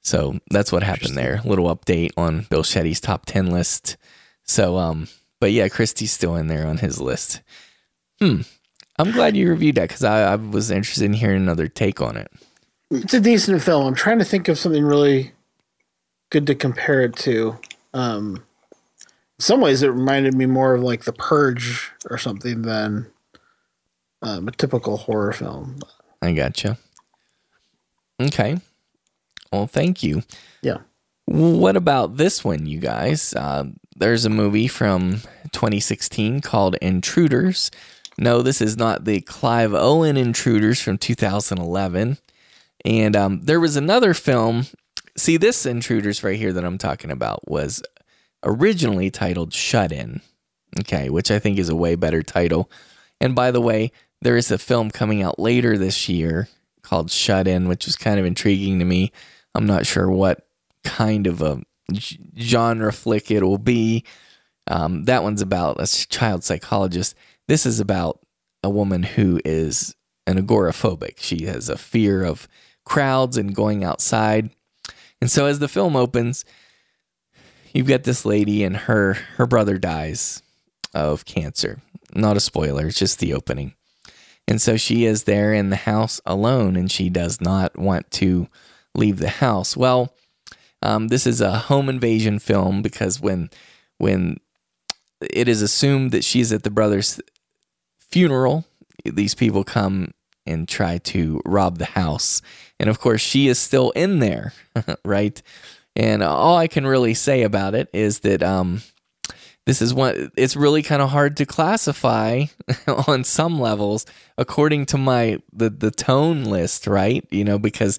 So that's what happened there. Little update on Bill Shetty's top ten list. So um, but yeah, Kristy's still in there on his list. Hmm. I'm glad you reviewed that because I, I was interested in hearing another take on it. It's a decent film. I'm trying to think of something really good to compare it to. Um, in some ways, it reminded me more of like The Purge or something than um, a typical horror film. I gotcha. Okay. Well, thank you. Yeah. What about this one, you guys? Uh, there's a movie from 2016 called Intruders. No, this is not the Clive Owen Intruders from 2011. And um, there was another film. See, this Intruders right here that I'm talking about was originally titled Shut In. Okay, which I think is a way better title. And by the way, there is a film coming out later this year called Shut In, which was kind of intriguing to me. I'm not sure what kind of a genre flick it will be. Um, that one's about a child psychologist. This is about a woman who is an agoraphobic. She has a fear of crowds and going outside. And so as the film opens, you've got this lady and her her brother dies of cancer. Not a spoiler, it's just the opening. And so she is there in the house alone and she does not want to leave the house. Well, um, this is a home invasion film because when when it is assumed that she's at the brother's funeral, these people come and try to rob the house. And of course, she is still in there, right? And all I can really say about it is that um, this is one it's really kind of hard to classify on some levels according to my the the tone list right you know because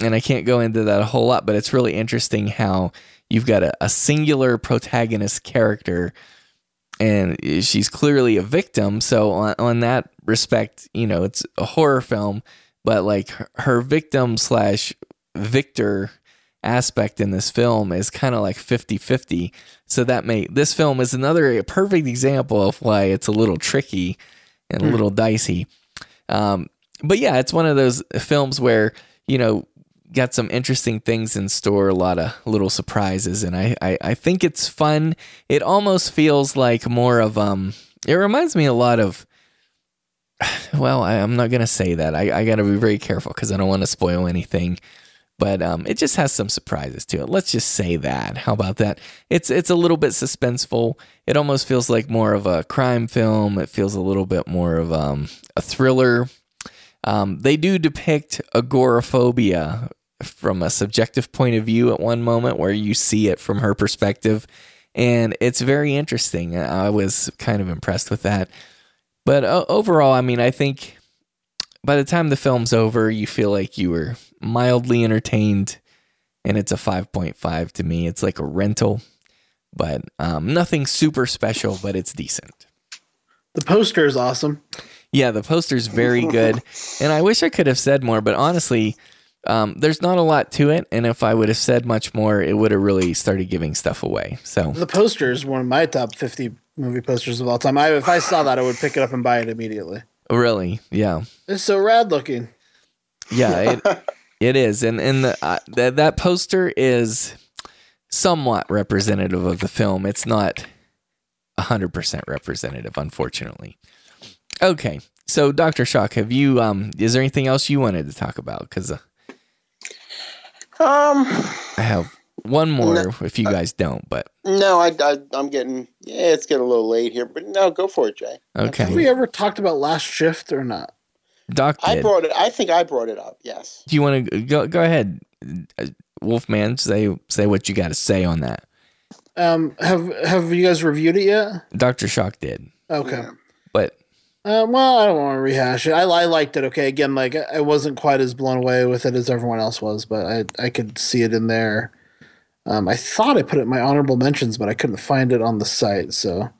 and i can't go into that a whole lot but it's really interesting how you've got a, a singular protagonist character and she's clearly a victim. So on, on that respect you know it's a horror film but like her, her victim slash victor aspect in this film is kind of like 50-50 so that may this film is another perfect example of why it's a little tricky and a little dicey. Um, but yeah it's one of those films where you know got some interesting things in store a lot of little surprises and I, I i think it's fun it almost feels like more of um it reminds me a lot of well I, i'm not gonna say that i, I gotta be very careful because i don't want to spoil anything but um, it just has some surprises to it. Let's just say that. How about that? It's it's a little bit suspenseful. It almost feels like more of a crime film. It feels a little bit more of um, a thriller. Um, they do depict agoraphobia from a subjective point of view at one moment, where you see it from her perspective, and it's very interesting. I was kind of impressed with that. But uh, overall, I mean, I think by the time the film's over, you feel like you were mildly entertained and it's a 5.5 to me. It's like a rental, but um, nothing super special, but it's decent. The poster is awesome. Yeah, the poster's very good, and I wish I could have said more, but honestly, um, there's not a lot to it. And if I would have said much more, it would have really started giving stuff away. So The poster is one of my top 50 movie posters of all time. I, if I saw that, I would pick it up and buy it immediately. really, yeah, It's so rad looking. yeah, it, it is, and and the, uh, that that poster is somewhat representative of the film. It's not hundred percent representative, unfortunately. Okay, so Doctor Shock, have you? Um, is there anything else you wanted to talk about? Because uh, Um, I have one more. if you guys don't, but no, I, I I'm getting yeah, it's getting a little late here, but no, go for it, Jay. Okay. Have we ever talked about Last Shift or not? Doc I brought it. I think I brought it up. Yes. Do you want to go? Go ahead, Uh, Wolfman. Say say what you got to say on that. Um, have have you guys reviewed it yet? Doctor Shock did, Okay. Yeah. but Uh, well, I don't want to rehash it. I, I liked it. Okay, again, like I I wasn't quite as blown away with it as everyone else was, but I I could see it in there. Um, I thought I put it in my honorable mentions, but I couldn't find it on the site. So,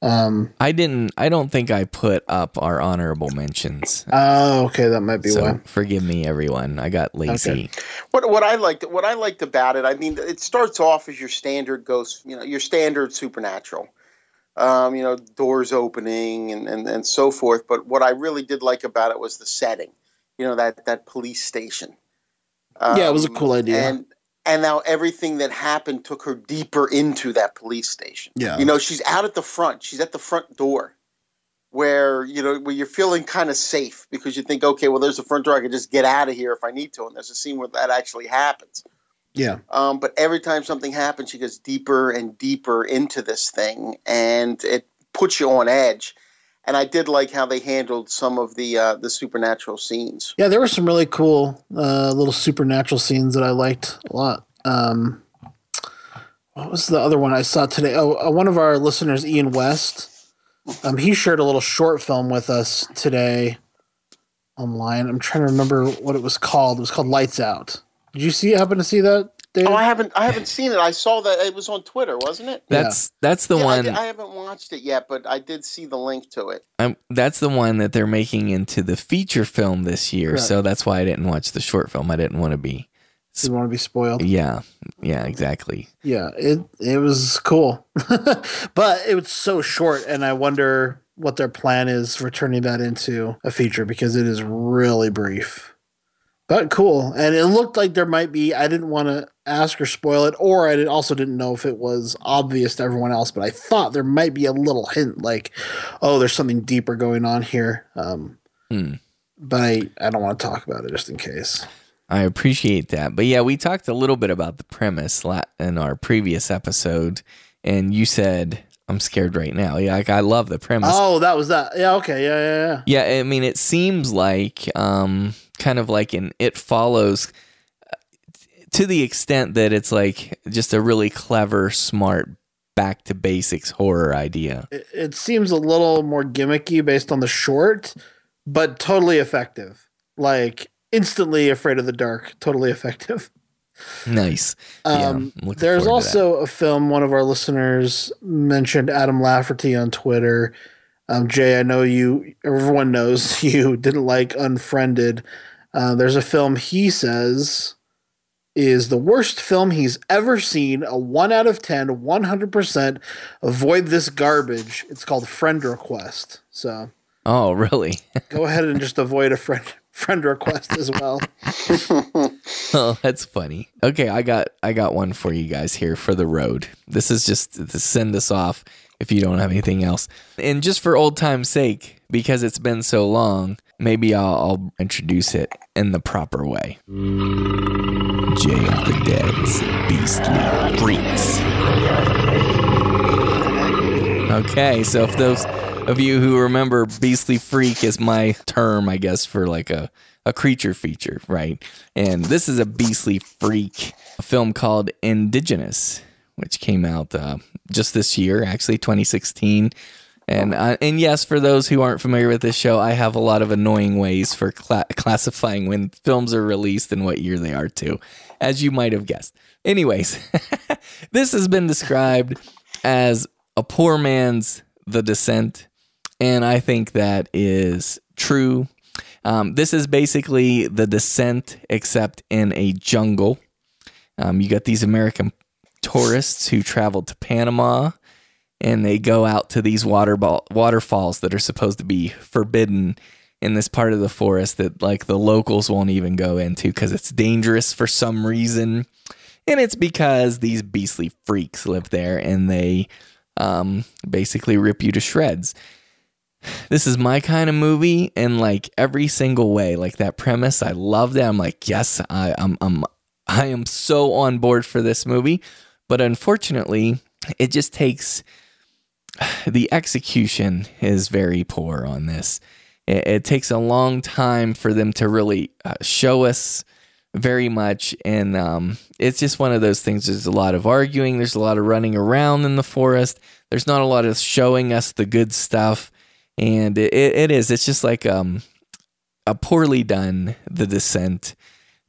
um, I didn't. I don't think I put up our honorable mentions. oh, okay, that might be So why. forgive me, everyone. I got lazy. Okay. What what I liked what I liked about it, I mean, it starts off as your standard ghost, you know, your standard supernatural, um, you know, doors opening and, and and so forth. But what I really did like about it was the setting, you know, that that police station. Yeah, it was a Um, cool idea. And and now everything that happened took her deeper into that police station. Yeah. You know, she's out at the front. She's at the front door where, you know, where you're feeling kind of safe because you think, okay, well, there's the front door. I can just get out of here if I need to. And there's a scene where that actually happens. Yeah. Um, but every time something happens, she goes deeper and deeper into this thing and it puts you on edge. And I did like how they handled some of the uh, the supernatural scenes. Yeah, there were some really cool uh, little supernatural scenes that I liked a lot. Um, what was the other one I saw today? Oh, uh, one of our listeners, Ian West, um, he shared a little short film with us today online. I'm trying to remember what it was called. It was called Lights Out. Did you see? Happen to see that? Dave? Oh, I haven't I haven't seen it. I saw that it was on Twitter, wasn't it? That's that's the Yeah, one. did- I haven't watched it yet, but I did see the link to it. I'm, that's the one that they're making into the feature film this year. Correct. So that's why I didn't watch the short film. I didn't want to be. Didn't want to be spoiled. Yeah, yeah, exactly. Yeah, it it was cool, but it was so short, and I wonder what their plan is for turning that into a feature because it is really brief. But cool, and it looked like there might be. I didn't want to ask or spoil it, or I also didn't know if it was obvious to everyone else. But I thought there might be a little hint, like, "Oh, there's something deeper going on here." Um, Hmm. But I, I don't want to talk about it just in case. I appreciate that. But yeah, we talked a little bit about the premise in our previous episode, and you said, I'm scared right now. Yeah, like, I love the premise. Oh, that was that. Yeah. Okay. Yeah. Yeah. Yeah. Yeah, I mean, it seems like um, kind of like in It Follows uh, to the extent that it's like just a really clever, smart, back to basics horror idea. it, it seems a little more gimmicky based on the short, but totally effective. Like instantly afraid of the dark, totally effective. Nice. Um, I'm there's forward to that. also a film. One of our listeners mentioned Adam Lafferty on Twitter. Um, Jay, I know you. Everyone knows you didn't like Unfriended. Uh, there's a film he says is the worst film he's ever seen. A one out of 10, 100%. Avoid this garbage. It's called Friend Request. So Oh, really? go ahead and just avoid a friend friend request as well. oh, that's funny. Okay, I got I got one for you guys here for the road. This is just to send us off if you don't have anything else. And just for old time's sake, because it's been so long, maybe I'll, I'll introduce it in the proper way. Jay of the Dead's Beastly Freaks. Okay, so if those of you who remember Beastly Freak is my term, I guess, for like a, a creature feature, right? And this is a Beastly Freak, a film called Indigenous, which came out uh, just this year, actually 2016. And uh, and yes, for those who aren't familiar with this show, I have a lot of annoying ways for cla- classifying when films are released and what year they are too, as you might have guessed. Anyways, this has been described as a poor man's The Descent, and I think that is true. Um, this is basically The Descent, except in a jungle. Um, you got these American tourists who traveled to Panama and they go out to these water ball, waterfalls that are supposed to be forbidden in this part of the forest that like the locals won't even go into because it's dangerous for some reason. And it's because these beastly freaks live there and they um, basically rip you to shreds. This is my kind of movie in like every single way like that premise i love that i'm like yes I, I'm, I'm i am so on board for this movie. But unfortunately it just takes the execution is very poor on this. It, it takes a long time for them to really uh, show us very much, and um, it's just one of those things. There's a lot of arguing. There's a lot of running around in the forest. There's not a lot of showing us the good stuff, and it, it is. It's just like um, a poorly done The Descent,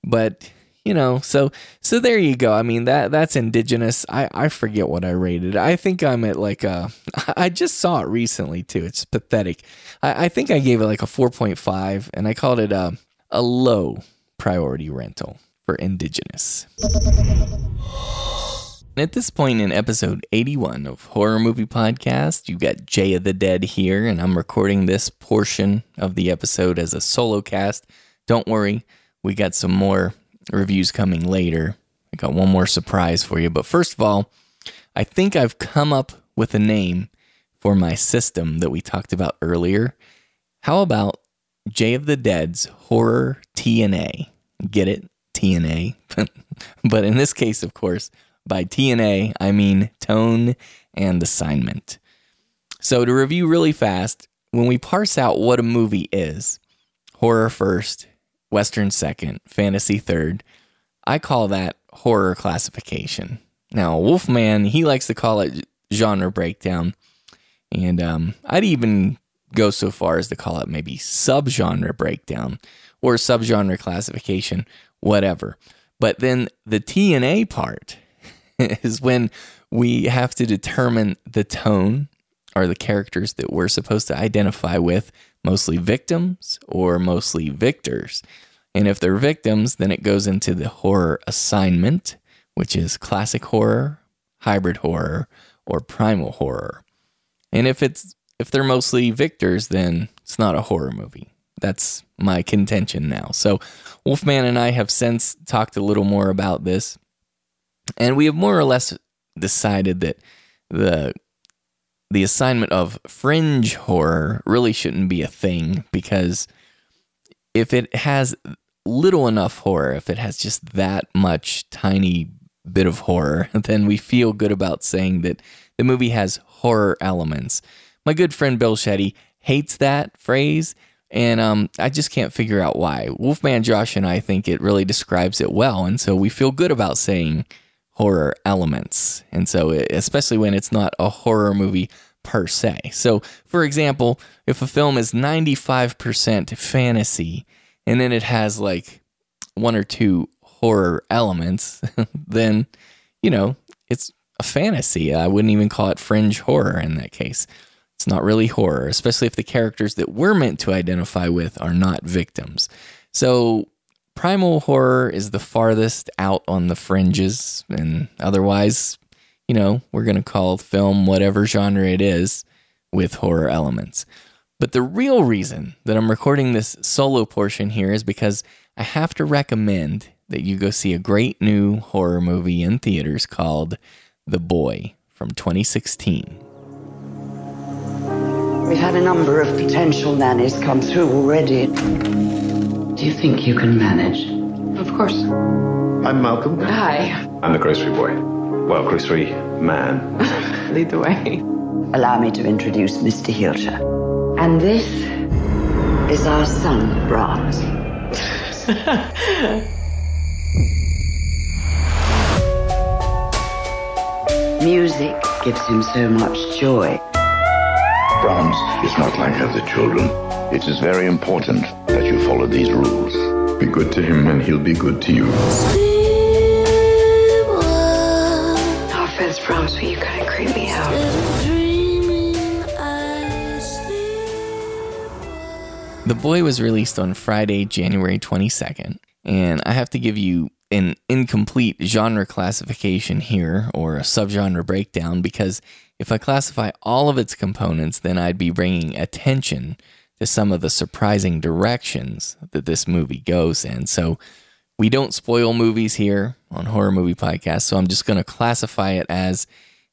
but you know so so there you go. I mean that that's indigenous. I i forget what i rated. I think i'm at like a i just saw it recently too. It's pathetic. I, I think i gave it like a 4.5 and i called it a, a low priority rental for indigenous. At this point in episode 81 of Horror Movie Podcast, you've got Jay of the Dead here, and I'm recording this portion of the episode as a solo cast. Don't worry, we got some more reviews coming later. I got one more surprise for you. But first of all, I think I've come up with a name for my system that we talked about earlier. How about Jay of the Dead's Horror TNA? Get it? TNA. but in this case, of course, by TNA, I mean tone and assignment. So to review really fast, when we parse out what a movie is, horror first, Western second, fantasy third. I call that horror classification. Now, Wolfman, he likes to call it genre breakdown. And um, I'd even go so far as to call it maybe subgenre breakdown or subgenre classification, whatever. But then the TNA part is when we have to determine the tone or the characters that we're supposed to identify with mostly victims or mostly victors. And if they're victims, then it goes into the horror assignment, which is classic horror, hybrid horror, or primal horror. And if it's if they're mostly victors, then it's not a horror movie. That's my contention now. So Wolfman and I have since talked a little more about this, and we have more or less decided that the the assignment of fringe horror really shouldn't be a thing because if it has little enough horror, if it has just that much tiny bit of horror, then we feel good about saying that the movie has horror elements. My good friend Bill Shetty hates that phrase, and um, I just can't figure out why. Wolfman Josh and I think it really describes it well, and so we feel good about saying horror elements. And so, especially when it's not a horror movie per se. So, for example, if a film is 95% fantasy and then it has like one or two horror elements, then, you know, it's a fantasy. I wouldn't even call it fringe horror in that case. It's not really horror, especially if the characters that we're meant to identify with are not victims. So, primal horror is the farthest out on the fringes, and otherwise, you know, we're going to call film whatever genre it is with horror elements. But the real reason that I'm recording this solo portion here is because I have to recommend that you go see a great new horror movie in theaters called The Boy from 2016. We've had a number of potential nannies come through already. Do you think you can manage? Of course. I'm Malcolm. Hi. I'm the grocery boy. Well, grocery man. Lead the way. Allow me to introduce Mr. Heelshire. And this is our son, Brahms. Music gives him so much joy. Brahms is not like other children. It is very important that you follow these rules. Be good to him and he'll be good to you. No offense, Brahms, but you kind of creep me out. The Boy was released on Friday, January 22nd, and I have to give you an incomplete genre classification here or a subgenre breakdown because if I classify all of its components, then I'd be bringing attention to some of the surprising directions that this movie goes in. So we don't spoil movies here on Horror Movie Podcast, so I'm just going to classify it as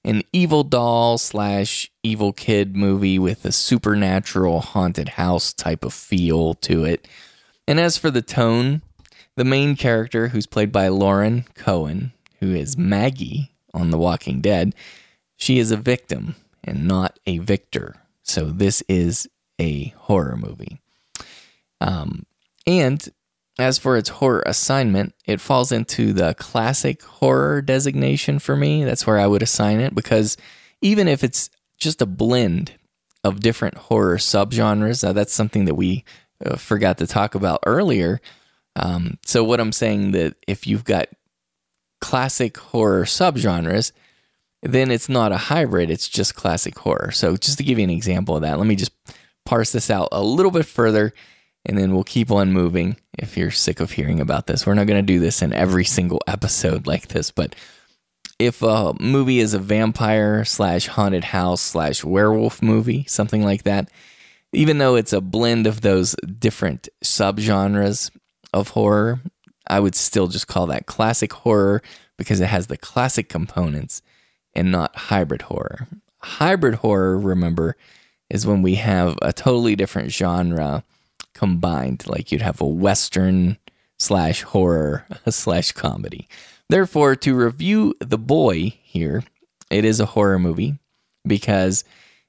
an evil doll slash evil kid movie with a supernatural haunted house type of feel to it. And as for the tone, the main character, who's played by Lauren Cohan, who is Maggie on The Walking Dead, she is a victim and not a victor. So this is a horror movie. Um, and as for its horror assignment, it falls into the classic horror designation for me. That's where I would assign it because even if it's just a blend of different horror subgenres, uh, that's something that we uh, forgot to talk about earlier. Um, so what I'm saying that if you've got classic horror subgenres, then it's not a hybrid, it's just classic horror. So just to give you an example of that, let me just parse this out a little bit further and then we'll keep on moving if you're sick of hearing about this. We're not going to do this in every single episode like this, but if a movie is a vampire slash haunted house slash werewolf movie, something like that, even though it's a blend of those different subgenres of horror, I would still just call that classic horror because it has the classic components and not hybrid horror. Hybrid horror, remember, is when we have a totally different genre combined, like you'd have a western slash horror slash comedy. Therefore, to review The Boy here, it is a horror movie because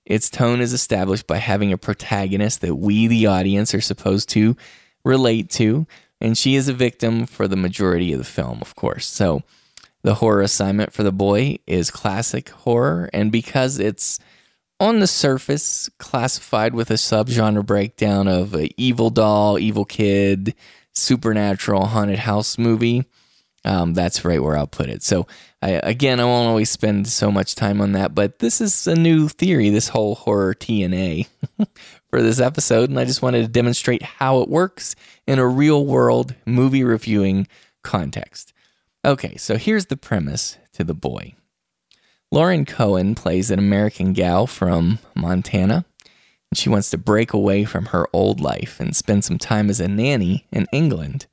its tone is established by having a protagonist that we, the audience, are supposed to relate to, and she is a victim for the majority of the film, of course. So, the horror assignment for The Boy is classic horror, and because it's on the surface classified with a subgenre breakdown of a evil doll, evil kid, supernatural haunted house movie. Um, that's right where I'll put it. So, I, again, I won't always spend so much time on that, but this is a new theory, this whole horror TNA for this episode, and I just wanted to demonstrate how it works in a real world movie reviewing context. Okay, so here's the premise to the boy. Lauren Cohan plays an American gal from Montana, and she wants to break away from her old life and spend some time as a nanny in England.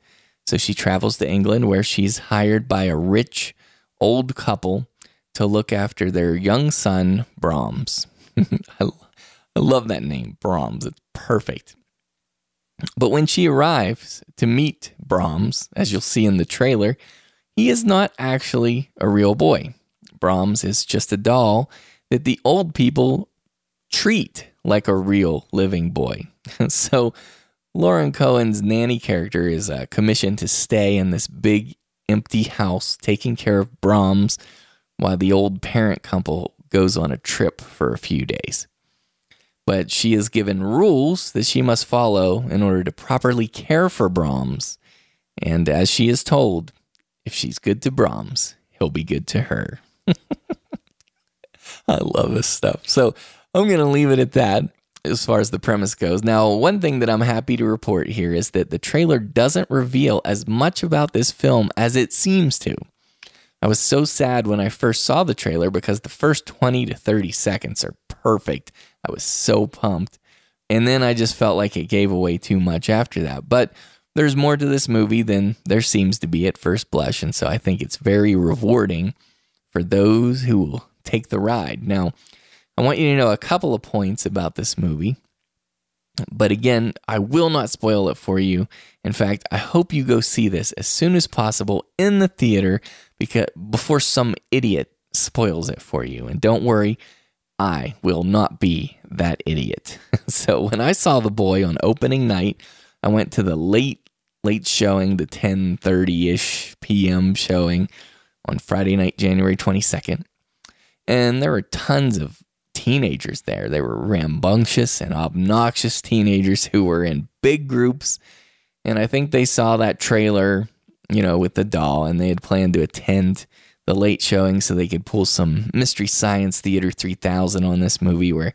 So she travels to England where she's hired by a rich old couple to look after their young son, Brahms. I, I love that name, Brahms. It's perfect. But when she arrives to meet Brahms, as you'll see in the trailer, he is not actually a real boy. Brahms is just a doll that the old people treat like a real living boy. so Lauren Cohan's nanny character is uh, commissioned to stay in this big empty house taking care of Brahms while the old parent couple goes on a trip for a few days. But she is given rules that she must follow in order to properly care for Brahms. And as she is told, if she's good to Brahms, he'll be good to her. I love this stuff. So I'm going to leave it at that as far as the premise goes. Now, one thing that I'm happy to report here is that the trailer doesn't reveal as much about this film as it seems to. I was so sad when I first saw the trailer because the first 20 to 30 seconds are perfect. I was so pumped. And then I just felt like it gave away too much after that. But there's more to this movie than there seems to be at first blush. And so I think it's very rewarding for those who will take the ride. Now, I want you to know a couple of points about this movie. But again, I will not spoil it for you. In fact, I hope you go see this as soon as possible in the theater because before some idiot spoils it for you. And don't worry, I will not be that idiot. so when I saw the boy on opening night, I went to the late late showing, the 10:30ish p.m. showing on Friday night, January 22nd. And there were tons of teenagers there. They were rambunctious and obnoxious teenagers who were in big groups. And I think they saw that trailer, you know, with the doll, and they had planned to attend the late showing so they could pull some Mystery Science Theater 3000 on this movie where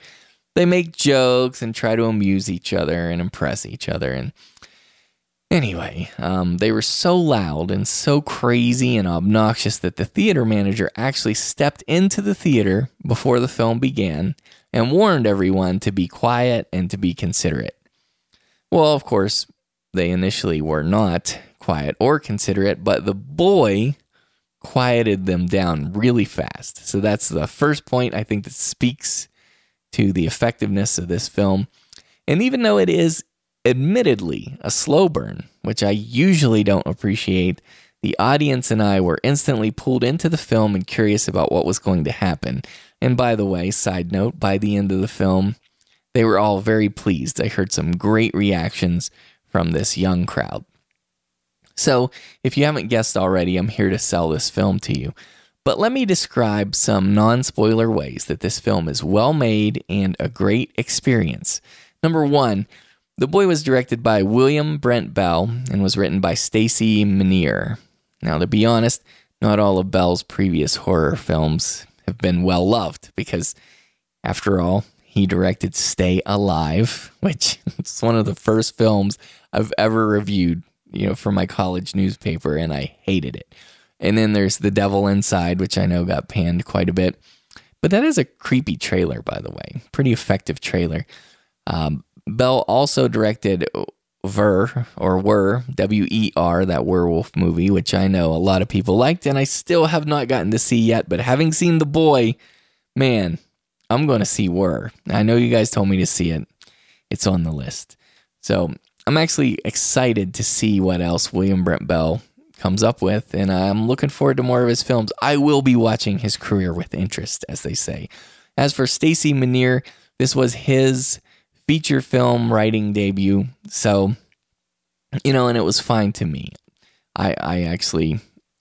they make jokes and try to amuse each other and impress each other. And Anyway, um, they were so loud and so crazy and obnoxious that the theater manager actually stepped into the theater before the film began and warned everyone to be quiet and to be considerate. Well, of course, they initially were not quiet or considerate, but the boy quieted them down really fast. So that's the first point I think that speaks to the effectiveness of this film. And even though it is admittedly a slow burn, which I usually don't appreciate, the audience and I were instantly pulled into the film and curious about what was going to happen. And by the way, side note, by the end of the film, they were all very pleased. I heard some great reactions from this young crowd. So, if you haven't guessed already, I'm here to sell this film to you. But let me describe some non spoiler ways that this film is well made and a great experience. Number one, the Boy was directed by William Brent Bell and was written by Stacey Menear. Now, to be honest, not all of Bell's previous horror films have been well loved because, after all, he directed Stay Alive, which is one of the first films I've ever reviewed, you know, for my college newspaper, and I hated it. And then there's The Devil Inside, which I know got panned quite a bit. But that is a creepy trailer, by the way. Pretty effective trailer. Um, Bell also directed Ver or Were W E R that werewolf movie, which I know a lot of people liked, and I still have not gotten to see yet. But having seen the boy, man, I'm going to see Were. I know you guys told me to see it; it's on the list. So I'm actually excited to see what else William Brent Bell comes up with, and I'm looking forward to more of his films. I will be watching his career with interest, as they say. As for Stacey Menear, this was his feature film writing debut. So, you know, and it was fine to me. I, I actually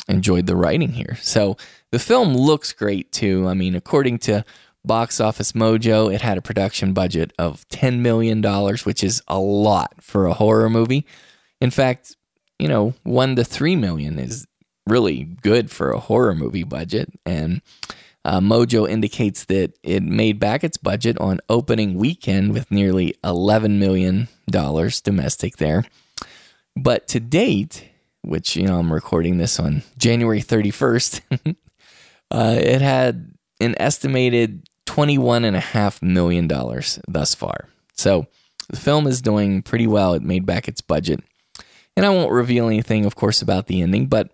enjoyed the writing here. So the film looks great too. I mean, according to Box Office Mojo, it had a production budget of $10 million, which is a lot for a horror movie. In fact, you know, one to three million is really good for a horror movie budget. And uh, Mojo indicates that it made back its budget on opening weekend with nearly $11 million domestic there. But to date, which, you know, I'm recording this on January 31st, uh, it had an estimated $21.5 million thus far. So the film is doing pretty well. It made back its budget. And I won't reveal anything, of course, about the ending, but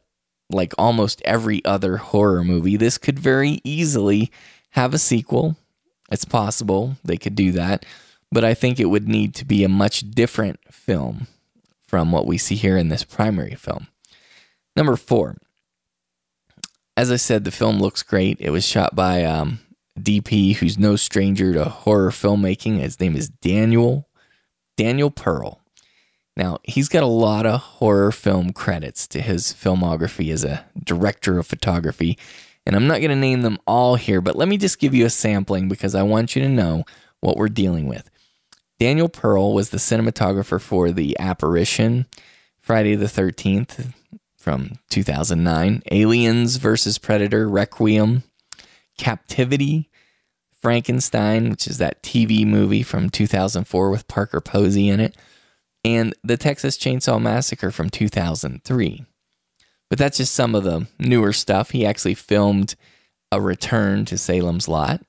like almost every other horror movie, this could very easily have a sequel. It's possible they could do that, but I think it would need to be a much different film from what we see here in this primary film. Number four. As I said, the film looks great. It was shot by um, DP, who's no stranger to horror filmmaking. His name is Daniel Daniel Pearl. Now, he's got a lot of horror film credits to his filmography as a director of photography, and I'm not going to name them all here, but let me just give you a sampling because I want you to know what we're dealing with. Daniel Pearl was the cinematographer for The Apparition, Friday the 13th from 2009, Aliens versus Predator, Requiem, Captivity, Frankenstein, which is that TV movie from 2004 with Parker Posey in it and the Texas Chainsaw Massacre from 2003. But that's just some of the newer stuff. He actually filmed A Return to Salem's Lot,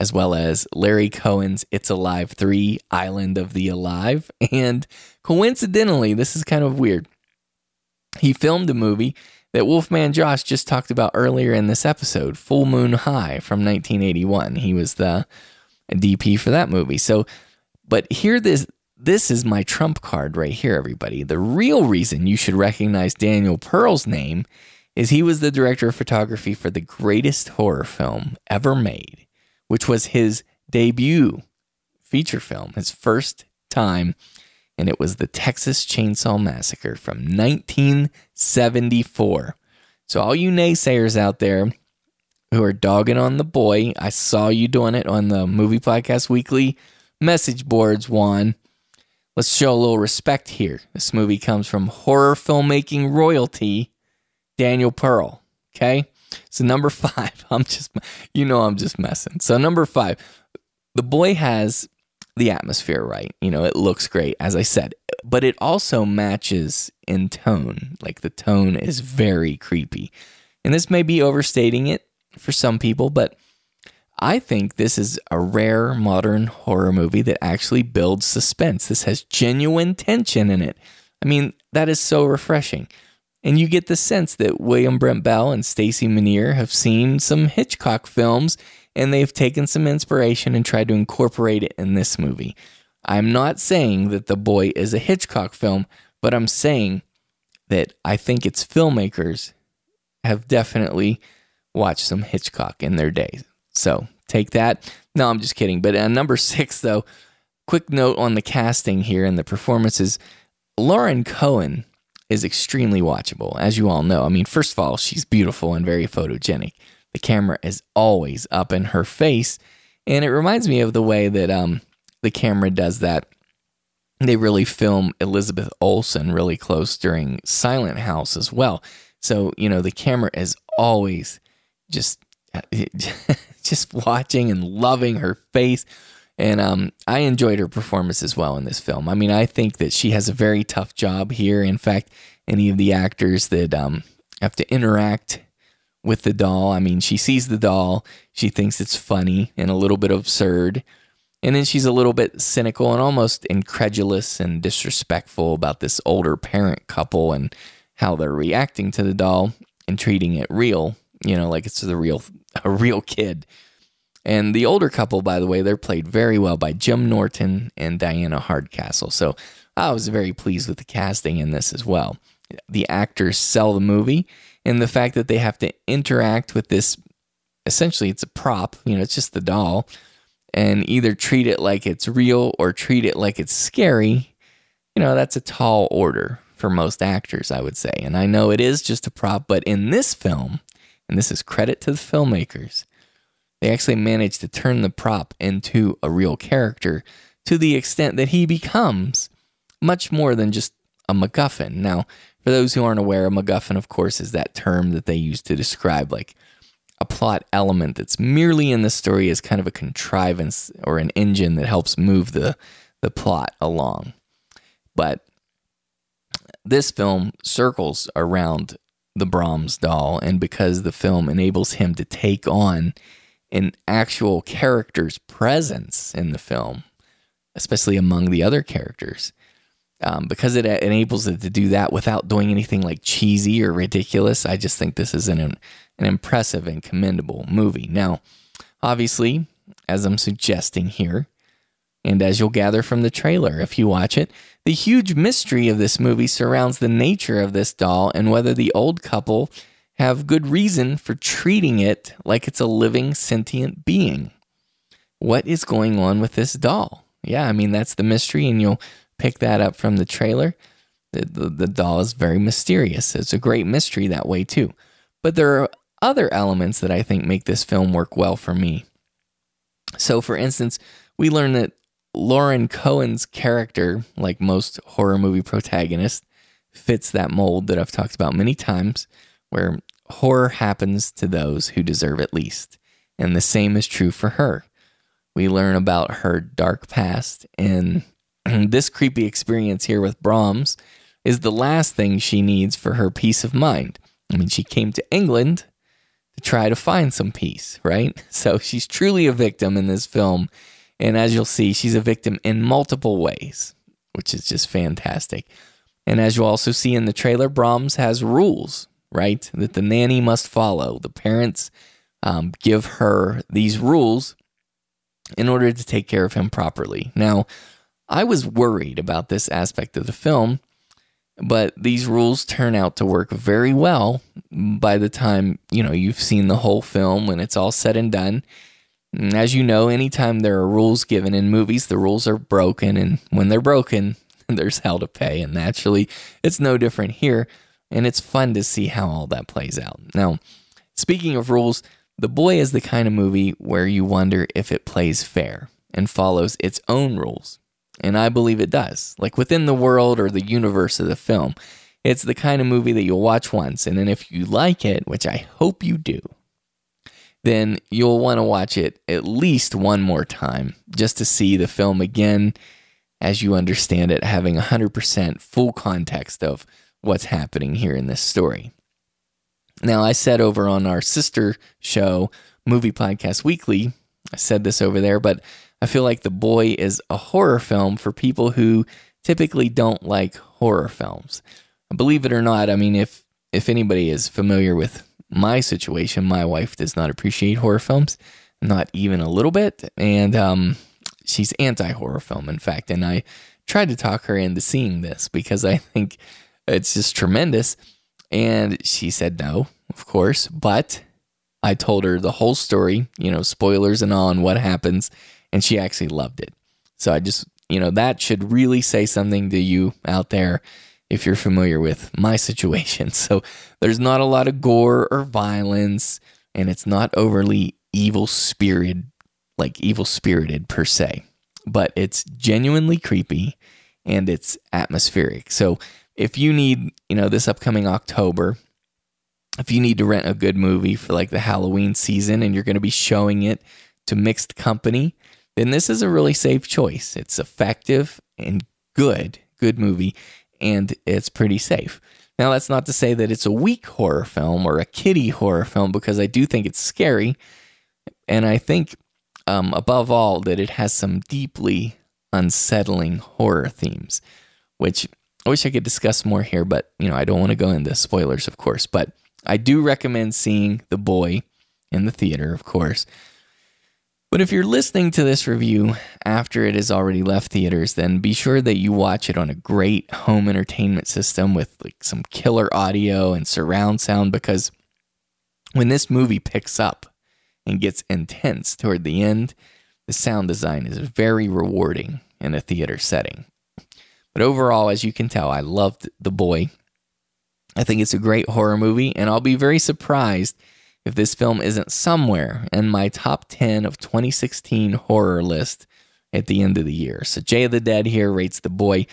as well as Larry Cohen's It's Alive 3 Island of the Alive. And coincidentally, this is kind of weird. He filmed a movie that Wolfman Josh just talked about earlier in this episode, Full Moon High from 1981. He was the DP for that movie. So, but here this this is my trump card right here, everybody. The real reason you should recognize Daniel Pearl's name is he was the director of photography for the greatest horror film ever made, which was his debut feature film, his first time, and it was the Texas Chainsaw Massacre from 1974. So, all you naysayers out there, who are dogging on the boy. I saw you doing it on the Movie Podcast Weekly message boards, Juan. Let's show a little respect here. This movie comes from horror filmmaking royalty, Daniel Pearl. Okay? So, number five, I'm just, you know, I'm just messing. So, number five, the boy has the atmosphere right. You know, it looks great, as I said, but it also matches in tone. Like the tone is very creepy. And this may be overstating it for some people, but I think this is a rare modern horror movie that actually builds suspense. This has genuine tension in it. I mean, that is so refreshing. And you get the sense that William Brent Bell and Stacey Menear have seen some Hitchcock films and they've taken some inspiration and tried to incorporate it in this movie. I'm not saying that The Boy is a Hitchcock film, but I'm saying that I think its filmmakers have definitely watched some Hitchcock in their day. So take that. No, I'm just kidding. But at number six, though, quick note on the casting here and the performances. Lauren Cohan is extremely watchable, as you all know. I mean, first of all, she's beautiful and very photogenic. The camera is always up in her face, and it reminds me of the way that um, the camera does that. They really film Elizabeth Olsen really close during Silent House as well. So, you know, the camera is always just just watching and loving her face. And um, I enjoyed her performance as well in this film. I mean, I think that she has a very tough job here. In fact, any of the actors that um, have to interact with the doll, I mean, she sees the doll, she thinks it's funny and a little bit absurd. And then she's a little bit cynical and almost incredulous and disrespectful about this older parent couple and how they're reacting to the doll and treating it real, you know, like it's the real a real kid. And the older couple, by the way, they're played very well by Jim Norton and Diana Hardcastle. So I was very pleased with the casting in this as well. The actors sell the movie, and the fact that they have to interact with this essentially, it's a prop, you know, it's just the doll, and either treat it like it's real or treat it like it's scary, you know, that's a tall order for most actors, I would say. And I know it is just a prop, but in this film, and this is credit to the filmmakers, they actually managed to turn the prop into a real character to the extent that he becomes much more than just a MacGuffin. Now, for those who aren't aware, a MacGuffin, of course, is that term that they use to describe like a plot element that's merely in the story as kind of a contrivance or an engine that helps move the the plot along. But this film circles around the Brahms doll, and because the film enables him to take on an actual character's presence in the film, especially among the other characters, um, because it enables it to do that without doing anything like cheesy or ridiculous. I just think this is an an impressive and commendable movie. Now, obviously, as I'm suggesting here, and as you'll gather from the trailer if you watch it, the huge mystery of this movie surrounds the nature of this doll and whether the old couple have good reason for treating it like it's a living sentient being. What is going on with this doll? Yeah, I mean, that's the mystery, and you'll pick that up from the trailer. The, the, the doll is very mysterious. It's a great mystery that way, too. But there are other elements that I think make this film work well for me. So, for instance, we learn that Lauren Cohan's character, like most horror movie protagonists, fits that mold that I've talked about many times, where horror happens to those who deserve it least. And the same is true for her. We learn about her dark past, and this creepy experience here with Brahms is the last thing she needs for her peace of mind. I mean, she came to England to try to find some peace, right? So she's truly a victim in this film and as you'll see, she's a victim in multiple ways, which is just fantastic. And as you'll also see in the trailer, Brahms has rules, right? That the nanny must follow. The parents um, give her these rules in order to take care of him properly. Now, I was worried about this aspect of the film, but these rules turn out to work very well by the time, you know, you've seen the whole film when it's all said and done as you know, anytime there are rules given in movies, the rules are broken. And when they're broken, there's hell to pay. And naturally, it's no different here. And it's fun to see how all that plays out. Now, speaking of rules, The Boy is the kind of movie where you wonder if it plays fair and follows its own rules. And I believe it does. Like within the world or the universe of the film, it's the kind of movie that you'll watch once. And then if you like it, which I hope you do, then you'll want to watch it at least one more time just to see the film again as you understand it, having 100% full context of what's happening here in this story. Now, I said over on our sister show, Movie Podcast Weekly, I said this over there, but I feel like The Boy is a horror film for people who typically don't like horror films. Believe it or not, I mean, if if anybody is familiar with my situation, my wife does not appreciate horror films, not even a little bit, and um, she's anti horror film, in fact. And I tried to talk her into seeing this because I think it's just tremendous. And she said no, of course, but I told her the whole story, you know, spoilers and all, and what happens, and she actually loved it. So I just, you know, that should really say something to you out there if you're familiar with my situation. So there's not a lot of gore or violence, and it's not overly evil spirited, like evil spirited per se, but it's genuinely creepy and it's atmospheric. So if you need, you know, this upcoming October, if you need to rent a good movie for like the Halloween season and you're going to be showing it to mixed company, then this is a really safe choice. It's effective and good, good movie, and it's pretty safe. Now, that's not to say that it's a weak horror film or a kiddie horror film because I do think it's scary. And I think, um, above all, that it has some deeply unsettling horror themes, which I wish I could discuss more here, but you know, I don't want to go into spoilers, of course. But I do recommend seeing The Boy in the theater, of course. But if you're listening to this review after it has already left theaters, then be sure that you watch it on a great home entertainment system with like some killer audio and surround sound because when this movie picks up and gets intense toward the end, the sound design is very rewarding in a theater setting. But overall, as you can tell, I loved The Boy. I think it's a great horror movie, and I'll be very surprised if this film isn't somewhere in my top 10 of 2016 horror list at the end of the year. So Jay of the Dead here rates The Boy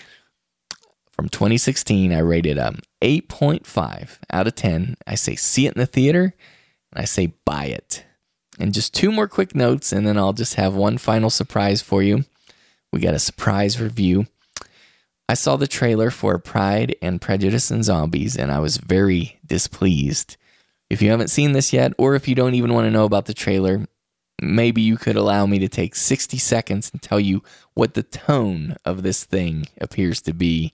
from 2016. I rated um 8.5 out of 10. I say see it in the theater, and I say buy it. And just two more quick notes, and then I'll just have one final surprise for you. We got a surprise review. I saw the trailer for Pride and Prejudice and Zombies, and I was very displeased. If you haven't seen this yet, or if you don't even want to know about the trailer, maybe you could allow me to take 60 seconds and tell you what the tone of this thing appears to be,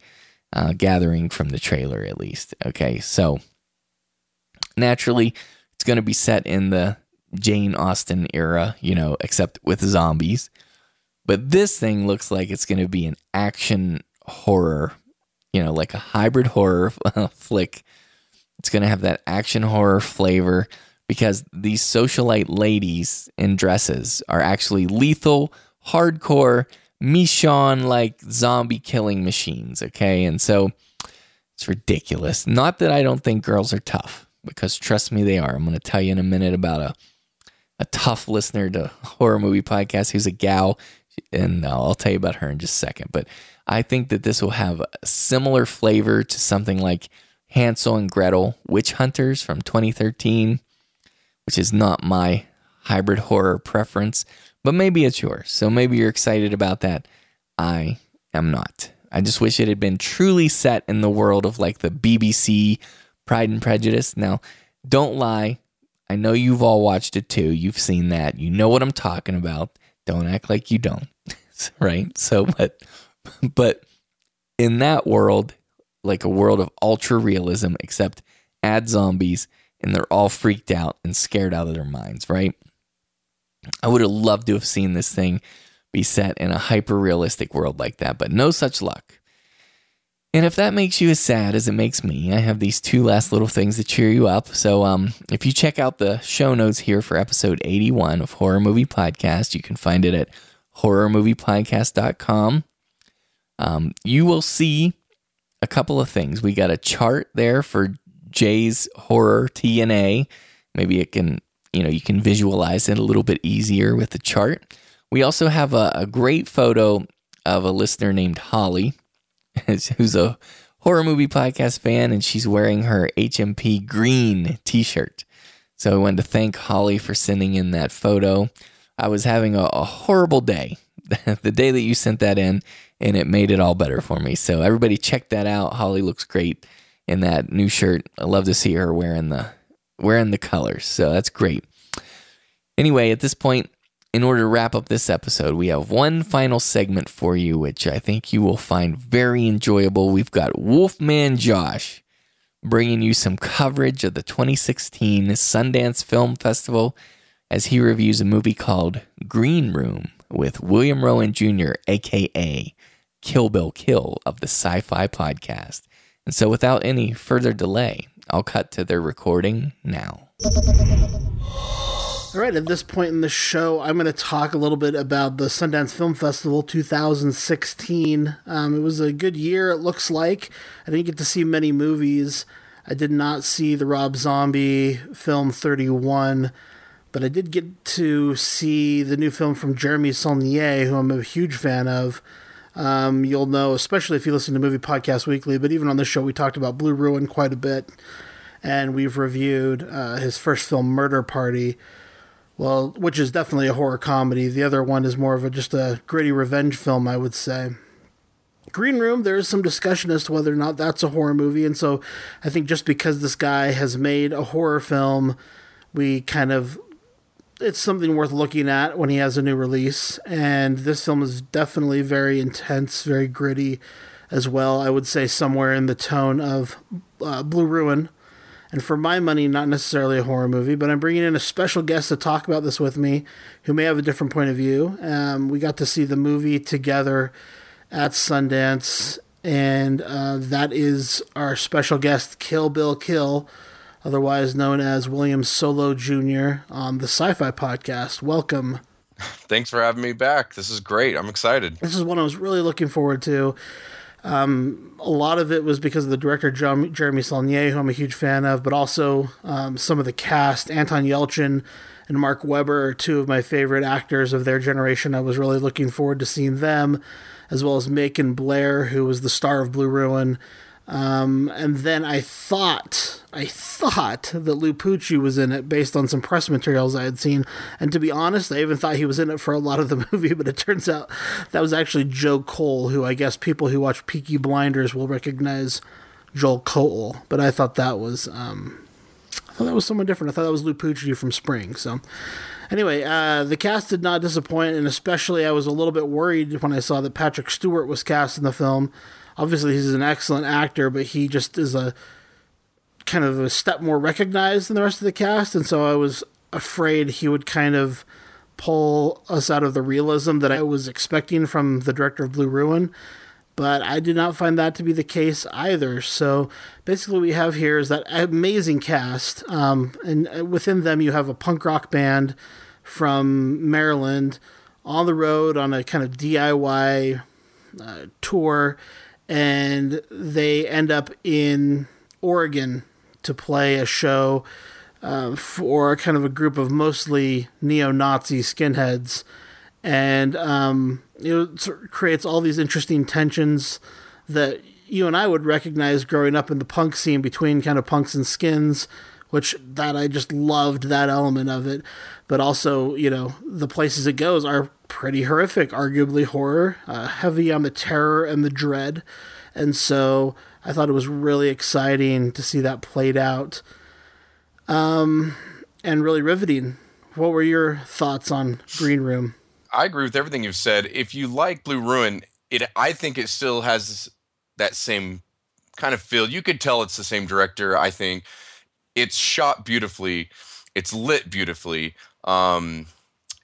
uh, gathering from the trailer at least. Okay, so naturally, it's going to be set in the Jane Austen era, you know, except with zombies. But this thing looks like it's going to be an action horror, you know, like a hybrid horror flick. It's going to have that action horror flavor because these socialite ladies in dresses are actually lethal, hardcore, Michonne like zombie killing machines. Okay. And so it's ridiculous. Not that I don't think girls are tough, because trust me, they are. I'm going to tell you in a minute about a, a tough listener to horror movie podcast who's a gal. And I'll tell you about her in just a second. But I think that this will have a similar flavor to something like Hansel and Gretel Witch Hunters from 2013, which is not my hybrid horror preference, but maybe it's yours. So maybe you're excited about that. I am not. I just wish it had been truly set in the world of like the BBC Pride and Prejudice. Now, don't lie. I know you've all watched it too. You've seen that. You know what I'm talking about. Don't act like you don't. right? So, but but in that world, like a world of ultra realism, except add zombies and they're all freaked out and scared out of their minds, right? I would have loved to have seen this thing be set in a hyper realistic world like that, but no such luck. And if that makes you as sad as it makes me, I have these two last little things to cheer you up. So, um, if you check out the show notes here for episode 81 of Horror Movie Podcast, you can find it at horrormoviepodcast.com. Um, you will see a couple of things. We got a chart there for Jay's horror TNA. Maybe it can, you know, you can visualize it a little bit easier with the chart. We also have a, a great photo of a listener named Holly, who's a horror movie podcast fan, and she's wearing her HMP green t shirt. So I wanted to thank Holly for sending in that photo. I was having a, a horrible day the day that you sent that in, and it made it all better for me. So everybody check that out. Holly looks great in that new shirt. I love to see her wearing the wearing the colors. So that's great. Anyway, at this point, in order to wrap up this episode, we have one final segment for you, which I think you will find very enjoyable. We've got Wolfman Josh bringing you some coverage of the 2016 Sundance Film Festival as he reviews a movie called Green Room with William Rowan Jr., aka Kill Bill Kill of the Sci Fi Podcast. And so, without any further delay, I'll cut to their recording now. All right, at this point in the show, I'm going to talk a little bit about the Sundance Film Festival 2016. Um, it was a good year, it looks like. I didn't get to see many movies. I did not see the Rob Zombie film 31, but I did get to see the new film from Jeremy Saulnier, who I'm a huge fan of. Um, you'll know, especially if you listen to Movie Podcast Weekly, but even on this show, we talked about Blue Ruin quite a bit, and we've reviewed uh, his first film, Murder Party well, which is definitely a horror comedy. The other one is more of a just a gritty revenge film, I would say. Green Room, there is some discussion as to whether or not that's a horror movie, and so I think just because this guy has made a horror film, we kind of it's something worth looking at when he has a new release. And this film is definitely very intense, very gritty as well. I would say somewhere in the tone of uh, Blue Ruin, and for my money, not necessarily a horror movie, but I'm bringing in a special guest to talk about this with me who may have a different point of view. Um, we got to see the movie together at Sundance, and uh, that is our special guest, Kill Bill Kill, otherwise known as William Solo Jr. on the Sci Fi Podcast. Welcome. Thanks for having me back. This is great. I'm excited. This is one I was really looking forward to. Um, a lot of it was because of the director Jeremy Saulnier, who I'm a huge fan of, but also um, some of the cast. Anton Yelchin and Mark Webber are two of my favorite actors of their generation. I was really looking forward to seeing them, as well as Macon Blair, who was the star of Blue Ruin. Um, and then I thought, I thought that Lou Pucci was in it based on some press materials I had seen. And to be honest, I even thought he was in it for a lot of the movie, but it turns out that was actually Joe Cole, who I guess people who watch Peaky Blinders will recognize Joel Cole. But I thought that was, um, I thought that was someone different. I thought that was Lou Pucci from Spring. So anyway, uh, the cast did not disappoint, and especially I was a little bit worried when I saw that Patrick Stewart was cast in the film obviously he's an excellent actor, but he just is a kind of a step more recognized than the rest of the cast, and so I was afraid he would kind of pull us out of the realism that I was expecting from the director of Blue Ruin. But I did not find that to be the case either. So basically, what we have here is that amazing cast, um, and within them you have a punk rock band from Maryland on the road on a kind of DIY uh, tour and they end up in Oregon to play a show uh, for kind of a group of mostly neo-Nazi skinheads, and um, it creates all these interesting tensions that you and I would recognize growing up in the punk scene between kind of punks and skins, which that I just loved that element of it. But also, you know, the places it goes are pretty horrific, arguably horror, uh, heavy on the terror and the dread. And so I thought it was really exciting to see that played out um, and really riveting. What were your thoughts on Green Room? I agree with everything you've said. If you like Blue Ruin, it I think it still has that same kind of feel. You could tell it's the same director. I think it's shot beautifully. It's lit beautifully. Um,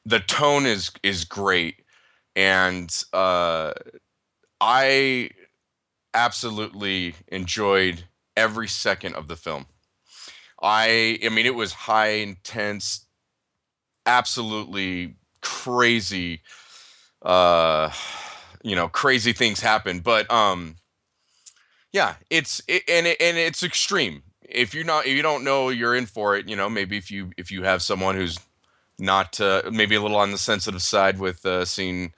the tone is is great, and uh, I absolutely enjoyed every second of the film. I I mean it was high intense, absolutely crazy uh you know, crazy things happen, but um yeah, it's it, and it, and it's extreme. if you're not, if you don't know you're in for it, you know, maybe if you if you have someone who's not uh, maybe a little on the sensitive side with uh, seeing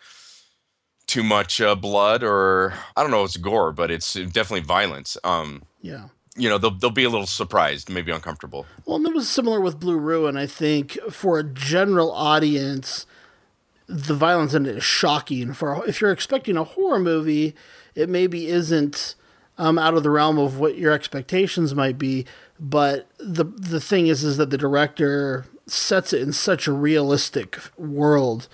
too much uh, blood or I don't know, it's gore, but it's definitely violence. Um, Yeah. you know, they'll they'll be a little surprised, maybe uncomfortable. Well, and it was similar with Blue Ruin. I think for a general audience, the violence in it is shocking. For if you're expecting a horror movie, it maybe isn't um, out of the realm of what your expectations might be. But the the thing is, is that the director sets it in such a realistic world.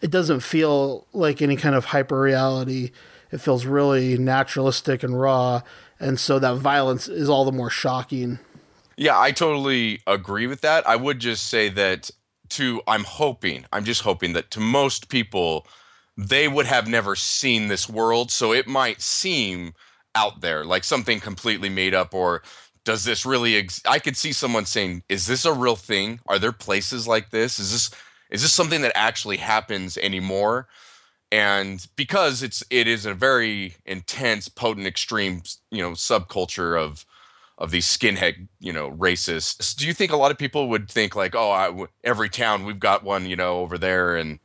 It doesn't feel like any kind of hyper reality. It feels really naturalistic and raw, and so that violence is all the more shocking. Yeah, I totally agree with that. I would just say that to I'm hoping, I'm just hoping that to most people they would have never seen this world, so it might seem out there like something completely made up or does this really ex- I could see someone saying, "Is this a real thing? Are there places like this? Is this is this something that actually happens anymore?" and because it's it is a very intense potent extreme you know subculture of of these skinhead you know racists do you think a lot of people would think like oh I every town we've got one you know over there and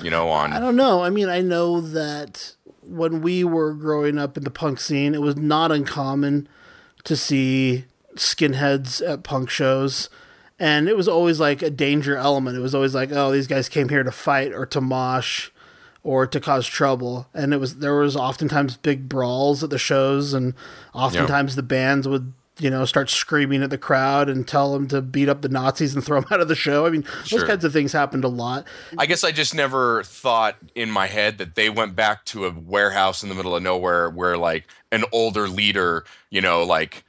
you know on I don't know. I mean, I know that when we were growing up in the punk scene, it was not uncommon to see skinheads at punk shows. And it was always like a danger element. It was always like, oh, these guys came here to fight or to mosh or to cause trouble. And it was there was oftentimes big brawls at the shows and oftentimes the bands would you know, start screaming at the crowd and tell them to beat up the Nazis and throw them out of the show. I mean, Sure. those kinds of things happened a lot. I guess I just never thought in my head that they went back to a warehouse in the middle of nowhere where like an older leader, you know, like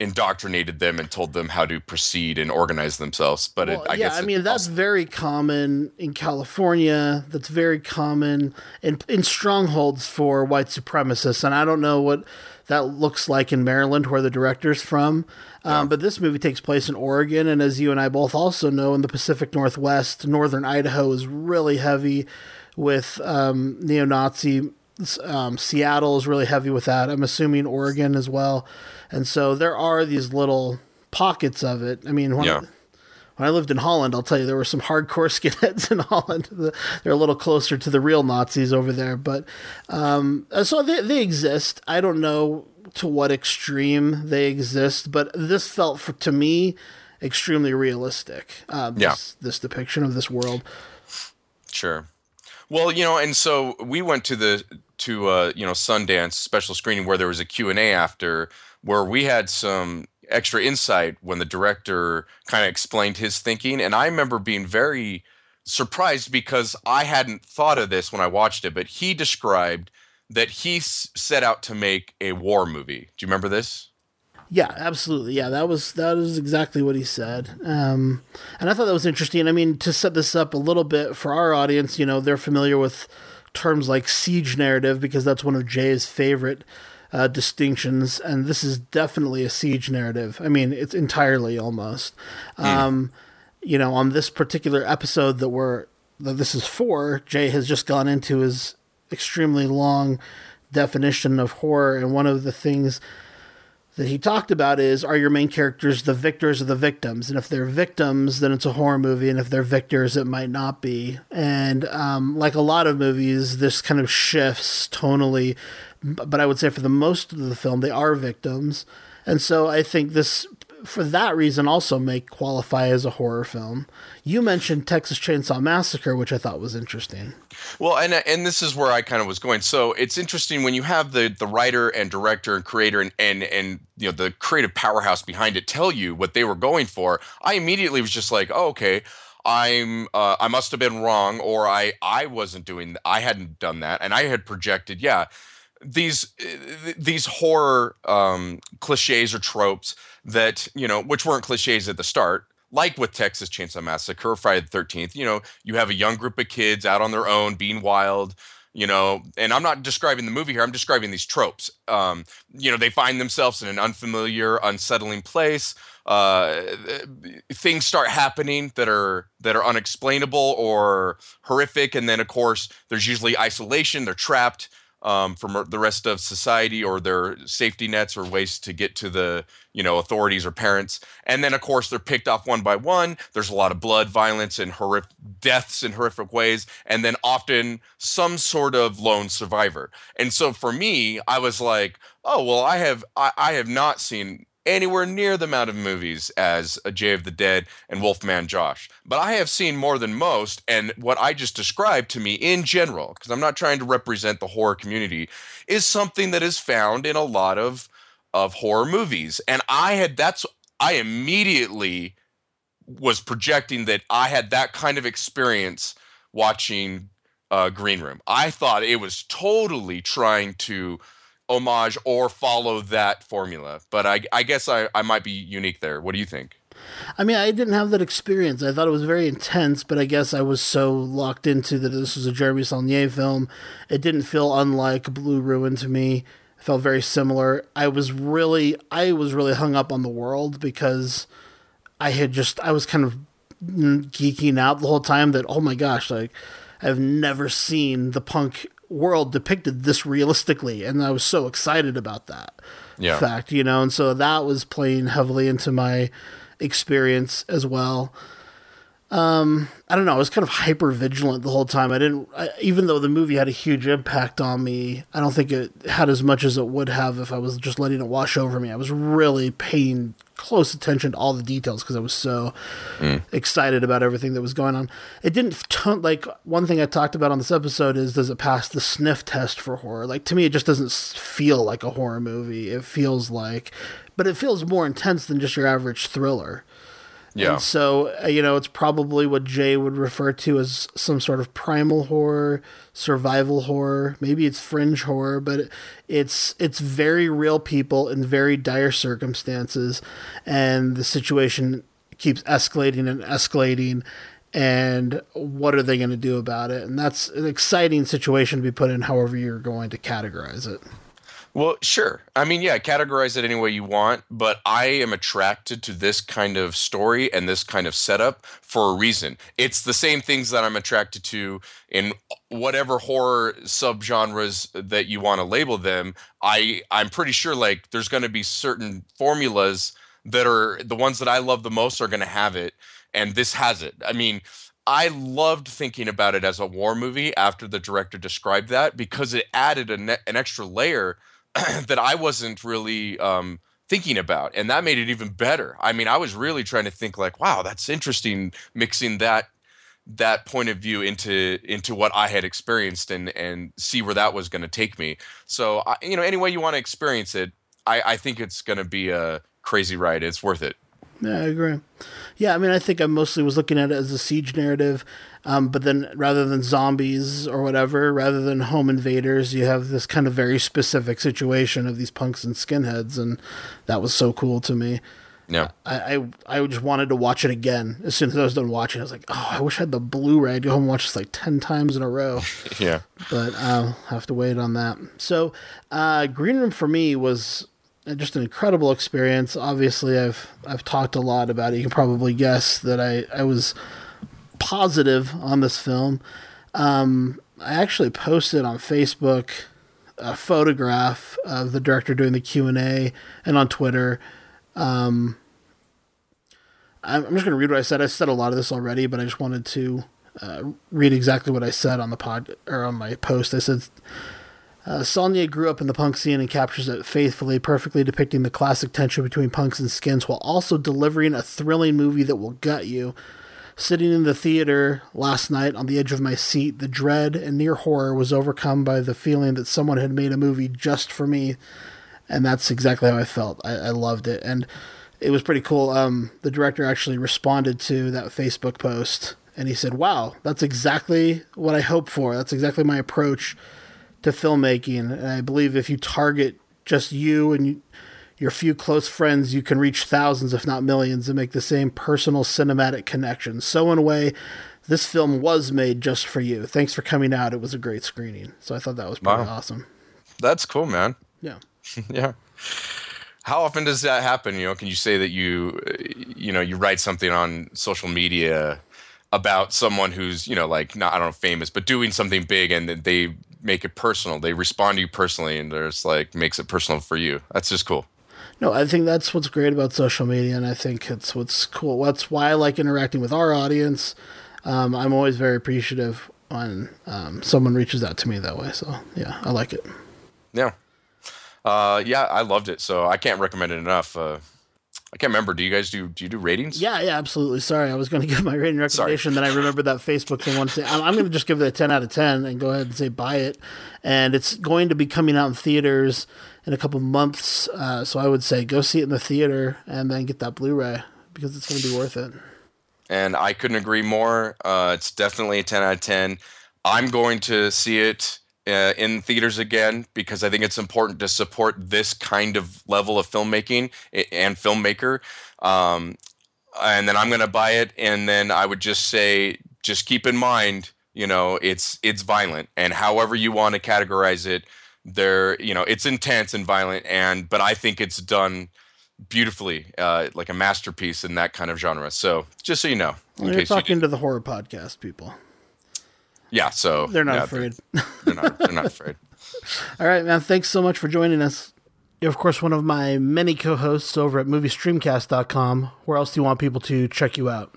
indoctrinated them and told them how to proceed and organize themselves. But Well, it, I yeah, guess I mean that's also- very common in California. That's very common in in strongholds for white supremacists, and I don't know what that looks like in Maryland, where the director's from. Um, But this movie takes place in Oregon, and as you and I both also know, in the Pacific Northwest, northern Idaho is really heavy with um, neo-Nazi. Um, Seattle is really heavy with that. I'm assuming Oregon as well, and so there are these little pockets of it. I mean, Yeah. When I lived in Holland, I'll tell you there were some hardcore skinheads in Holland. They're a little closer to the real Nazis over there, but um, so they they exist. I don't know to what extreme they exist, but this felt for to me extremely realistic. Uh, this, Yeah. this depiction of this world. Sure. Well, you know, and so we went to the to uh, you know Sundance special screening where there was a Q&A after where we had some extra insight when the director kind of explained his thinking and I remember being very surprised because I hadn't thought of this when I watched it, but he described that he s- set out to make a war movie. Do you remember this? Yeah, absolutely. Yeah, that was that was exactly what he said. Um, and I thought that was interesting. I mean, to set this up a little bit for our audience, you know, they're familiar with terms like siege narrative because that's one of Jay's favorite uh, distinctions, and this is definitely a siege narrative. I mean, it's entirely almost. Um, you know, on this particular episode that we're that this is for, Jay has just gone into his extremely long definition of horror, and one of the things that he talked about is are your main characters the victors or the victims? And if they're victims, then it's a horror movie, and if they're victors, it might not be. And um, like a lot of movies, this kind of shifts tonally, but I would say for the most of the film, they are victims. And so I think this, for that reason, also may qualify as a horror film. You mentioned Texas Chainsaw Massacre, which I thought was interesting. Well, and and this is where I kind of was going. So it's interesting when you have the the writer and director and creator and and and you know the creative powerhouse behind it tell you what they were going for. I immediately was just like, oh, okay. I'm uh, I must have been wrong, or I I wasn't doing I hadn't done that, and I had projected, yeah, these uh, these horror um, cliches or tropes that you know, which weren't cliches at the start, like with Texas Chainsaw Massacre, Friday the Thirteenth. You know, you have a young group of kids out on their own, being wild. You know, and I'm not describing the movie here. I'm describing these tropes. Um, you know, they find themselves in an unfamiliar, unsettling place. Uh, things start happening that are that are unexplainable or horrific, and then of course there's usually isolation. They're trapped um, from the rest of society or their safety nets or ways to get to the you know authorities or parents. And then of course they're picked off one by one. There's a lot of blood violence and horrific deaths in horrific ways and then often some sort of lone survivor. And so for me i was like oh well i have i, I have not seen anywhere near the amount of movies as a Jay of the Dead and Wolfman Josh. But I have seen more than most, and what I just described to me in general, because I'm not trying to represent the horror community, is something that is found in a lot of of horror movies. And I had that's I immediately was projecting that I had that kind of experience watching uh, Green Room. I thought it was totally trying to homage or follow that formula. But I, I guess I, I might be unique there. What do you think? I mean, I didn't have that experience. I thought it was very intense, but I guess I was so locked into that this was a Jeremy Saulnier film. It didn't feel unlike Blue Ruin to me. It felt very similar. I was really, I was really hung up on the world because I had just, I was kind of geeking out the whole time that, oh my gosh, like, I've never seen the punk world depicted this realistically, and I was so excited about that yeah. fact, you know, and so that was playing heavily into my experience as well. Um, I don't know. I was kind of hyper vigilant the whole time. I didn't, I, even though the movie had a huge impact on me, I don't think it had as much as it would have if I was just letting it wash over me. I was really paying close attention to all the details because I was so mm. excited about everything that was going on. It didn't t- like one thing I talked about on this episode is does it pass the sniff test for horror? Like to me, it just doesn't feel like a horror movie. It feels like, but it feels more intense than just your average thriller. Yeah. And so, uh, you know, it's probably what Jay would refer to as some sort of primal horror, survival horror. Maybe it's fringe horror, but it's it's very real people in very dire circumstances, and the situation keeps escalating and escalating. And what are they going to do about it? And that's an exciting situation to be put in, however you're going to categorize it. Well, sure. I mean, yeah, categorize it any way you want, but I am attracted to this kind of story and this kind of setup for a reason. It's the same things that I'm attracted to in whatever horror subgenres that you want to label them. I I'm pretty sure like there's going to be certain formulas that are the ones that I love the most are going to have it and this has it. I mean, I loved thinking about it as a war movie after the director described that because it added ne- an extra layer that I wasn't really um, thinking about, and that made it even better. I mean, I was really trying to think like, wow, that's interesting, mixing that that point of view into into what I had experienced and and see where that was going to take me. So, I, you know, any way you want to experience it, I, I think it's going to be a crazy ride. It's worth it. Yeah, I agree. Yeah, I mean, I think I mostly was looking at it as a siege narrative, um, but then rather than zombies or whatever, rather than home invaders, you have this kind of very specific situation of these punks and skinheads, and that was so cool to me. Yeah, I, I I just wanted to watch it again as soon as I was done watching. I was like, oh, I wish I had the Blu-ray. I'd go home and watch this like ten times in a row. yeah, but I'll have to wait on that. So, uh, Green Room for me was just an incredible experience. Obviously, I've I've talked a lot about it. You can probably guess that I I was positive on this film. Um, I actually posted on Facebook a photograph of the director doing the Q and A, and on Twitter. Um, I'm just going to read what I said. I said a lot of this already, but I just wanted to uh, read exactly what I said on the pod or on my post. I said uh, Saulnier grew up in the punk scene and captures it faithfully, perfectly depicting the classic tension between punks and skins while also delivering a thrilling movie that will gut you. Sitting in the theater last night on the edge of my seat, the dread and near horror was overcome by the feeling that someone had made a movie just for me. And that's exactly how I felt. I, I loved it. And it was pretty cool. Um, the director actually responded to that Facebook post and he said, Wow, that's exactly what I hoped for. That's exactly my approach to filmmaking. And I believe if you target just you and you, your few close friends, you can reach thousands, if not millions, and make the same personal cinematic connection. So, in a way, this film was made just for you. Thanks for coming out. It was a great screening. So, I thought that was pretty wow. awesome. That's cool, man. Yeah. yeah. How often does that happen? You know, can you say that you, you know, you write something on social media about someone who's you know like not I don't know famous but doing something big and that they make it personal. They respond to you personally, and there's like makes it personal for you. That's just cool. No, I think that's what's great about social media, and I think it's what's cool. That's why I like interacting with our audience. Um, I'm always very appreciative when um, someone reaches out to me that way. So yeah, I like it. Yeah, uh, yeah, I loved it. So I can't recommend it enough. Uh, I can't remember. Do you guys do? Do you do ratings? Yeah, yeah, absolutely. Sorry, I was going to give my rating recommendation. Then I remembered that Facebook thing. Say I'm, I'm going to just give it a 10 out of 10 and go ahead and say buy it. And it's going to be coming out in theaters in a couple months. Uh, so I would say go see it in the theater and then get that Blu-ray because it's going to be worth it. And I couldn't agree more. Uh, it's definitely a 10 out of 10. I'm going to see it uh, in theaters again because I think it's important to support this kind of level of filmmaking and filmmaker. Um, and then I'm going to buy it, and then I would just say, just keep in mind, you know, it's it's violent, and however you want to categorize it, there, you know, it's intense and violent, and but I think it's done beautifully, uh, like a masterpiece in that kind of genre. So just so you know, you're talking you to the horror podcast people. Yeah, so they're not yeah, afraid. They're, they're, not. They're not afraid. All right, man. Thanks so much for joining us. You're, of course, one of my many co-hosts over at MovieStreamcast.com. Where else do you want people to check you out?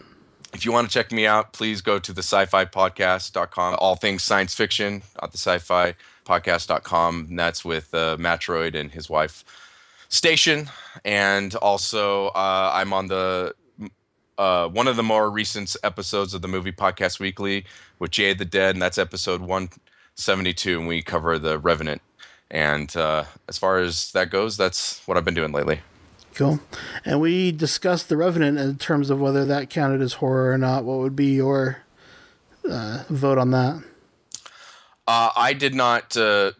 If you want to check me out, please go to the sci-fi podcast.com. All things science fiction at the sci-fi podcast.com. And that's with uh, Matroid and his wife Station. And also, uh, I'm on the uh, one of the more recent episodes of the Movie Podcast Weekly with Jay the Dead, and that's episode 172, and we cover the Revenant. And uh, as far as that goes, that's what I've been doing lately. Cool. And we discussed the Revenant in terms of whether that counted as horror or not. What would be your uh, vote on that? Uh, I did not uh,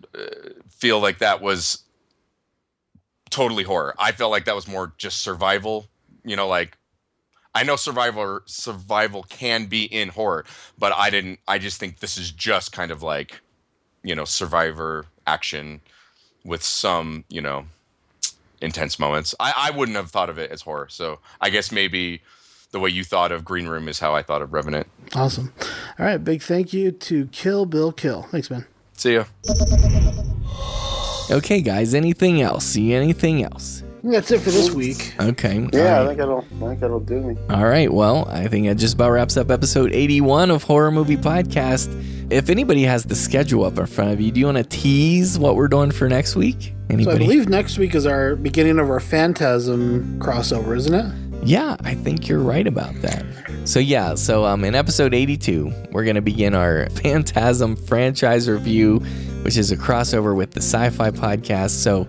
feel like that was totally horror. I felt like that was more just survival. You know, like I know survival survival can be in horror, but I didn't. I just think this is just kind of like, you know, survivor action with some, you know, intense moments. I, I wouldn't have thought of it as horror. So I guess maybe the way you thought of Green Room is how I thought of Revenant. Awesome. All right. Big thank you to Kill Bill Kill. Thanks, man. See ya. Okay, guys. Anything else? See anything else? That's it for this week. Okay. Yeah, right. I think that'll I think that'll do me. All right. Well, I think that just about wraps up episode 81 of Horror Movie Podcast. If anybody has the schedule up in front of you, do you want to tease what we're doing for next week? Anybody? So I believe next week is our beginning of our Phantasm crossover, isn't it? Yeah, I think you're right about that. So yeah, so um in episode 82, we're to begin our Phantasm franchise review, which is a crossover with the Sci-Fi podcast. So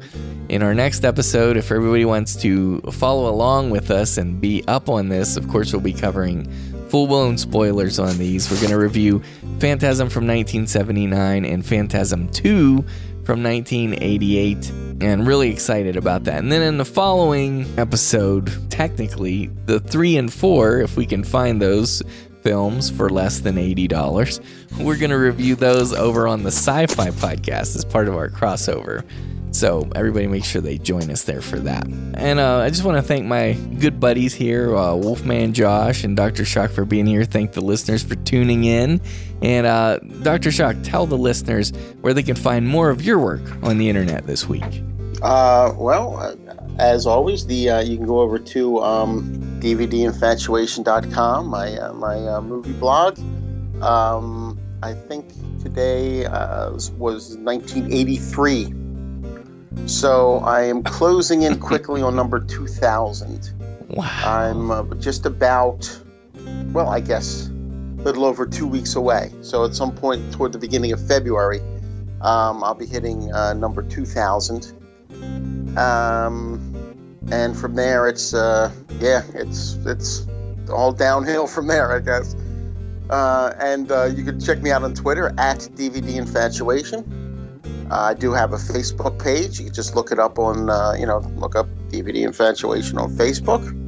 in our next episode, if everybody wants to follow along with us and be up on this, of course, we'll be covering full blown spoilers on these. We're to review Phantasm from 1979 and Phantasm 2 from 1988, and really excited about that. And then in the following episode, technically, the 3 and 4, if we can find those films for less than $80, we're going to review those over on the Sci Fi podcast as part of our crossover. So everybody make sure they join us there for that. And uh, I just want to thank my good buddies here, uh, Wolfman Josh and Dr. Shock for being here. Thank the listeners for tuning in. And uh, Dr. Shock, tell the listeners where they can find more of your work on the internet this week. Uh, well, as always, the uh, you can go over to um, DVDinfatuation.com, my uh, my uh, movie blog. Um, I think today uh, was 1983 so I am closing in quickly on number 2000. Wow. I'm uh, just about, well, I guess, little over two weeks away. So at some point toward the beginning of February, um, I'll be hitting uh, number 2000. Um, and from there, it's, uh, yeah, it's, it's all downhill from there, I guess. Uh, and uh, you can check me out on Twitter at DVD Infatuation. Uh, I do have a Facebook page. You can just look it up on, uh, you know, look up DVD Infatuation on Facebook.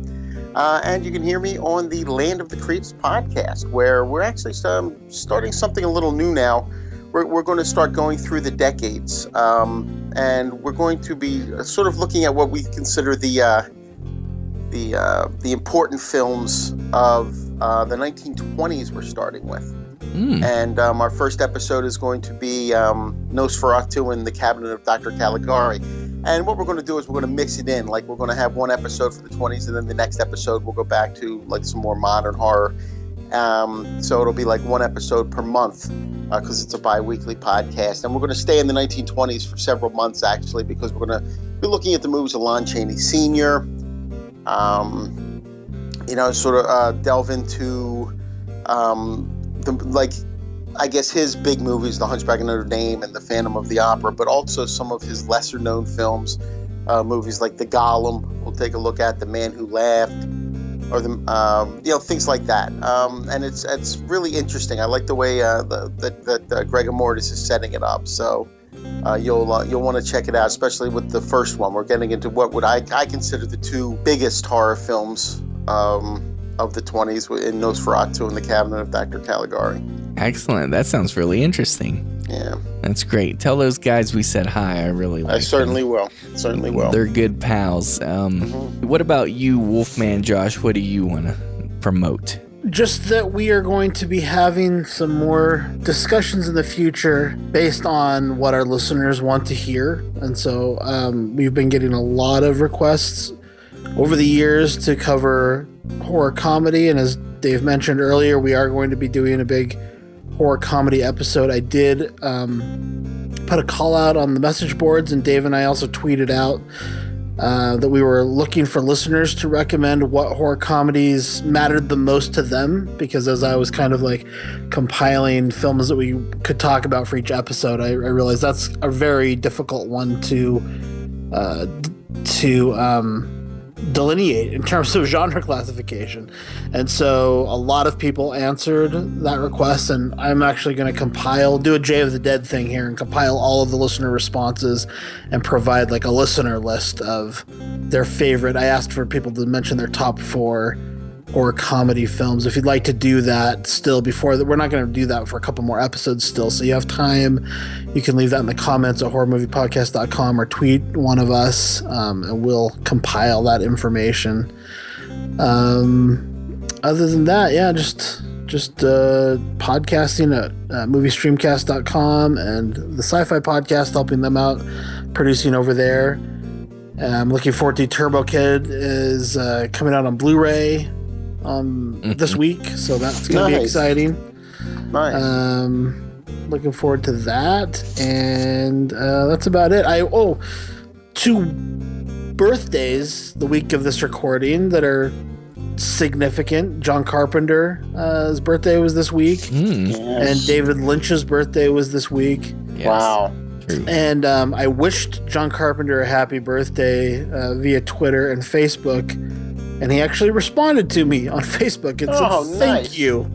Uh, and you can hear me on the Land of the Creeps podcast, where we're actually um, starting something a little new now. We're, we're going to start going through the decades, um, and we're going to be sort of looking at what we consider the uh, the the important films of the 1920s. We're starting with. And um, our first episode is going to be um, Nosferatu in the Cabinet of Dr. Caligari. And what we're going to do is we're going to mix it in. Like we're going to have one episode for the 20s, and then the next episode we'll go back to like some more modern horror. Um, so it'll be like one episode per month because it's a bi-weekly podcast. And we're going to stay in the 1920s for several months actually because we're going to be looking at the movies of Lon Chaney Sr. Um, you know, sort of uh, delve into um, the like I guess his big movies, The Hunchback of Notre Dame and The Phantom of the Opera, but also some of his lesser known films, uh, movies like The Golem. We'll take a look at The Man Who Laughed, or the um, you know things like that. Um, and it's it's really interesting. I like the way uh, that that uh, Greg Mortis is setting it up. So. Uh, you'll uh, you'll want to check it out, especially with the first one. We're getting into what would I, I consider the two biggest horror films um, of the 20s in Nosferatu and the Cabinet of Dr. Caligari. Excellent. That sounds really interesting. Yeah, That's great. Tell those guys we said hi. I really like I certainly will. Certainly will. They're good pals. Um, Mhm. What about you, Wolfman Josh? What do you want to promote? Just that we are going to be having some more discussions in the future based on what our listeners want to hear. And so um, we've been getting a lot of requests over the years to cover horror comedy. And as Dave mentioned earlier, we are going to be doing a big horror comedy episode. I did um, put a call out on the message boards, and Dave and I also tweeted out uh, that we were looking for listeners to recommend what horror comedies mattered the most to them. Because as I was kind of like compiling films that we could talk about for each episode, I, I realized that's a very difficult one to uh, to um, delineate in terms of genre classification. And so a lot of people answered that request, and I'm actually going to compile, do a Jay of the Dead thing here, and compile all of the listener responses and provide like a listener list of their favorite. I asked for people to mention their top four or comedy films. If you'd like to do that still before we're not going to do that for a couple more episodes still. So you have time. You can leave that in the comments at horrormoviepodcast.com or tweet one of us, um, and we'll compile that information. Um, other than that, yeah, just just uh, podcasting at uh, moviestreamcast.com and the sci-fi podcast helping them out producing over there i'm looking forward to turbo kid is uh, coming out on blu-ray um, this week so that's gonna be exciting nice. um, looking forward to that, and uh, that's about it. I oh, two birthdays the week of this recording that are significant. John Carpenter's uh, birthday was this week, Hmm. Yes. and David Lynch's birthday was this week. yes. Wow. True. And um, I wished John Carpenter a happy birthday uh, via Twitter and Facebook, and he actually responded to me on Facebook and Oh, said, "Thank nice. you."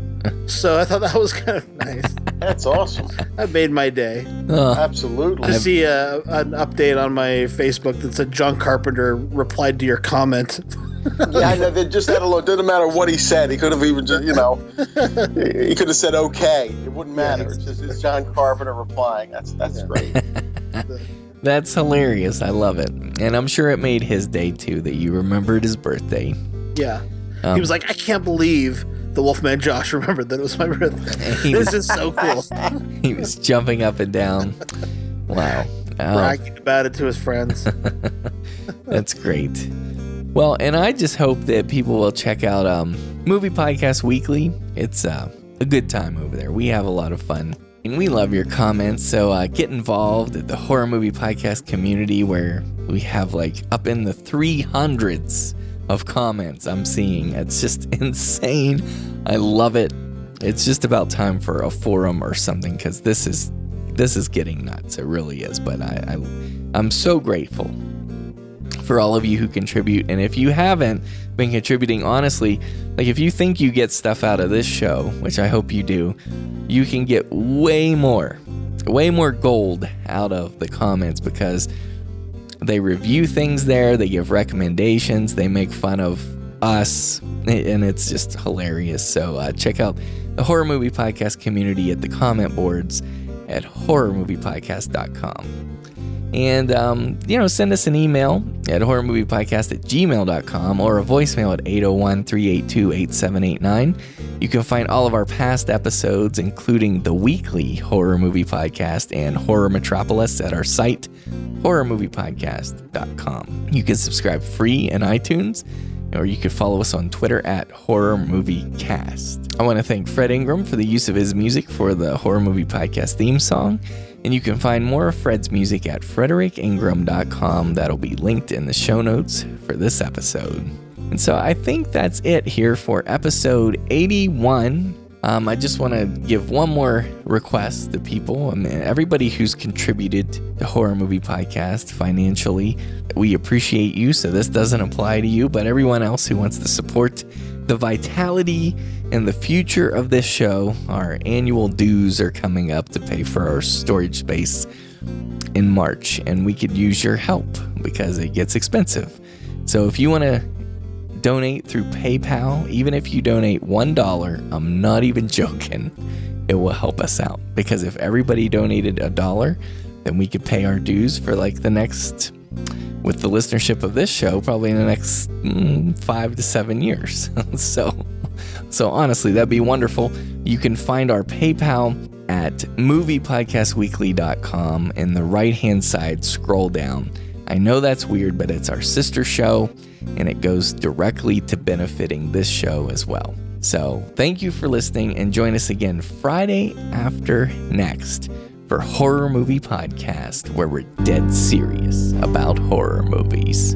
So I thought that was kind of nice. That's awesome. That made my day Oh, Absolutely. to see a, an update on my Facebook that said John Carpenter replied to your comment. yeah, I know. They just that alone. Doesn't matter what he said. He could have even, just, you know, he could have said okay. It wouldn't matter. It's just it's John Carpenter replying. That's that's great. That's hilarious. I love it. And I'm sure it made his day too that you remembered his birthday. Yeah, Um, he was like, "I can't believe the Wolfman Josh remembered that it was my birthday. he This was, is so cool." he was jumping up and down. Wow. Oh, Bragging about it to his friends. That's great. Well, and I just hope that people will check out um, Movie Podcast Weekly. It's uh, a good time over there. We have a lot of fun. And we love your comments. So uh, get involved at the Horror Movie Podcast community where we have like up in the 300s of comments I'm seeing. It's just insane. I love it. It's just about time for a forum or something because this is this is getting nuts. It really is. But I, I I'm so grateful for all of you who contribute. And if you haven't been contributing honestly, like if you think you get stuff out of this show, which I hope you do, you can get way more, way more gold out of the comments because they review things there, they give recommendations, they make fun of us, and it's just hilarious. So uh, check out the Horror Movie Podcast community at the comment boards at horrormoviepodcast.com. And, um, you know, send us an email at horrormoviepodcast at gmail.com or a voicemail at 801 382 8789. You can find all of our past episodes, including the weekly Horror Movie Podcast and Horror Metropolis, at our site, horrormoviepodcast.com. You can subscribe free in iTunes or you could follow us on Twitter at Horror Movie Cast. I want to thank Fred Ingram for the use of his music for the Horror Movie Podcast theme song. And you can find more of Fred's music at fredericingram.com. That'll be linked in the show notes for this episode. And so I think that's it here for episode 81. Um, I just want to give one more request to people. I mean, everybody who's contributed to the Horror Movie Podcast financially, we appreciate you. So this doesn't apply to you, but everyone else who wants to support the vitality and the future of this show, our annual dues are coming up to pay for our storage space in March, and we could use your help because it gets expensive. So if you want to donate through PayPal, even if you donate $1, I'm not even joking, it will help us out. Because if everybody donated a dollar, then we could pay our dues for like the next with the listenership of this show probably in the next mm, five to seven years. so, so honestly, that'd be wonderful. You can find our PayPal at moviepodcastweekly.com in the right hand side, scroll down. I know that's weird, but it's our sister show and it goes directly to benefiting this show as well. So, thank you for listening and join us again Friday after next for Horror Movie Podcast, where we're dead serious about horror movies.